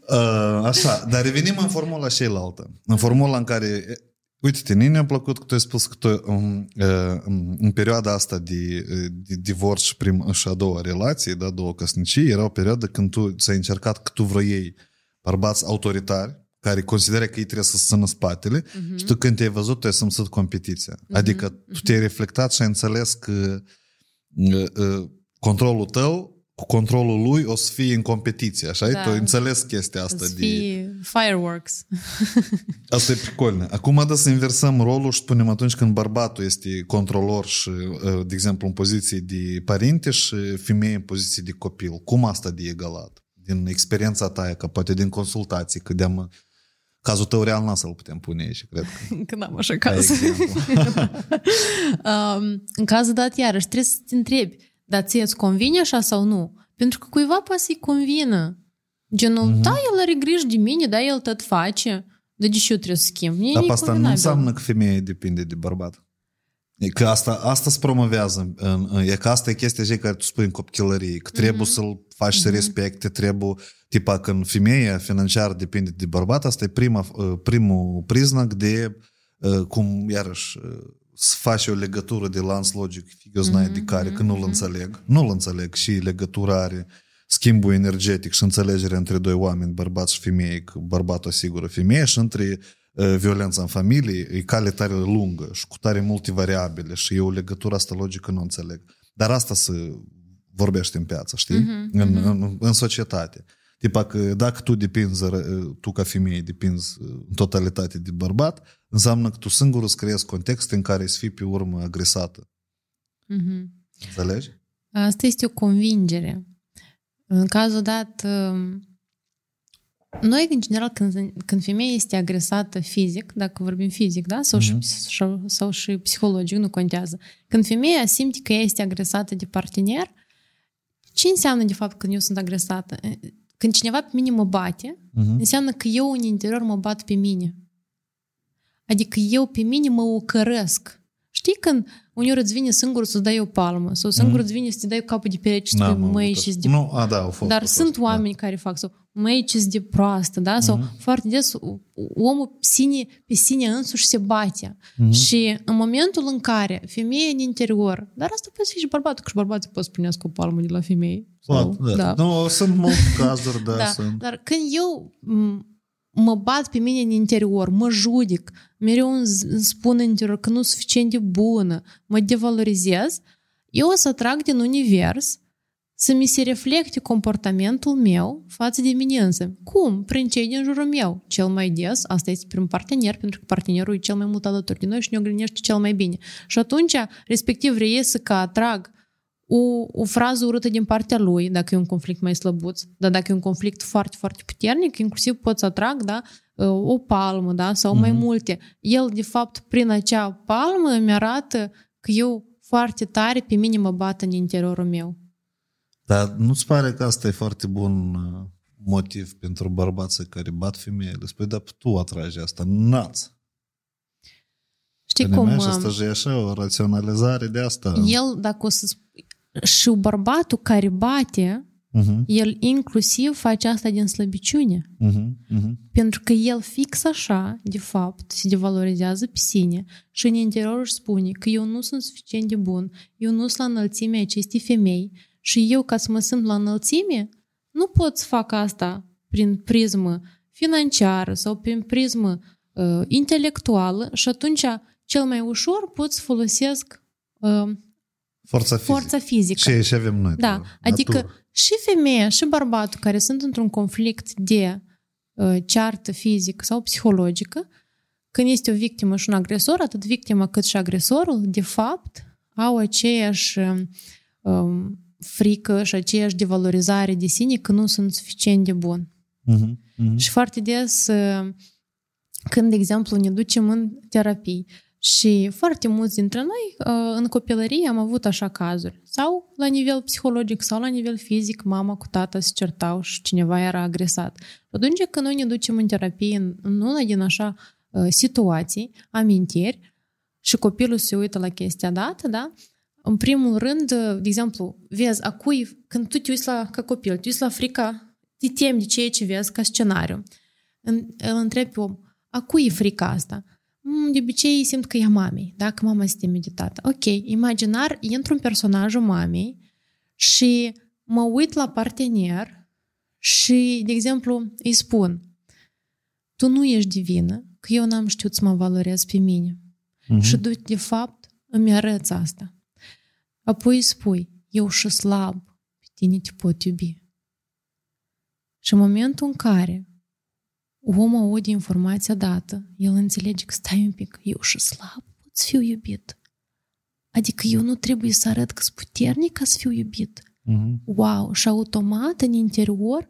Uh, așa, dar revenim în formula cealaltă. În formula în care Uite-te, ne-a plăcut că tu ai spus că tu um, um, în perioada asta de, de divorț și, prim, și a doua relație, da, două căsnicii, era o perioadă când tu ți-ai încercat că tu vrei bărbați autoritari, care consideră că ei trebuie să țină spatele uh-huh. și tu când te-ai văzut, tu ai simțit competiția. Uh-huh. Adică tu te-ai reflectat și ai înțeles că uh, uh, controlul tău cu controlul lui o să fie în competiție, așa? Da. Tu ai înțeles chestia asta. O de... fireworks. [LAUGHS] asta e pricolne. Acum da să inversăm rolul și spunem atunci când bărbatul este controlor și, uh, de exemplu, în poziție de părinte și femeie în poziție de copil. Cum asta de egalat? Din experiența ta, că poate din consultații, că de Cazul tău real n să-l putem pune aici, cred că. [LAUGHS] Că n-am așa caz. [LAUGHS] um, în cazul dat, iarăși, trebuie să te întrebi, dar ție îți convine așa sau nu? Pentru că cuiva poate să-i convină. Genul, mm-hmm. da, el are grijă de mine, da, el tot face, dar de ce eu trebuie să schimb? Mie dar asta nu înseamnă că femeia depinde de bărbat. E că asta, asta se promovează. E că asta e chestia care tu spui în copilărie, că trebuie mm-hmm. să-l faci mm-hmm. să respecte, trebuie Tipa când femeia financiar depinde de bărbat, asta e prima, primul priznac de cum, iarăși, să faci o legătură de lans logic, eu знаю mm-hmm, de care, mm-hmm. că nu-l înțeleg. Nu-l înțeleg și legătura are schimbul energetic și înțelegerea între doi oameni, bărbat și femeie, că bărbatul asigură femeie și între uh, violența în familie e cale tare lungă și cu tare multe variabile și eu legătura asta logică nu înțeleg. Dar asta se vorbește în piață, știi? Mm-hmm, în, mm-hmm. În, în societate. Tipa că dacă tu depinzi, tu ca femeie depinzi în totalitate de bărbat, înseamnă că tu singur îți creezi context în care să fii pe urmă agresată. Mm-hmm. Înțelegi? Asta este o convingere. În cazul dat, noi, în general, când, când femeia este agresată fizic, dacă vorbim fizic, da? Sau, mm-hmm. și, sau, sau și psihologic, nu contează. Când femeia simte că ea este agresată de partener, ce înseamnă de fapt când eu sunt agresată? Când cineva pe mine mă bate, uh-huh. înseamnă că eu în interior mă bat pe mine. Adică eu pe mine mă ocărăsc. Știi când uneori îți vine singur să dai o palmă sau singur mm. îți vine să te dai capul de pereche și spui măi și de... Nu, a, da, au fost, Dar au sunt fost, da. oameni da. care fac sau măi ce de proastă, da? Sau mm-hmm. foarte des omul sine, pe sine însuși se bate. Mm-hmm. Și în momentul în care femeia în interior, dar asta poate fi și bărbatul, că și bărbatul poate să primească o palmă de la femeie. Sau, da. da. Nu, sunt multe cazuri, da, [LAUGHS] da. Sunt. Dar când eu mă bat pe mine în interior, mă judic, mereu îmi spun în interior că nu sunt suficient de bună, mă devalorizez, eu o să atrag din univers să mi se reflecte comportamentul meu față de mine însă. Cum? Prin cei din jurul meu. Cel mai des, asta este prin partener, pentru că partenerul e cel mai mult alături de noi și ne oglindește cel mai bine. Și atunci, respectiv, reiese că atrag o, o frază urâtă din partea lui, dacă e un conflict mai slăbuț, dar dacă e un conflict foarte, foarte puternic, inclusiv pot să atrag da, o palmă da, sau mm-hmm. mai multe. El, de fapt, prin acea palmă îmi arată că eu foarte tare pe mine mă bat în interiorul meu. Dar nu-ți pare că asta e foarte bun uh, motiv pentru bărbații care bat femeile? Spui, dar tu atragi asta, nați. Știi cum? Și asta e așa o raționalizare de asta. El, dacă o să spui, și bărbatul care bate, Uh-huh, el inclusiv face asta din slăbiciune. uh-huh, uh-huh. Pentru că el fix așa, de fapt, se devalorizează pe sine și în interior își spune că eu nu sunt suficient de bun, eu nu sunt la înălțimea acestei femei și eu, ca să mă simt la înălțime, nu pot să fac asta prin prismă financiară sau prin prismă uh, intelectuală și atunci cel mai ușor pot să folosesc uh, Forța fizică. forța fizică. Și, și avem noi. Da, adică natură. și femeia și bărbatul care sunt într-un conflict de uh, ceartă fizică sau psihologică, când este o victimă și un agresor, atât victima cât și agresorul, de fapt, au aceeași um, frică și aceeași devalorizare de sine că nu sunt suficient de bun. Uh-huh, uh-huh. Și foarte des, uh, când, de exemplu, ne ducem în terapii și foarte mulți dintre noi uh, în copilărie am avut așa cazuri. Sau la nivel psihologic sau la nivel fizic, mama cu tata se certau și cineva era agresat. Și atunci când noi ne ducem în terapie în, în una din așa uh, situații, amintiri, și copilul se uită la chestia dată, da? În primul rând, uh, de exemplu, vezi, a cui, când tu te uiți la, ca copil, te uiți la frica, te temi de ceea ce vezi ca scenariu. În, îl întrebi pe om, a cui e frica asta? Mm, De obicei simt că e a mamei, da? că mama se teme de tată. Ok, imaginar, intru în personajul mamei și mă uit la partener și, de exemplu, îi spun tu nu ești divină, că eu n-am știut să mă valorez pe mine. Mhm. Și tu, de fapt, îmi arăți asta. Apoi îi spui, eu și slab, pe tine te pot iubi. Și în momentul în care omul aude informația dată, el înțelege că stai un pic, eu și slab pot să fiu iubit. Adică eu nu trebuie să arăt că sunt puternic ca să fiu iubit. Mhm. Wow! Și automat în interior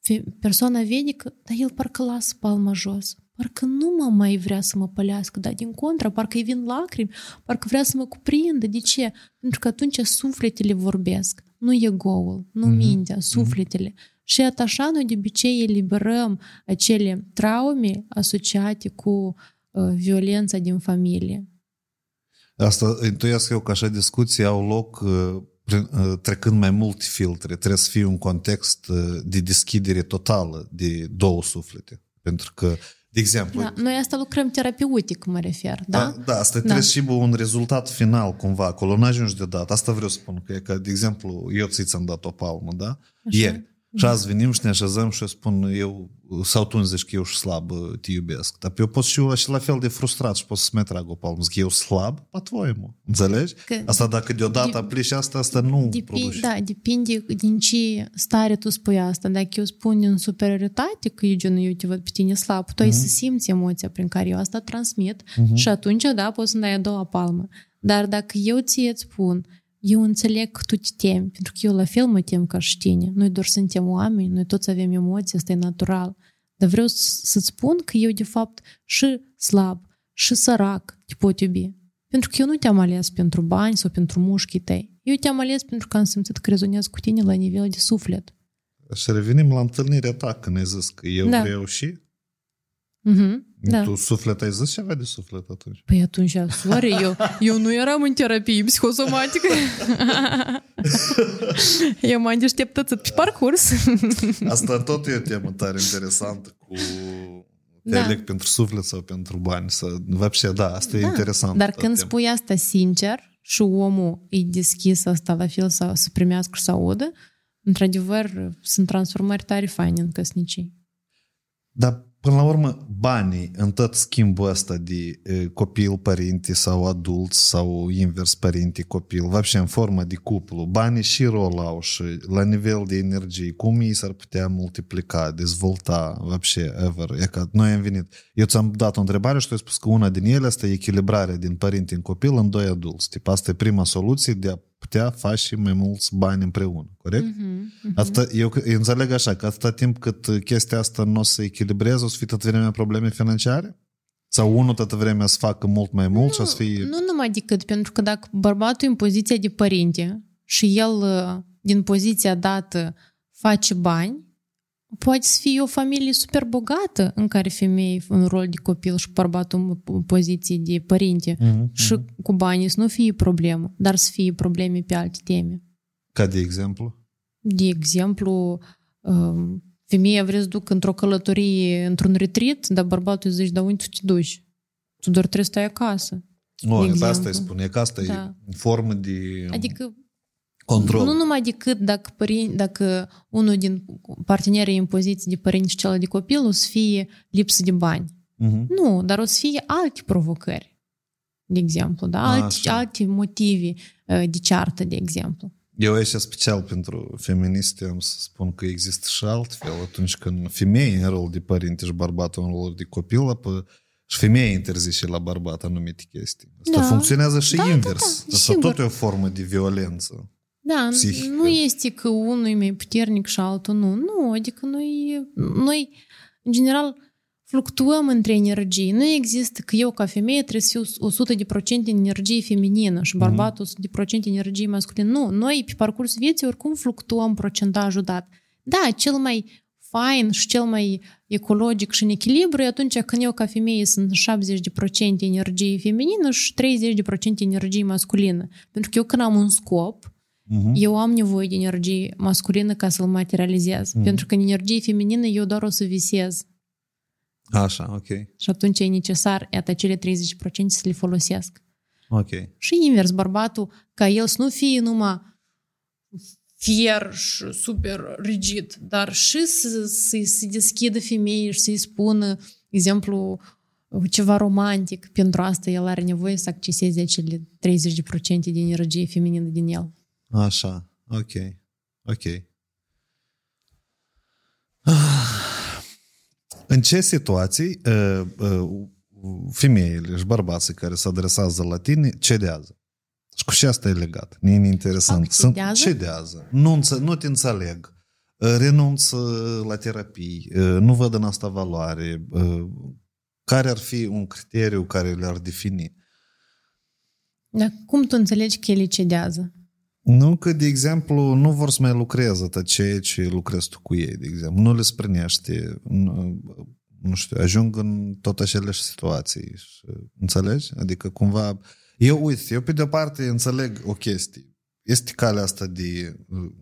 fe- persoana vede că, dar el parcă lasă palma jos. Parcă nu mă mai vrea să mă pălească, dar din contra, parcă îi vin lacrimi, parcă vrea să mă cuprindă. De ce? Pentru că atunci sufletele vorbesc, nu ego-ul, nu Mhm. mintea, sufletele. Și iată așa noi de obicei eliberăm acele traume asociate cu uh, violența din familie. Asta intuiesc eu că așa discuții au loc uh, prin- uh, trecând mai multe filtre. Trebuie să fie un context uh, de deschidere totală de două suflete. Pentru că, de exemplu, Da, noi asta lucrăm terapeutic, mă refer, da? Da, da asta Da. trebuie și bă, un rezultat final cumva. Acolo nu ajungi de dat. Asta vreau să spun. Că, e că de exemplu, eu ți ți-am dat o palmă, da? Așa. Ieri. Și azi venim și ne așezăm și eu spun eu, sau tu îmi zici că eu și slab te iubesc. Dar eu pot și eu și la fel de frustrat și pot să mă trag o palmă. Zic, eu slab, pa tvojemu. Înțelegi? Că asta dacă deodată de, aplici asta, asta nu depinde, produce. Da, depinde din ce stare tu spui asta. Dacă eu spun în superioritate că eu gen, eu te văd pe tine slab, tu mm-hmm. să simți emoția prin care eu asta transmit mm-hmm. și atunci, da, poți să-mi dai a doua palmă. Dar dacă eu ție îți spun, eu înțeleg că tu te temi, pentru că eu la fel mă tem ca și tine. Noi doar suntem oameni, noi toți avem emoții, asta e natural. Dar vreau să- să-ți spun că eu, de fapt, și slab, și sărac te pot iubi. Pentru că eu nu te-am ales pentru bani sau pentru mușchii tăi. Eu te-am ales pentru că am simțit că rezonez cu tine la nivel de suflet. Și revenim la întâlnirea ta când ai zis că eu Da. vreau și... Mhm, da. Tu suflet ai zis ceva de suflet atunci? Păi atunci, sorry, eu, eu nu eram în terapie psihosomatică. [LAUGHS] eu m-am deșteptățit pe parcurs. Asta tot e o temă tare interesantă cu te Da. aleg pentru suflet sau pentru bani. Să, вообще, da, asta e Da, interesant. Dar da, când temă. spui asta sincer și omul e deschis asta la fel să, să primească și să audă, într-adevăr, sunt transformări tare faine în căsnicii. Dar până la urmă, banii în tot schimbul ăsta de e, copil-părinte sau adult sau invers părinte-copil, вообще în formă de cuplu, banii și rol au și la nivel de energie, cum ei s-ar putea multiplica, dezvolta, вообще, ever. E că noi am venit. Eu ți-am dat o întrebare și tu ai spus că una din ele asta e echilibrarea din părinte în copil în doi adulți. Tip, asta e prima soluție de a putea face mai mulți bani împreună, corect? Mm-hmm. Asta, eu, eu înțeleg așa, că atâta timp cât chestia asta nu o să echilibreze, o să fie tot vremea probleme financiare? Sau unul tot vremea să facă mult mai mult și o să fie... Nu numai decât, pentru că dacă bărbatul e în poziția de părinte și el uh, din poziția dată face bani, poate să fie o familie super bogată în care femeia în rol de copil și bărbatul în poziție de părinte Mhm, și cu banii să nu fie problemă, dar să fie probleme pe alte teme. Ca de exemplu? De exemplu, um, femeia vrea să duc într-o călătorie, într-un retreat, dar bărbatul îți zice, da unde tu te duci? Tu doar trebuie să stai acasă. Nu, De asta exemplu. îi spune, că asta Da. e formă de Adică control. nu numai decât dacă, părin, dacă unul din partenerii în poziție de părinți și celălalt de copil o să fie lipsă de bani. Mhm. Nu, dar o să fie alte provocări, de exemplu, da? Alte, Așa. alte motive uh, de ceartă, de exemplu. Eu aici special pentru feministe am să spun că există și altfel atunci când femeia în rol de părinte și bărbatul în rol de copil, apă, și femeia interzice la bărbat anumite chestii. Asta Da. funcționează și Da, da, invers. da, Asta sigur. tot e o formă de violență. Da, Psihică. nu este că unul e mai puternic și altul nu. Nu, adică noi, noi în general, fluctuăm între energii. Nu există că eu, ca femeie, trebuie să fiu 100% energie feminină și bărbatul 100% energie masculină. Nu, noi, pe parcursul vieții, oricum fluctuăm procentajul dat. Da, cel mai fain și cel mai ecologic și în echilibru e atunci când eu, ca femeie, sunt 70% energie feminină și 30% energie masculină. Pentru că eu când am un scop, Mhm. eu am nevoie de energie masculină ca să-l materializez. Mhm. Pentru că în energie feminină eu doar o să visez. Așa, ok. Și atunci e necesar, iată, acele 30% să le folosesc. Ok. Și invers, bărbatul, ca el să nu fie numai fier și super rigid, dar și să, să se deschidă femeii și să-i spună, de exemplu, ceva romantic. Pentru asta el are nevoie să acceseze acele 30% de energie feminină din el. Așa, ok. Ok. Ah. În ce situații uh, uh, femeile și bărbații care se adresează la tine cedează? Și cu ce asta e legat? Ne e interesant. Fac cedează? cedează. Nu, înțe- nu te înțeleg. Uh, Renunță la terapii. Uh, Nu văd în asta valoare. Uh, Care ar fi un criteriu care le-ar defini? Dar cum tu înțelegi că ele cedează? Nu că, de exemplu, nu vor să mai lucreze tot ceea ce lucrezi tu cu ei, de exemplu. Nu le sprânește, nu, nu știu, ajung în tot aceleași situații. Și, înțelegi? Adică cumva... Eu, uite, eu pe de-o parte înțeleg o chestie. Este calea asta de uh,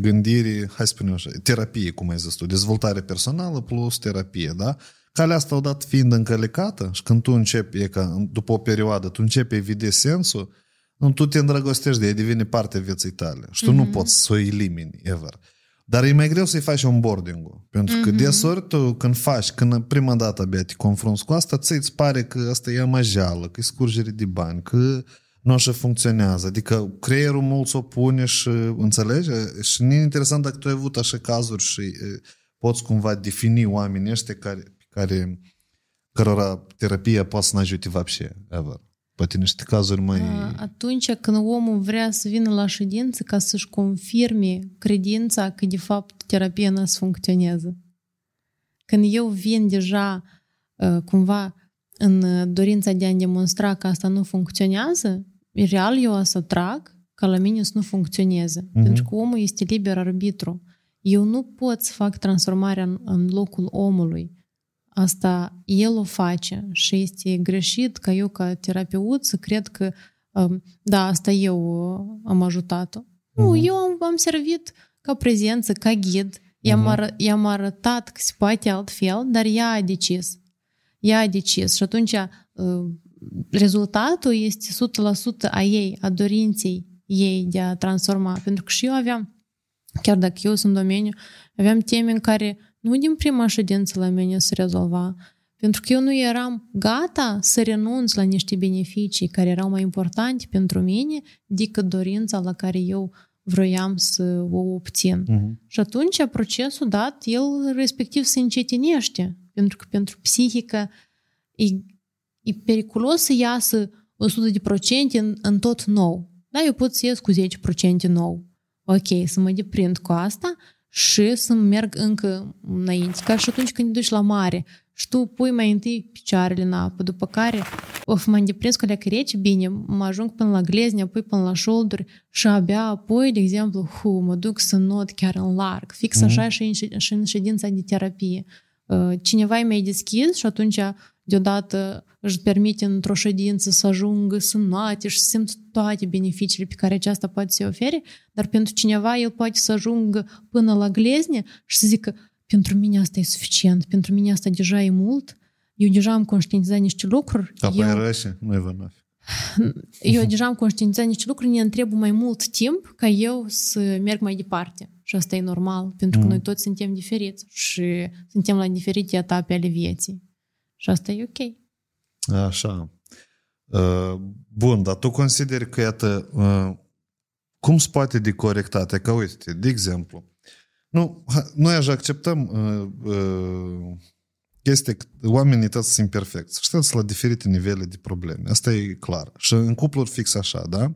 gândire, hai să spunem așa, terapie, cum ai zis tu, dezvoltare personală plus terapie, da? Calea asta odată fiind încălecată și când tu începi, e ca după o perioadă, tu începi a vede sensul, nu, tu te îndrăgostești de ea, devine parte a vieții tale și tu mm-hmm. nu poți să o elimini, ever. Dar e mai greu să-i faci onboarding-ul. Pentru că mm-hmm. desori tu când faci, când prima dată abia te confrunți cu asta, ți îți pare că asta e amajeală, că e scurgere de bani, că nu așa funcționează. Adică creierul mult s-o pune și înțelegi? Și nu e interesant dacă tu ai avut așa cazuri și e, poți cumva defini oamenii ăștia care, care cărora terapia poate să ne ajute вообще, ever. Poate niște cazuri mai... A, Atunci când omul vrea să vină la ședință ca să-și confirme credința că de fapt terapia nu să funcționează. Când eu vin deja uh, cumva în dorința de a-mi demonstra că asta nu funcționează, real eu o să trag ca la mine să nu funcționeze. Mhm. Pentru că omul este liber arbitru. Eu nu pot să fac transformarea în, în locul omului. Asta el o face și este greșit ca eu ca terapeut să cred că um, da, asta eu uh, am ajutat-o. Nu, Mhm. eu am, am servit ca prezență, ca ghid, i-am, Mhm. ară, i-am arătat că se poate altfel, dar ea a decis. Ea a decis și atunci uh, rezultatul este 100% a ei, a dorinței ei de a transforma. Pentru că și eu aveam, chiar dacă eu sunt în domeniu, aveam teme în care nu din prima ședință la mine se rezolva, pentru că eu nu eram gata să renunț la niște beneficii care erau mai importante pentru mine decât dorința la care eu vroiam să o obțin. Mhm. Și atunci procesul dat, el respectiv se încetinește, pentru că pentru psihică e, e periculos să iasă 100% în, în tot nou. Da, eu pot să ies cu 10% nou. Ok, să mă deprind cu asta și să merg încă înainte. Ca și atunci când te duci la mare și tu pui mai întâi picioarele în apă, după care of, m-am deprins că dacă rece, bine, mă ajung până la glezne, apoi până la șolduri și abia apoi, de exemplu, hu, mă duc să not chiar în larg. Fix așa mm-hmm. și, în, și în ședința de terapie. Uh, cineva e mai deschis și atunci deodată își permite într-o ședință să ajungă să noate și să simt toate beneficiile pe care aceasta poate să ofere, dar pentru cineva el poate să ajungă până la glezne și să zică pentru mine asta e suficient, pentru mine asta deja e mult, eu deja am conștientizat niște lucruri. Apoi eu... rășe, nu e vănofi. Eu deja am conștientizat niște lucruri, ne întreabă mai mult timp ca eu să merg mai departe. Și asta e normal, pentru că mm. noi toți suntem diferiți și suntem la diferite etape ale vieții. Și asta e ok. Așa. Bun, dar tu consideri că, iată, cum se poate de corectate? Că, uite, de exemplu, nu, noi așa acceptăm chestia că oamenii toți sunt imperfecți. Și sunt la diferite nivele de probleme. Asta e clar. Și în cupluri fix așa, da?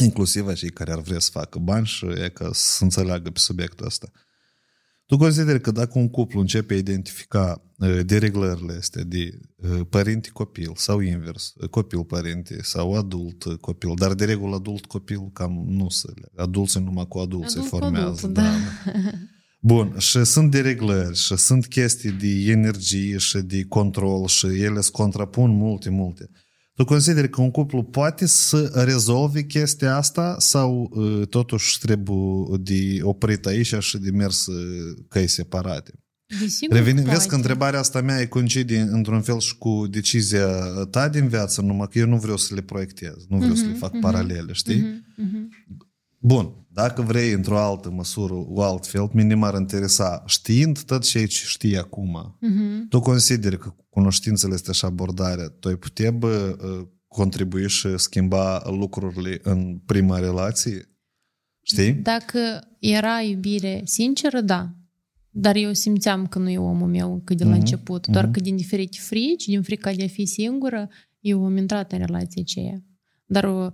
Inclusiv cei care ar vrea să facă bani și e că să înțeleagă pe subiectul ăsta. Tu consideri că dacă un cuplu începe a identifica dereglările astea de părinte-copil sau invers, copil-părinte sau adult-copil, dar de regulă adult-copil cam nu se Adulții numai cu adulți adult formează. Adult, da. da. Bun, și sunt dereglări și sunt chestii de energie și de control și ele se contrapun multe, multe. Tu consideri că un cuplu poate să rezolve chestia asta sau uh, totuși trebuie de oprit aici și de mers uh, căi separate? Revin, vezi că întrebarea asta mea e coincide într-un fel și cu decizia ta din viață, numai că eu nu vreau să le proiectez, nu vreau uh-huh, să le fac uh-huh, paralele, știi? Uh-huh, uh-huh. Bun, dacă vrei într-o altă măsură, o altfel, minim ar interesa, știind tot ce știi acum, uh-huh. tu consideri că cunoștințele astea și abordarea, tu ai putea bă, ă, contribui și schimba lucrurile în prima relație? Știi? Dacă era iubire sinceră, da. Dar eu simțeam că nu e omul meu cât de la uh-huh. început. Doar uh-huh. că din diferite frici, din frica de a fi singură, eu am intrat în relația aceea. Dar uh,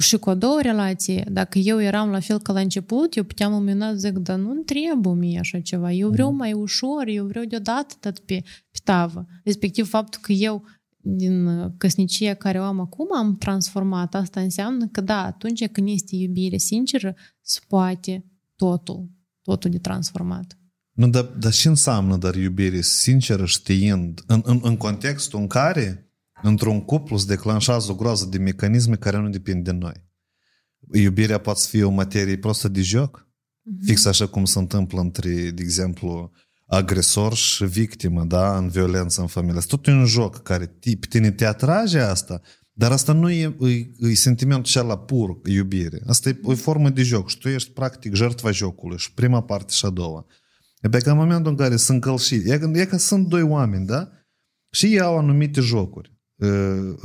și cu a doua relație, dacă eu eram la fel ca la început, eu puteam în minut zic, dar nu trebuie mie așa ceva. Eu vreau mai ușor, eu vreau deodată tot pe, pe tavă. Respectiv faptul că eu din uh, căsnicia care o am acum am transformat. Asta înseamnă că da, atunci când este iubire sinceră, se poate totul, totul de transformat. Nu, dar, dar ce înseamnă dar iubire sinceră știind în, în, în contextul în care într-un cuplu se declanșează o groază de mecanisme care nu depind de noi. Iubirea poate fi o materie prostă de joc, uh-huh. fix așa cum se întâmplă între, de exemplu, agresor și victimă, da, în violență în familie. Este tot un joc care pe tine te atrage asta, dar asta nu e, e, e sentimentul cel pur, iubire. Asta e o formă de joc și tu ești practic jertva jocului și prima parte și a doua. E pe că în momentul în care sunt călșit, e, e că sunt doi oameni, da? Și ei au anumite jocuri.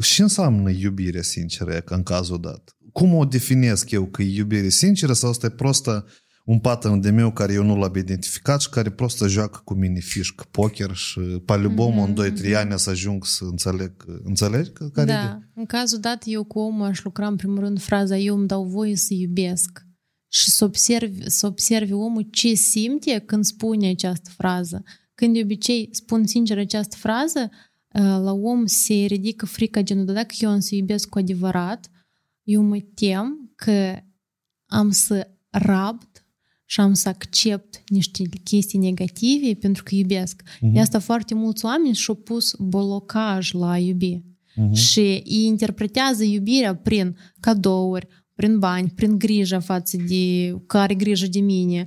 Ce înseamnă iubire sinceră în cazul dat? Cum o definesc eu că e iubire sinceră sau asta e prostă un pattern de meu care eu nu l-am identificat și care prostă joacă cu mine fișc, poker și pe mm-hmm. în 2-3 ani să ajung să înțeleg. Înțelegi? Care da. E? În cazul dat, eu cu omul aș lucra în primul rând fraza eu îmi dau voie să iubesc și să observi, să observi omul ce simte când spune această frază. Când de obicei spun sincer această frază, la om se ridică frica genul de dacă eu am să iubesc cu adevărat, eu mă tem că am să rabd și am să accept niște chestii negative pentru că iubesc. Uh-huh. De asta foarte mulți oameni și-au pus blocaj la a iubi. Uh-huh. Și îi interpretează iubirea prin cadouri, prin bani, prin grijă față de că are grijă de mine,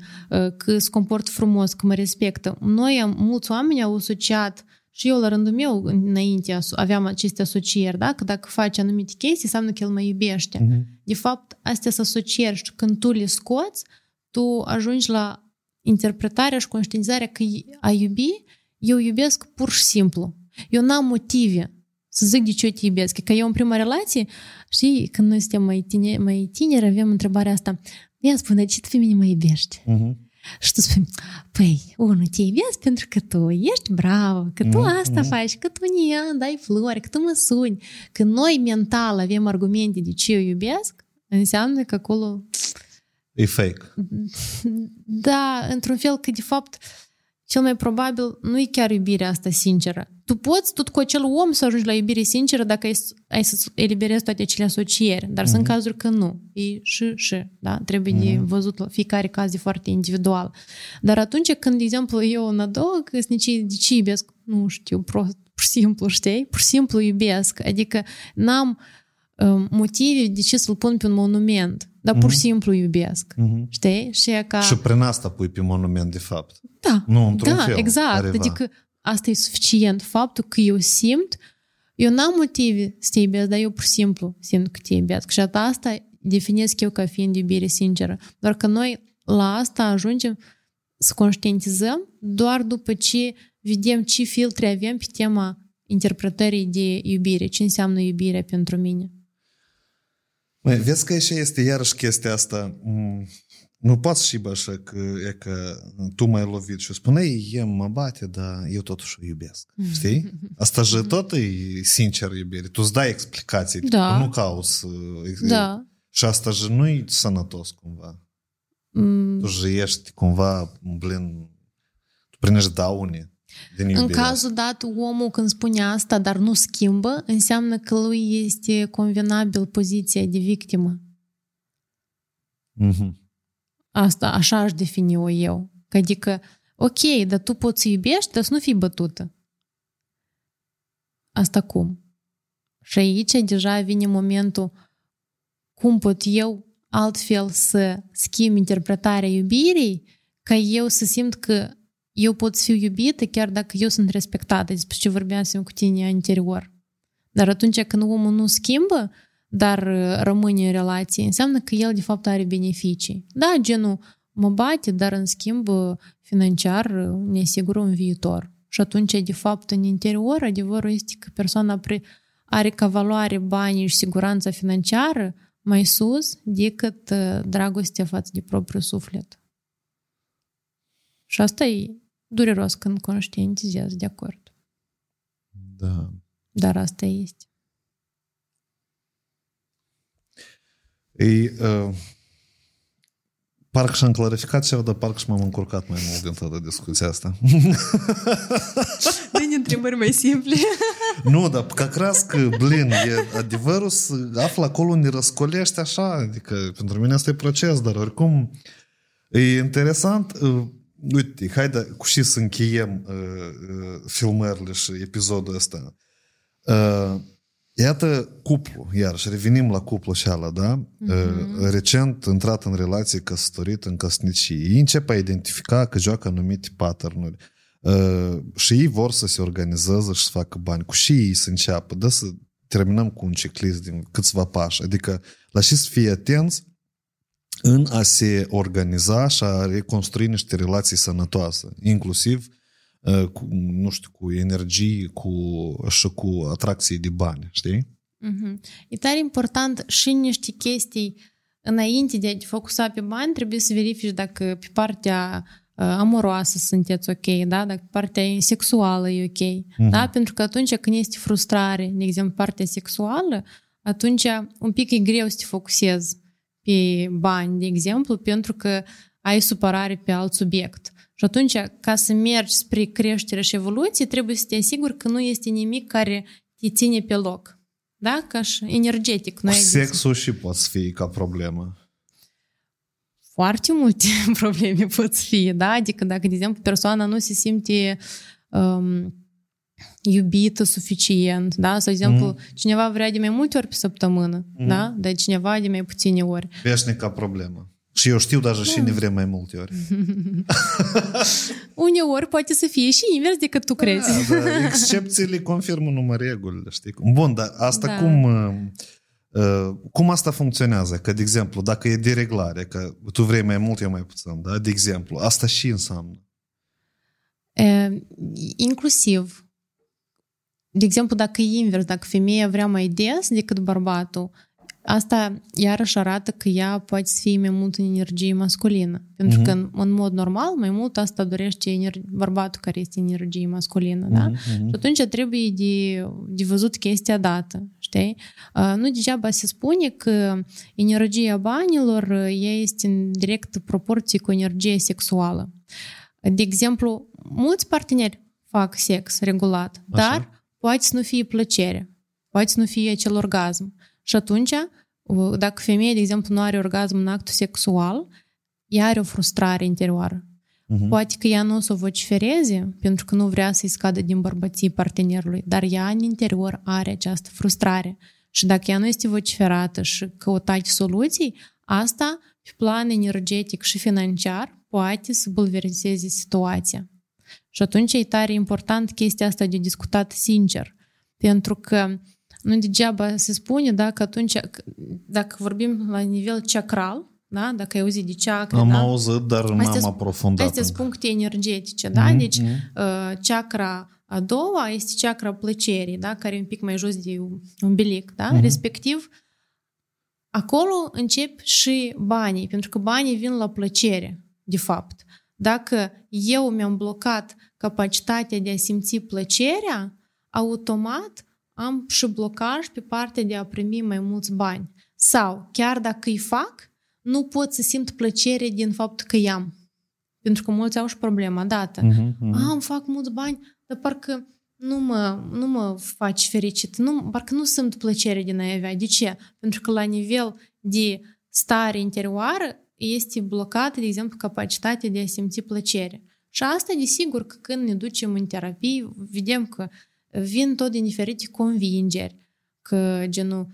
că se comportă frumos, că mă respectă. Noi, mulți oameni au asociat și eu, la rândul meu, înainte aveam aceste asocieri, da? Că dacă faci anumite chestii, înseamnă că el mă iubește. Uh-huh. De fapt, astea sunt asocieri și când tu le scoți, tu ajungi la interpretarea și conștientizarea că a iubi, eu iubesc pur și simplu. Eu n-am motive să zic de ce te iubesc. Că eu în prima relație, știi, când noi suntem mai tineri, mai tineri avem întrebarea asta. Ea spune, ce tu pe mine mă iubești? Uh-huh. Și tu spui, păi, unul, te iubesc pentru că tu ești bravo, că tu mm, asta mm. faci, că tu ne dai flori, că tu mă suni. Că noi mental avem argumente de ce eu iubesc, înseamnă că acolo... E fake. Da, într-un fel că de fapt cel mai probabil nu e chiar iubirea asta sinceră. Tu poți tot cu acel om să ajungi la iubire sinceră dacă ai, ai să eliberezi toate acele asocieri, dar mm-hmm. sunt cazuri că nu. E și și, da? Trebuie mm-hmm. de văzut la fiecare caz e foarte individual. Dar atunci când, de exemplu, eu în a doua căsnicie, de ce iubesc? Nu știu, prost, pur și simplu, știi? Pur și simplu iubesc. Adică n-am uh, motive de ce să-l pun pe un monument dar pur și mhm. simplu iubesc. Mm-hmm. Știi? Și, ca... și prin asta pui pe monument, de fapt. Da. Nu într-un da, fel. exact. Careva. Adică asta e suficient. Faptul că eu simt, eu n-am motive să te iubesc, dar eu pur și simplu simt că te iubesc. Și asta definesc eu ca fiind iubire sinceră. Doar că noi la asta ajungem să conștientizăm doar după ce vedem ce filtre avem pe tema interpretării de iubire, ce înseamnă iubire pentru mine. Măi, vezi că și este iarăși chestia asta. Nu poți și bă așa că, e că tu m-ai lovit și spuneai, eu mă bate, dar eu totuși o iubesc. Știi? [LAUGHS] Asta și tot e sincer iubire. Tu îți dai explicații. Da. Nu cauți. Da. Și asta și nu e sănătos cumva. Mm. Tu și ești cumva, blin, tu primești daune. Din în cazul dat, omul când spune asta, dar nu schimbă, înseamnă că lui este convenabil poziția de victimă. Mm-hmm. Asta, așa aș defini-o eu. Adică, ok, dar tu poți să iubești, dar să nu fii bătută. Asta cum? Și aici deja vine momentul cum pot eu altfel să schimb interpretarea iubirii ca eu să simt că eu pot fi iubită chiar dacă eu sunt respectată, despre ce vorbeam cu tine anterior. Dar atunci când omul nu schimbă, dar rămâne în relație, înseamnă că el de fapt are beneficii. Da, genul mă bate, dar în schimb financiar ne asigură un viitor. Și atunci, de fapt, în interior, adevărul este că persoana are ca valoare banii și siguranța financiară mai sus decât dragostea față de propriul suflet. Și asta e dureros când conștientizează, de acord. Da. Dar asta este. Ei, uh, parcă și-am clarificat ceva, dar parcă și m-am încurcat mai mult din toată discuția asta. Din întrebări mai simple. [LAUGHS] nu, dar ca că, blin, e adevărul să află acolo unde răscolește așa, adică pentru mine asta e proces, dar oricum e interesant, uh, uite, haide cu și să încheiem uh, uh, filmările și episodul ăsta. Uh, iată cuplu, iarăși revenim la cuplu și ala, da? Mm-hmm. Recent intrat în relație căsătorit în căsnicie. Ei încep a identifica că joacă anumite pattern uh, și ei vor să se organizeze și să facă bani. Cu și ei să înceapă, da? Să terminăm cu un checklist din câțiva pași. Adică la și să fie atenți în a se organiza și a reconstrui niște relații sănătoase, inclusiv uh, cu, nu știu, cu energie cu, și cu atracții de bani, știi? Mm-hmm. E tare important și niște chestii înainte de a te focusa pe bani, trebuie să verifici dacă pe partea uh, amoroasă sunteți ok, da? dacă partea sexuală e ok. Mm-hmm. Da? Pentru că atunci când este frustrare, de exemplu, partea sexuală, atunci un pic e greu să te focusezi pe bani, de exemplu, pentru că ai supărare pe alt subiect. Și atunci, ca să mergi spre creștere și evoluție, trebuie să te asiguri că nu este nimic care te ține pe loc. Da? Ca și energetic. Cu sexul și poate fi ca problemă. Foarte multe [LAUGHS] probleme pot fi, da? Adică dacă, de exemplu, persoana nu se simte um, iubită suficient, da? Sau, de exemplu, mm. cineva vrea de mai multe ori pe săptămână, mm. da? Dar cineva de mai puține ori. Veșnica problemă. Și eu știu deja da. și ne vrem mai multe ori. [LAUGHS] Uneori poate să fie și invers decât tu crezi. Da, da. Excepțiile confirmă numai regulile, știi? Bun, dar asta da. cum... Uh, cum asta funcționează? Că, de exemplu, dacă e dereglare, că tu vrei mai mult, eu mai puțin, da? De exemplu, asta și înseamnă? E, inclusiv de exemplu, dacă e invers, dacă femeia vrea mai des decât bărbatul, asta iarăși arată că ea poate să fie mai mult în energie masculină. Pentru uh-huh. că, în, în mod normal, mai mult asta dorește ener- bărbatul care este în energie masculină. Uh-huh. Da? Uh-huh. Și atunci trebuie de, de văzut chestia dată. Știi? Uh, nu degeaba se spune că energia banilor ea este în direct proporție cu energia sexuală. De exemplu, mulți parteneri fac sex regulat, Așa. dar poate să nu fie plăcere, poate să nu fie acel orgasm. Și atunci, dacă femeia, de exemplu, nu are orgasm în actul sexual, ea are o frustrare interioară. Mhm. Poate că ea nu o să o vocifereze pentru că nu vrea să-i scadă din bărbății partenerului, dar ea în interior are această frustrare. Și dacă ea nu este vociferată și căutați soluții, asta, pe plan energetic și financiar, poate să bulverseze situația. Și atunci e tare important chestia asta de discutat sincer. Pentru că nu degeaba se spune, da, că atunci, dacă vorbim la nivel chakral, da, dacă ai auzit de chakra, Am da, auzit, dar nu Astea am sunt- aprofundat. Astea sunt încă. puncte energetice, da? Mhm, Deci, mhm. uh, chakra a doua este chakra plăcerii, da? Care e un pic mai jos de umbilic, da? Mhm. Respectiv, acolo încep și banii, pentru că banii vin la plăcere, de fapt. Dacă eu mi-am blocat capacitatea de a simți plăcerea, automat am și blocaj pe partea de a primi mai mulți bani. Sau, chiar dacă îi fac, nu pot să simt plăcere din faptul că i-am. Pentru că mulți au și problema dată. Mhm, mhm. A, îmi fac mulți bani, dar parcă nu mă, nu mă faci fericit. Nu, parcă nu simt plăcere din a avea. De ce? Pentru că la nivel de stare interioară este blocată, de exemplu, capacitatea de a simți plăcere. Și asta, desigur, că când ne ducem în terapie, vedem că vin tot din diferite convingeri, că genul,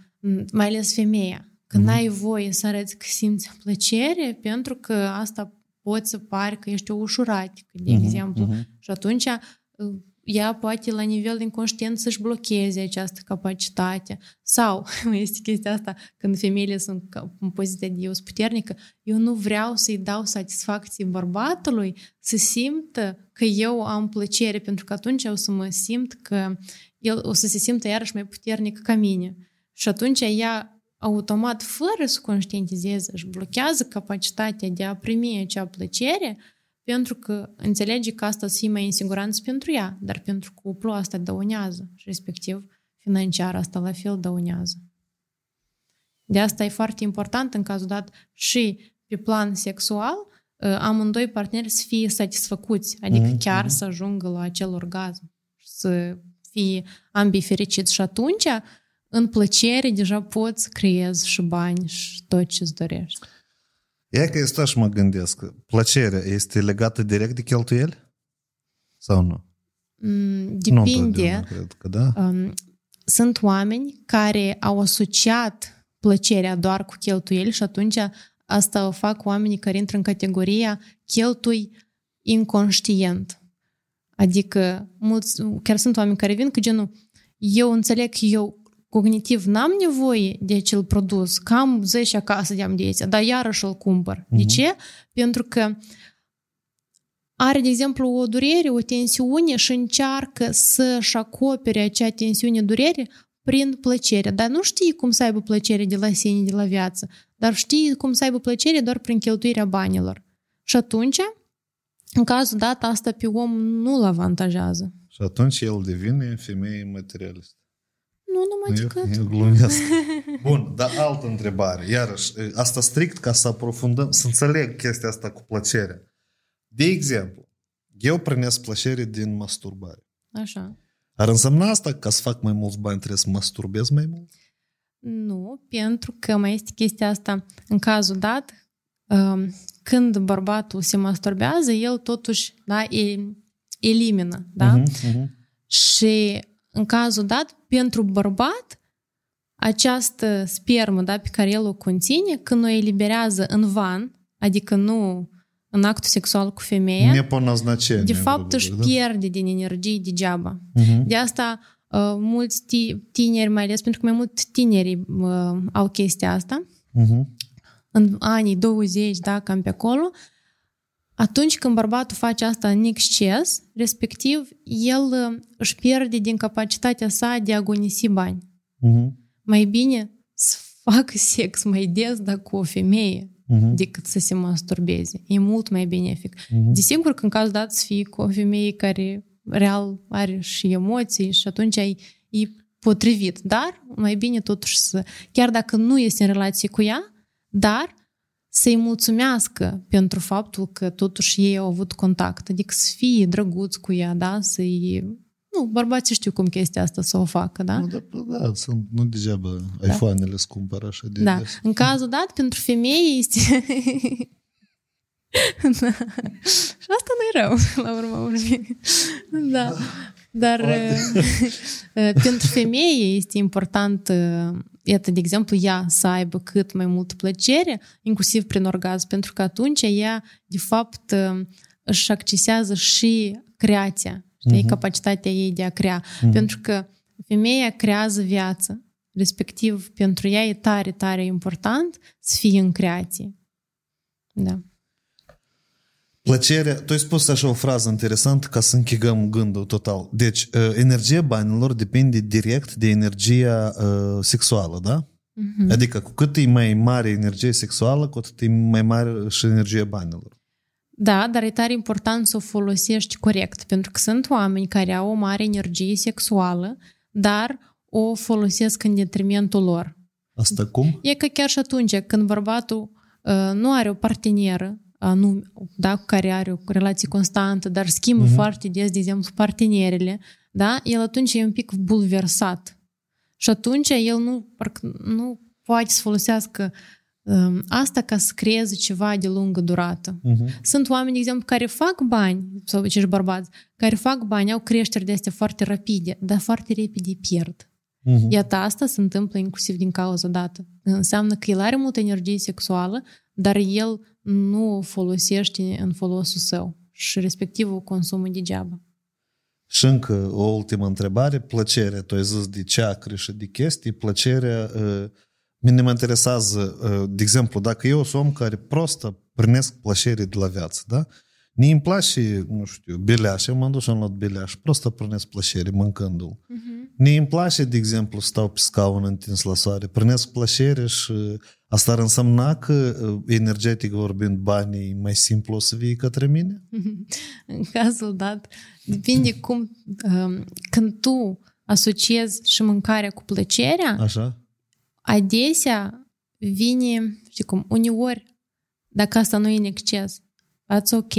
mai ales femeia, că Mhm. n-ai voie să arăți că simți plăcere, pentru că asta poți să pari că ești o ușuratică, de Mhm, exemplu. mhm. Și atunci uh, ea poate la nivel inconștient să-și blocheze această capacitate. Sau este chestia asta, când femeile sunt ca- în poziția de eu sunt puternică, eu nu vreau să-i dau satisfacție bărbatului să simtă că eu am plăcere, pentru că atunci o să mă simt că el o să se simtă iarăși mai puternic ca mine. Și atunci ea automat, fără să conștientizeze, își blochează capacitatea de a primi acea plăcere pentru că înțelege că asta să fie mai în siguranță pentru ea, dar pentru cuplu asta dăunează și respectiv financiar asta la fel dăunează. De asta e foarte important în cazul dat și pe plan sexual uh, amândoi parteneri să fie satisfăcuți, adică Mhm, chiar mhm. să ajungă la acel orgasm, să fie ambii fericiți și atunci în plăcere deja poți să creezi și bani și tot ce îți dorești. E că este și mă gândesc, că plăcerea este legată direct de cheltuieli? Sau nu? Mm, Nu Depinde. întotdeauna, cred că da. Um, sunt oameni care au asociat plăcerea doar cu cheltuieli și atunci asta o fac oamenii care intră în categoria cheltui inconștient. Adică mulți, chiar sunt oameni care vin cu genul eu înțeleg că eu cognitiv n-am nevoie de acel produs, că am 10 acasă de am de aici, dar iarăși îl cumpăr. De Mhm. ce? Pentru că are, de exemplu, o durere, o tensiune și încearcă să-și acopere acea tensiune, durere prin plăcere. Dar nu știi cum să aibă plăcere de la sine, de la viață, dar știi cum să aibă plăcere doar prin cheltuirea banilor. Și atunci, în cazul dat, asta pe om nu-l avantajează. Și atunci el devine femeie materialistă. Nu numai Eu, decât. eu glumesc. [LAUGHS] Bun, dar altă întrebare. Iarăși, asta strict ca să aprofundăm, să înțeleg chestia asta cu plăcerea. De exemplu, eu primesc plăcere din masturbare. Așa. Ar însemna asta că ca să fac mai mulți bani trebuie să masturbez mai mult? Nu, pentru că mai este chestia asta. În cazul dat, um, când bărbatul se masturbează, el totuși da, e, elimină. Da? Mhm, mhm. Și în cazul dat, pentru bărbat, această spermă da, pe care el o conține, când o eliberează în van, adică nu în actul sexual cu femeia, ne de fapt își da? pierde din energie degeaba. Uh-huh. De asta uh, mulți tineri, mai ales pentru că mai mult tinerii uh, au chestia asta, uh-huh. în anii 20, da, cam pe acolo, uh, atunci când bărbatul face asta în exces, respectiv, el uh, își pierde din capacitatea sa de a gonisi bani. Uh-huh. Mai bine să facă sex mai des, dar cu o femeie, uh-huh. decât să se masturbeze. E mult mai benefic. Uh-huh. Desigur că în caz dat să fii cu o femeie care real are și emoții și atunci ai, e potrivit. Dar mai bine totuși să, chiar dacă nu este în relație cu ea, dar să-i mulțumească pentru faptul că totuși ei au avut contact, adică să fie drăguți cu ea, da, să-i... Nu, bărbații știu cum chestia asta să o facă, da? Nu, da, da sunt, nu degeaba da. iPhone-ele îți cumpără așa de Da, des. în cazul dat, pentru femei este... [LAUGHS] da. Și asta nu e rău, [LAUGHS] la urma urmei. Da. Dar uh, [LAUGHS] pentru femeie este important, uh, iată, de exemplu, ea să aibă cât mai multă plăcere, inclusiv prin orgasm, pentru că atunci ea, de fapt, uh, își accesează și creația, știi, Mhm. capacitatea ei de a crea. Mhm. Pentru că femeia creează viață, respectiv pentru ea e tare, tare important să fie în creație. Da. Plăcerea, tu ai spus așa o frază interesantă ca să închegăm gândul total. Deci, uh, energia banilor depinde direct de energia uh, sexuală, da? Mhm. Adică cu cât e mai mare energie sexuală, cu atât e mai mare și energia banilor. Da, dar e tare important să o folosești corect, pentru că sunt oameni care au o mare energie sexuală, dar o folosesc în detrimentul lor. Asta cum? E că chiar și atunci când bărbatul uh, nu are o parteneră, uh, nu, da, cu care are o relație constantă, dar schimbă Mhm. foarte des, de exemplu, partenerele, da, el atunci e un pic bulversat. Și atunci el nu, parcă nu poate să folosească um, asta ca să creeze ceva de lungă durată. Uh-huh. Sunt oameni, de exemplu, care fac bani, sau acești bărbați, care fac bani, au creșteri de astea foarte rapide, dar foarte repede pierd. Uh-huh. Iată, asta se întâmplă inclusiv din cauza dată. Înseamnă că el are multă energie sexuală, dar el nu o folosește în folosul său și respectiv o consumă degeaba. Și încă o ultimă întrebare. Plăcerea, tu ai zis de ceacre și de chestii. Plăcerea, uh, mine mă interesează, uh, de exemplu, dacă eu sunt om care prostă primesc plăcere de la viață, da? Ne îmi place, nu știu, beleaș, eu m-am dus și am luat beleaș, prostă primesc plăcere mâncându-l. Ne îmi place, de exemplu, stau pe scaun întins la soare, primesc plăcere și asta ar însemna că, uh, energetic vorbind, banii mai simplu o să fie către mine? [LAUGHS] În cazul dat, depinde cum, um, când tu asociezi și mâncarea cu plăcerea, Așa? adesea vine, știi cum, uneori, dacă asta nu e în exces, that's ok,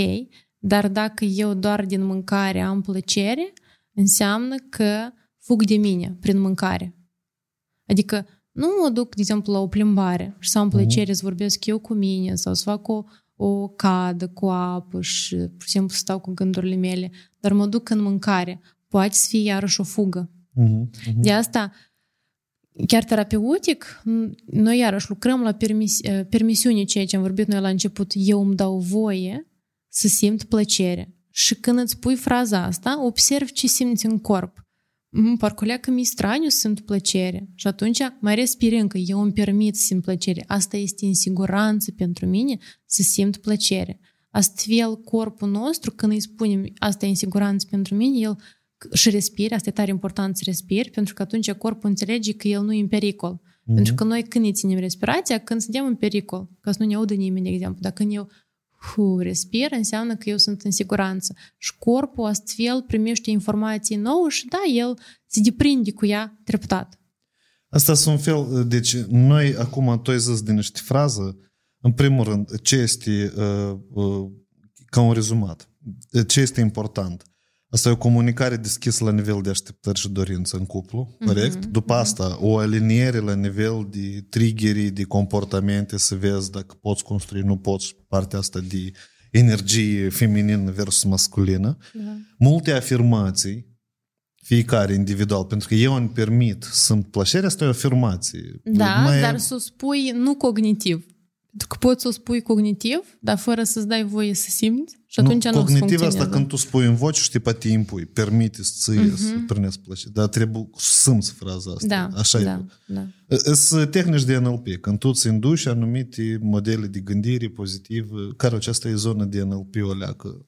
dar dacă eu doar din mâncare am plăcere, înseamnă că fug de mine prin mâncare. Adică nu mă duc, de exemplu, la o plimbare și să am plăcere să vorbesc eu cu mine sau să fac o, o cadă cu apă și, pur și simplu, stau cu gândurile mele, dar mă duc în mâncare. Poate să fie iarăși o fugă. Uh-huh. Uh-huh. De asta, chiar terapeutic, noi iarăși lucrăm la permis, permisiune, ceea ce am vorbit noi la început. Eu îmi dau voie să simt plăcere. Și când îți pui fraza asta, observ ce simți în corp. Mm, Parcă leacă mi straniu să simt plăcere. Și atunci mai respir încă, eu îmi permit să simt plăcere. Asta este în siguranță pentru mine să simt plăcere. Astfel, corpul nostru, când îi spunem asta e în siguranță pentru mine, el și respiri, asta e tare important să respiri, pentru că atunci corpul înțelege că el nu e în pericol. Mm-hmm. Pentru că noi când ne ținem respirația, când suntem în pericol, ca să nu ne audă nimeni, de exemplu, dacă când eu hu, respir, înseamnă că eu sunt în siguranță. Și corpul astfel primește informații nouă și da, el se deprinde cu ea treptat. Asta sunt un fel, deci noi acum, tu ai zis din niște frază, în primul rând, ce este uh, uh, ca un rezumat, ce este important. Asta e o comunicare deschisă la nivel de așteptări și dorință în cuplu, corect? Mm-hmm. După asta, o aliniere la nivel de triggeri, de comportamente, să vezi dacă poți construi, nu poți, partea asta de energie feminină versus masculină. Da. Multe afirmații, fiecare individual, pentru că eu îmi permit să-mi plăcerea, asta e o afirmație. Da, Mai- dar să o spui nu cognitiv. Pentru că poți să o spui cognitiv, dar fără să-ți dai voie să simți și atunci nu, nu cognitiv asta când tu spui în voce și te poate impui, permite ție uh-huh. să primesc plăcere. Dar trebuie să simți fraza asta. Da, Așa da, e. da. Sunt tehnici de NLP, când tu îți induci anumite modele de gândire pozitivă, care aceasta e zona de NLP o leacă.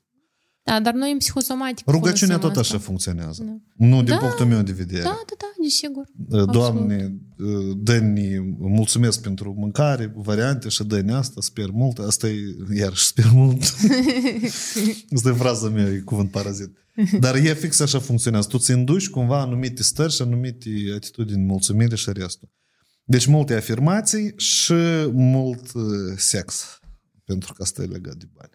Da, dar noi în psihosomatic Rugăciunea tot folosim așa asta. funcționează. Da. Nu din Da. punctul meu de vedere. Da, da, da, desigur. Doamne, dă-ne, mulțumesc pentru mâncare, variante și dă asta, sper mult. Asta e, iarăși, sper mult. [LAUGHS] Asta e fraza mea, e cuvânt parazit. Dar e fix așa funcționează. Tu ți induci cumva anumite stări și anumite atitudini, mulțumire și restul. Deci multe afirmații și mult uh, sex. Pentru că asta e legat de bani.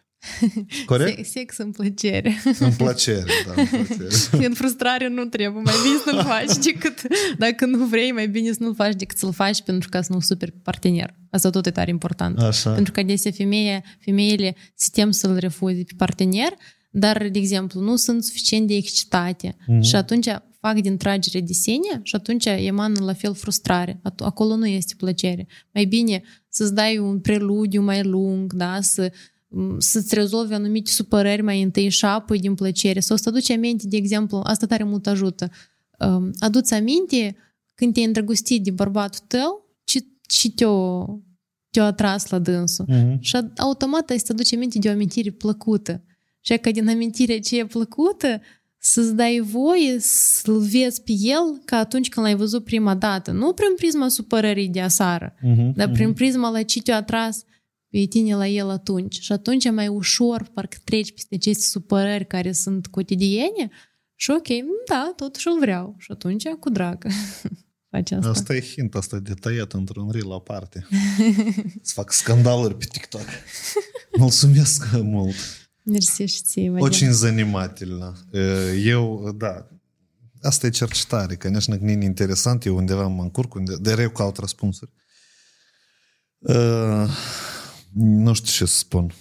Corect? Sex în plăcere. În plăcere, da, în plăcere. [LAUGHS] În frustrare nu trebuie, mai bine să nu-l faci decât, dacă nu vrei, mai bine să nu-l faci decât să-l faci pentru ca să nu super partener. Asta tot e tare important. Așa. Pentru că adesea femeie, femeile se tem să-l refuze pe partener, dar, de exemplu, nu sunt suficient de excitate mm-hmm. și atunci fac din tragere de sine și atunci emană la fel frustrare. Acolo nu este plăcere. Mai bine să-ți dai un preludiu mai lung, da? să să-ți rezolvi anumite supărări mai întâi și apoi din plăcere. Sau să aduci aminte, de exemplu, asta tare mult ajută. Aduți aminte când te-ai îndrăgostit de bărbatul tău ce, ce te-a, te atras la dânsul. Mm-hmm. Și automat ai să aduci aminte de o amintire plăcută. Și că din amintirea ce e plăcută, să-ți dai voie să-l vezi pe el ca atunci când l-ai văzut prima dată. Nu prin prisma supărării de asară, mm-hmm, dar prin prisma la ce te-a atras pe tine la el atunci. Și atunci e mai ușor, parcă treci peste aceste supărări care sunt cotidiene și ok, da, totuși îl vreau. Și atunci, cu drag, [LAUGHS] faci asta. Asta e hint, asta e detaliat într-un reel aparte. [LAUGHS] Să fac scandaluri pe TikTok. [LAUGHS] Mulțumesc mult. Mersi și ție, Vadim. Очень занимательно. Eu, da, asta e cercetare, конечно, не interesant, eu undeva mă încurc, unde, dar eu caut răspunsuri. Uh, nu știu ce să spun.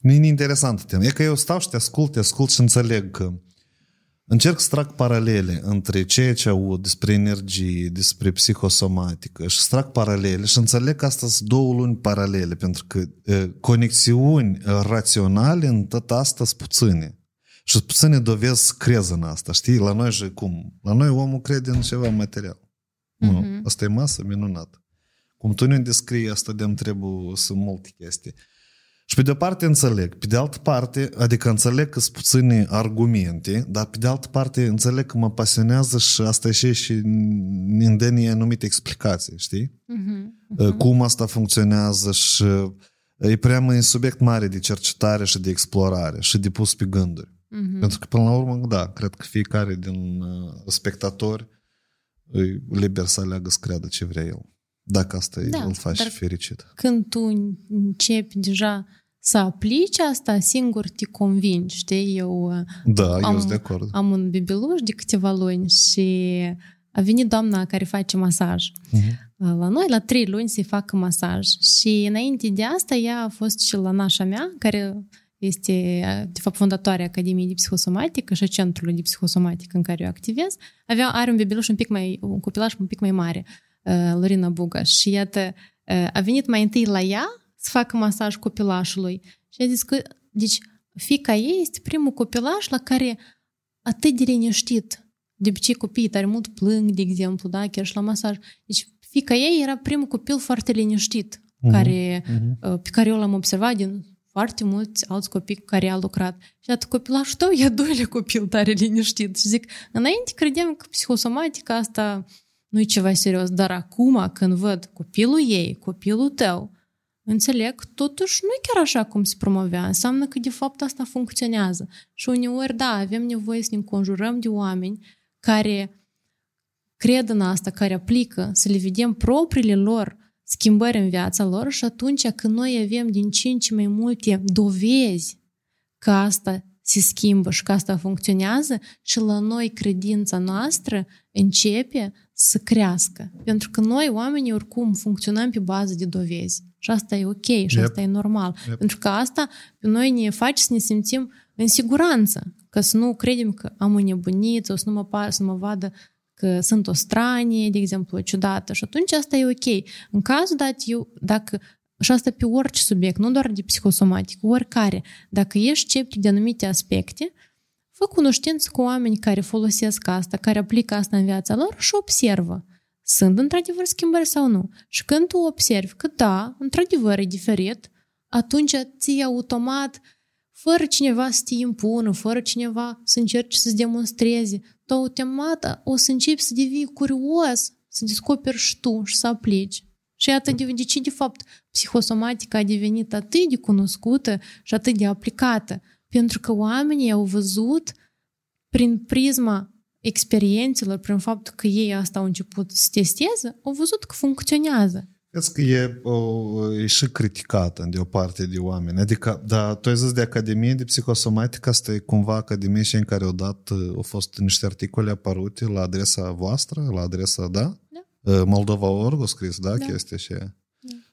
Nu e interesant tema. E că eu stau și te ascult, te ascult și înțeleg că încerc să trag paralele între ceea ce aud despre energie, despre psihosomatică și să trag paralele și înțeleg că asta sunt două luni paralele, pentru că e, conexiuni raționale în tot asta sunt puține. Și puține dovezi să creză în asta, știi? La noi și cum? La noi omul crede în ceva material. Mm-hmm. Nu, asta e masă minunată. Cum tu ne descrii asta de trebuie sunt multe chestii. Și pe de o parte înțeleg, pe de altă parte, adică înțeleg că sunt puține argumente, dar pe de altă parte înțeleg că mă pasionează și asta și și îmi dă anumite explicații, știi? Uh-huh, uh-huh. Cum asta funcționează și e prea un subiect mare de cercetare și de explorare și de pus pe gânduri. Uh-huh. Pentru că până la urmă, da, cred că fiecare din spectatori e liber să aleagă să creadă ce vrea el. Dacă asta da, îl faci dar fericit. Când tu începi deja să aplici asta, singur te convingi, știi? Eu da, am, eu sunt de acord. Am un bebeluș de câteva luni și a venit doamna care face masaj. Uh-huh. La noi, la trei luni, se fac masaj. Și înainte de asta, ea a fost și la nașa mea, care este, de fapt, fondatoarea Academiei de Psihosomatică și a Centrului de Psihosomatică în care eu activez. Avea, are un bebeluș un pic mai, un copilaș un pic mai mare. Lorina Buga. Și iată, a venit mai întâi la ea să facă masaj copilașului. Și a zis că, deci, fica ei este primul copilaș la care atât de liniștit. De obicei copiii tare mult plâng, de exemplu, da, chiar și la masaj. Deci fica ei era primul copil foarte liniștit, uh-huh, care, uh-huh. pe care eu l-am observat din foarte mulți alți copii cu care a lucrat. Și atât copilașul tău e a doilea copil tare liniștit. Și zic, înainte credeam că psihosomatica asta nu e ceva serios, dar acum când văd copilul ei, copilul tău, înțeleg că totuși nu e chiar așa cum se promovea. Înseamnă că de fapt asta funcționează. Și uneori, da, avem nevoie să ne înconjurăm de oameni care cred în asta, care aplică, să le vedem propriile lor schimbări în viața lor și atunci când noi avem din ce în ce mai multe dovezi că asta se schimbă și că asta funcționează și la noi credința noastră începe să crească. Pentru că noi, oamenii, oricum funcționăm pe bază de dovezi. Și asta e ok și yep. asta e normal. Yep. Pentru că asta pe noi ne face să ne simțim în siguranță. Că să nu credem că am înnebunit sau să nu mă, par, să mă vadă că sunt o stranie, de exemplu, ciudată. Și atunci asta e ok. În cazul dat, eu, dacă și asta pe orice subiect, nu doar de psihosomatică, oricare. Dacă ești sceptic de anumite aspecte, fă cunoștință cu oameni care folosesc asta, care aplică asta în viața lor și observă. Sunt într-adevăr schimbări sau nu? Și când tu observi că da, într-adevăr e diferit, atunci ție automat, fără cineva să te impună, fără cineva să încerci să-ți demonstreze, tu automat o să începi să devii curios, să descoperi și tu și să aplici. Și iată de, de ce, de fapt, psihosomatica a devenit atât de cunoscută și atât de aplicată. Pentru că oamenii au văzut prin prisma experiențelor, prin faptul că ei asta au început să testeze, au văzut că funcționează. Cred că e, o, e și criticată de o parte de oameni. Adică, da, tu ai zis de Academie de Psihosomatică, asta e cumva Academie și în care odată au fost niște articole apărute la adresa voastră, la adresa, da? Da. Moldova Org a scris, da, Da. chestia și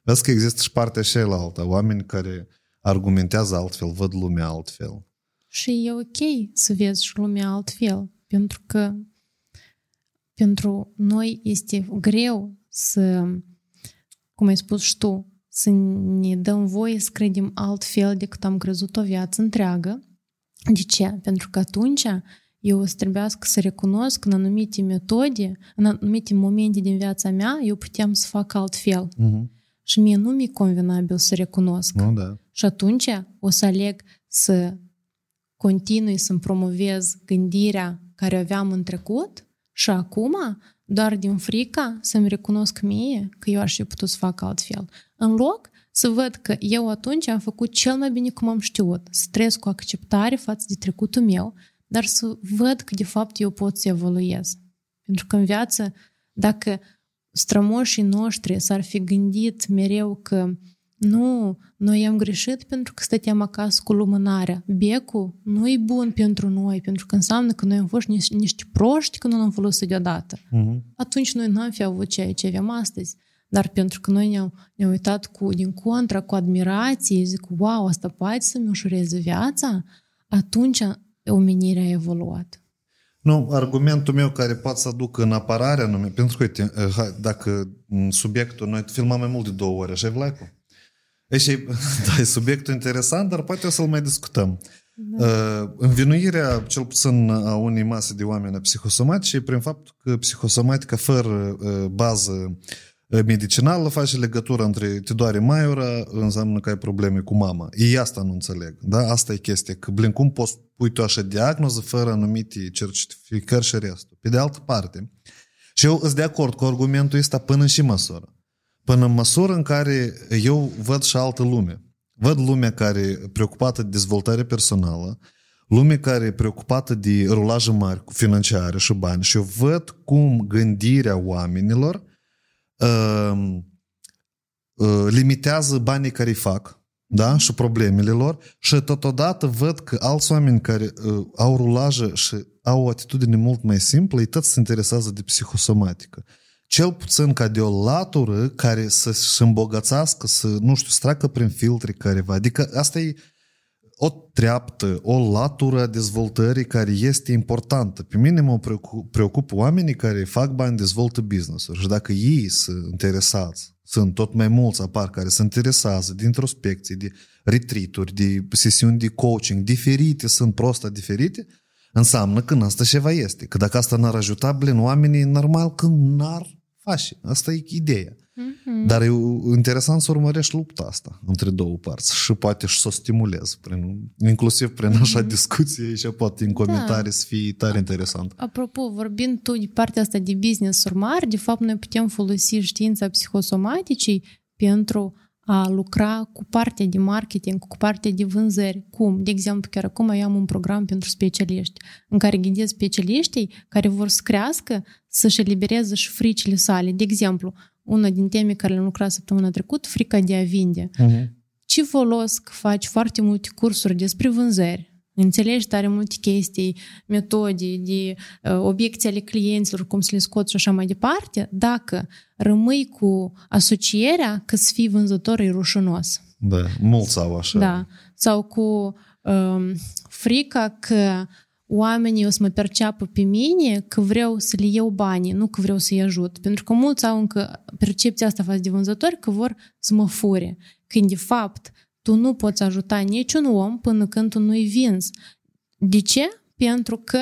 Vezi că există și partea și alta, oameni care argumentează altfel, văd lumea altfel. Și e ok să vezi și lumea altfel, pentru că pentru noi este greu să, cum ai spus și tu, să ne dăm voie să credem altfel decât am crezut o viață întreagă. De ce? Pentru că atunci eu o să trebuiască să recunosc în anumite metode, în anumite momente din viața mea, eu puteam să fac altfel. Mhm. Și mie nu mi-e convenabil să recunosc. Nu, da. Și atunci o să aleg să continui să-mi promovez gândirea care o aveam în trecut și acum, doar din frica să-mi recunosc mie că eu aș fi putut să fac altfel. În loc să văd că eu atunci am făcut cel mai bine cum am știut, să trăiesc cu acceptare față de trecutul meu, dar să văd că de fapt eu pot să evoluez. Pentru că în viață, dacă strămoșii noștri s-ar fi gândit mereu că nu, noi am greșit pentru că stăteam acasă cu lumânarea. Becul nu e bun pentru noi, pentru că înseamnă că noi am fost niște, niște proști că nu l-am folosit deodată. Mhm. Atunci noi n-am fi avut ceea ce avem astăzi. Dar pentru că noi ne-am, ne-am uitat cu, din contra, cu admirație, zic, wow, asta poate să-mi ușureze viața, atunci omenirea a evoluat. Nu, argumentul meu care poate să aduc în apărarea nume, pentru că, uite, eh, hai, dacă m, subiectul, noi filmăm mai mult de două ore, așa e Vlaicu? E și, [LAUGHS] da, e subiectul interesant, dar poate o să-l mai discutăm. Da. Învinuirea, cel puțin a unei mase de oameni psihosomatice, e prin faptul că psihosomatica fără uh, bază uh, medicinală face legătură între te doare maiura, înseamnă că ai probleme cu mama. Ei asta nu înțeleg. Da? Asta e chestia. Că, blin, cum poți pui tu așa diagnoză fără anumite certificări și restul? Pe de altă parte, și eu sunt de acord cu argumentul ăsta până și măsură. Până în măsură în care eu văd și altă lume. Văd lumea care e preocupată de dezvoltare personală, lume care e preocupată de rulaje mari financiare și bani și eu văd cum gândirea oamenilor uh, uh, limitează banii care îi fac da? și problemele lor și totodată văd că alți oameni care uh, au rulaje și au o atitudine mult mai simplă, ei tot se interesează de psihosomatică. Cel puțin ca de o latură care să-și îmbogățească, să, nu știu, să treacă prin filtre careva. Adică asta e o treaptă, o latură a dezvoltării care este importantă. Pe mine mă preocup, preocupă oamenii care fac bani, dezvoltă business-uri și dacă ei sunt interesați, sunt tot mai mulți apar care se interesează de introspecție, de retreat-uri, de sesiuni de coaching diferite, sunt prosta diferite, înseamnă că în asta ceva este. Că dacă asta n-ar ajuta, blin, oamenii normal că n-ar face. Asta e ideea. Mm-hmm. Dar e interesant să urmărești lupta asta între două părți și poate și să o stimulezi, prin, inclusiv prin așa Mhm. discuție și poate în comentarii să fie tare interesant. Apropo, vorbind tu de partea asta de business-uri mari, de fapt noi putem folosi știința psihosomaticii pentru a lucra cu partea de marketing, cu partea de vânzări. Cum? De exemplu, chiar acum eu am un program pentru specialiști, în care ghidez specialiștii care vor să crească, să-și elibereze și fricile sale. De exemplu, una din teme care le-am lucrat săptămâna trecută, frica de a vinde. Uh-huh. Ce folos că faci foarte multe cursuri despre vânzări, înțelegi tare multe chestii, metode, de uh, obiecții ale clienților, cum să le scoți și așa mai departe, dacă rămâi cu asocierea că să fii vânzător e rușinos. Da, mulți au așa. Da. Sau cu um, frica că oamenii o să mă perceapă pe mine că vreau să le iau banii, nu că vreau să-i ajut. Pentru că mulți au încă percepția asta față de vânzători că vor să mă fure. Când de fapt tu nu poți ajuta niciun om până când tu nu-i vinzi. De ce? Pentru că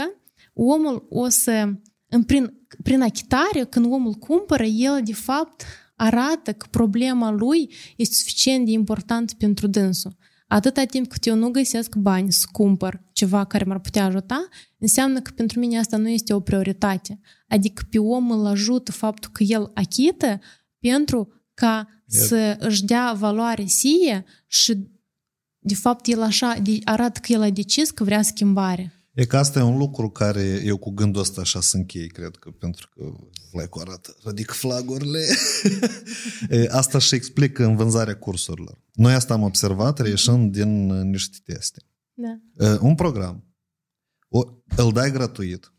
omul o să, în, prin, prin achitare, când omul cumpără, el de fapt arată că problema lui este suficient de importantă pentru dânsul. Atâta timp cât eu nu găsesc bani să cumpăr ceva care m-ar putea ajuta, înseamnă că pentru mine asta nu este o prioritate. Adică pe om îl ajută faptul că el achită pentru ca Iar- să își dea valoare sie și de fapt el așa de, arată că el a decis că vrea schimbare. E că asta e un lucru care eu cu gândul ăsta așa să închei, cred că, pentru că like arată, ridic flagurile. [LAUGHS] E, asta și explică în vânzarea cursurilor. Noi asta am observat reieșând din uh, niște teste. Da. E, Un program, o, îl dai gratuit,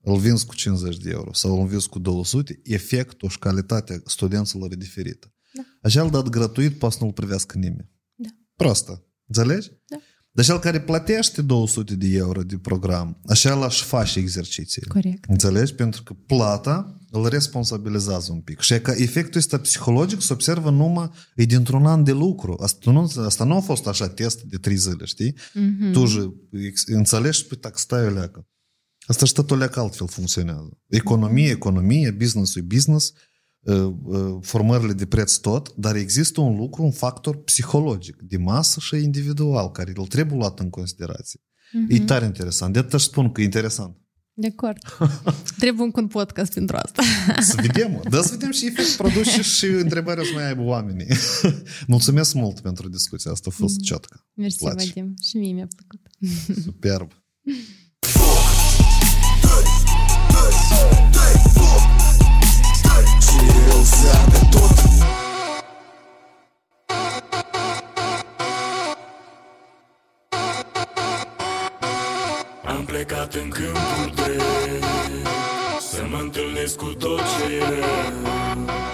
îl vinzi cu 50 de euro sau îl vinzi cu 200, efectul și calitatea studenților e diferită. Da. Așa îl dat gratuit, poate să nu-l privească nimeni. Da. Prostă. Înțelegi? Da. Dar cel care plătește 200 de euro de program, așa l aș face exerciții. Corect. Înțelegi? Pentru că plata îl responsabilizează un pic. Și e că efectul ăsta psihologic se observă numai e dintr-un an de lucru. Asta nu, asta nu a fost așa test de trei zile, știi? Mhm. Tu же ex- înțelegi și păi tac, stai o leacă. Asta și tot o leacă altfel funcționează. Economie, economie, business-ul business, uh, uh, formările de preț tot, dar există un lucru, un factor psihologic, de masă și individual, care îl trebuie luat în considerație. E tare interesant. De atât spun că e interesant. De acord. [LAUGHS] Trebuie încă un podcast pentru asta. Să vedem. Dar să vedem și efect produce și întrebarea o să mai aibă oamenii. [LAUGHS] Mulțumesc mult pentru discuția asta. A fost ciotcă. Mersi, Place. Vadim. Și mie mi-a plăcut. Superb. [LAUGHS] Am plecat în câmpul drept Să mă întâlnesc cu tot ce e rău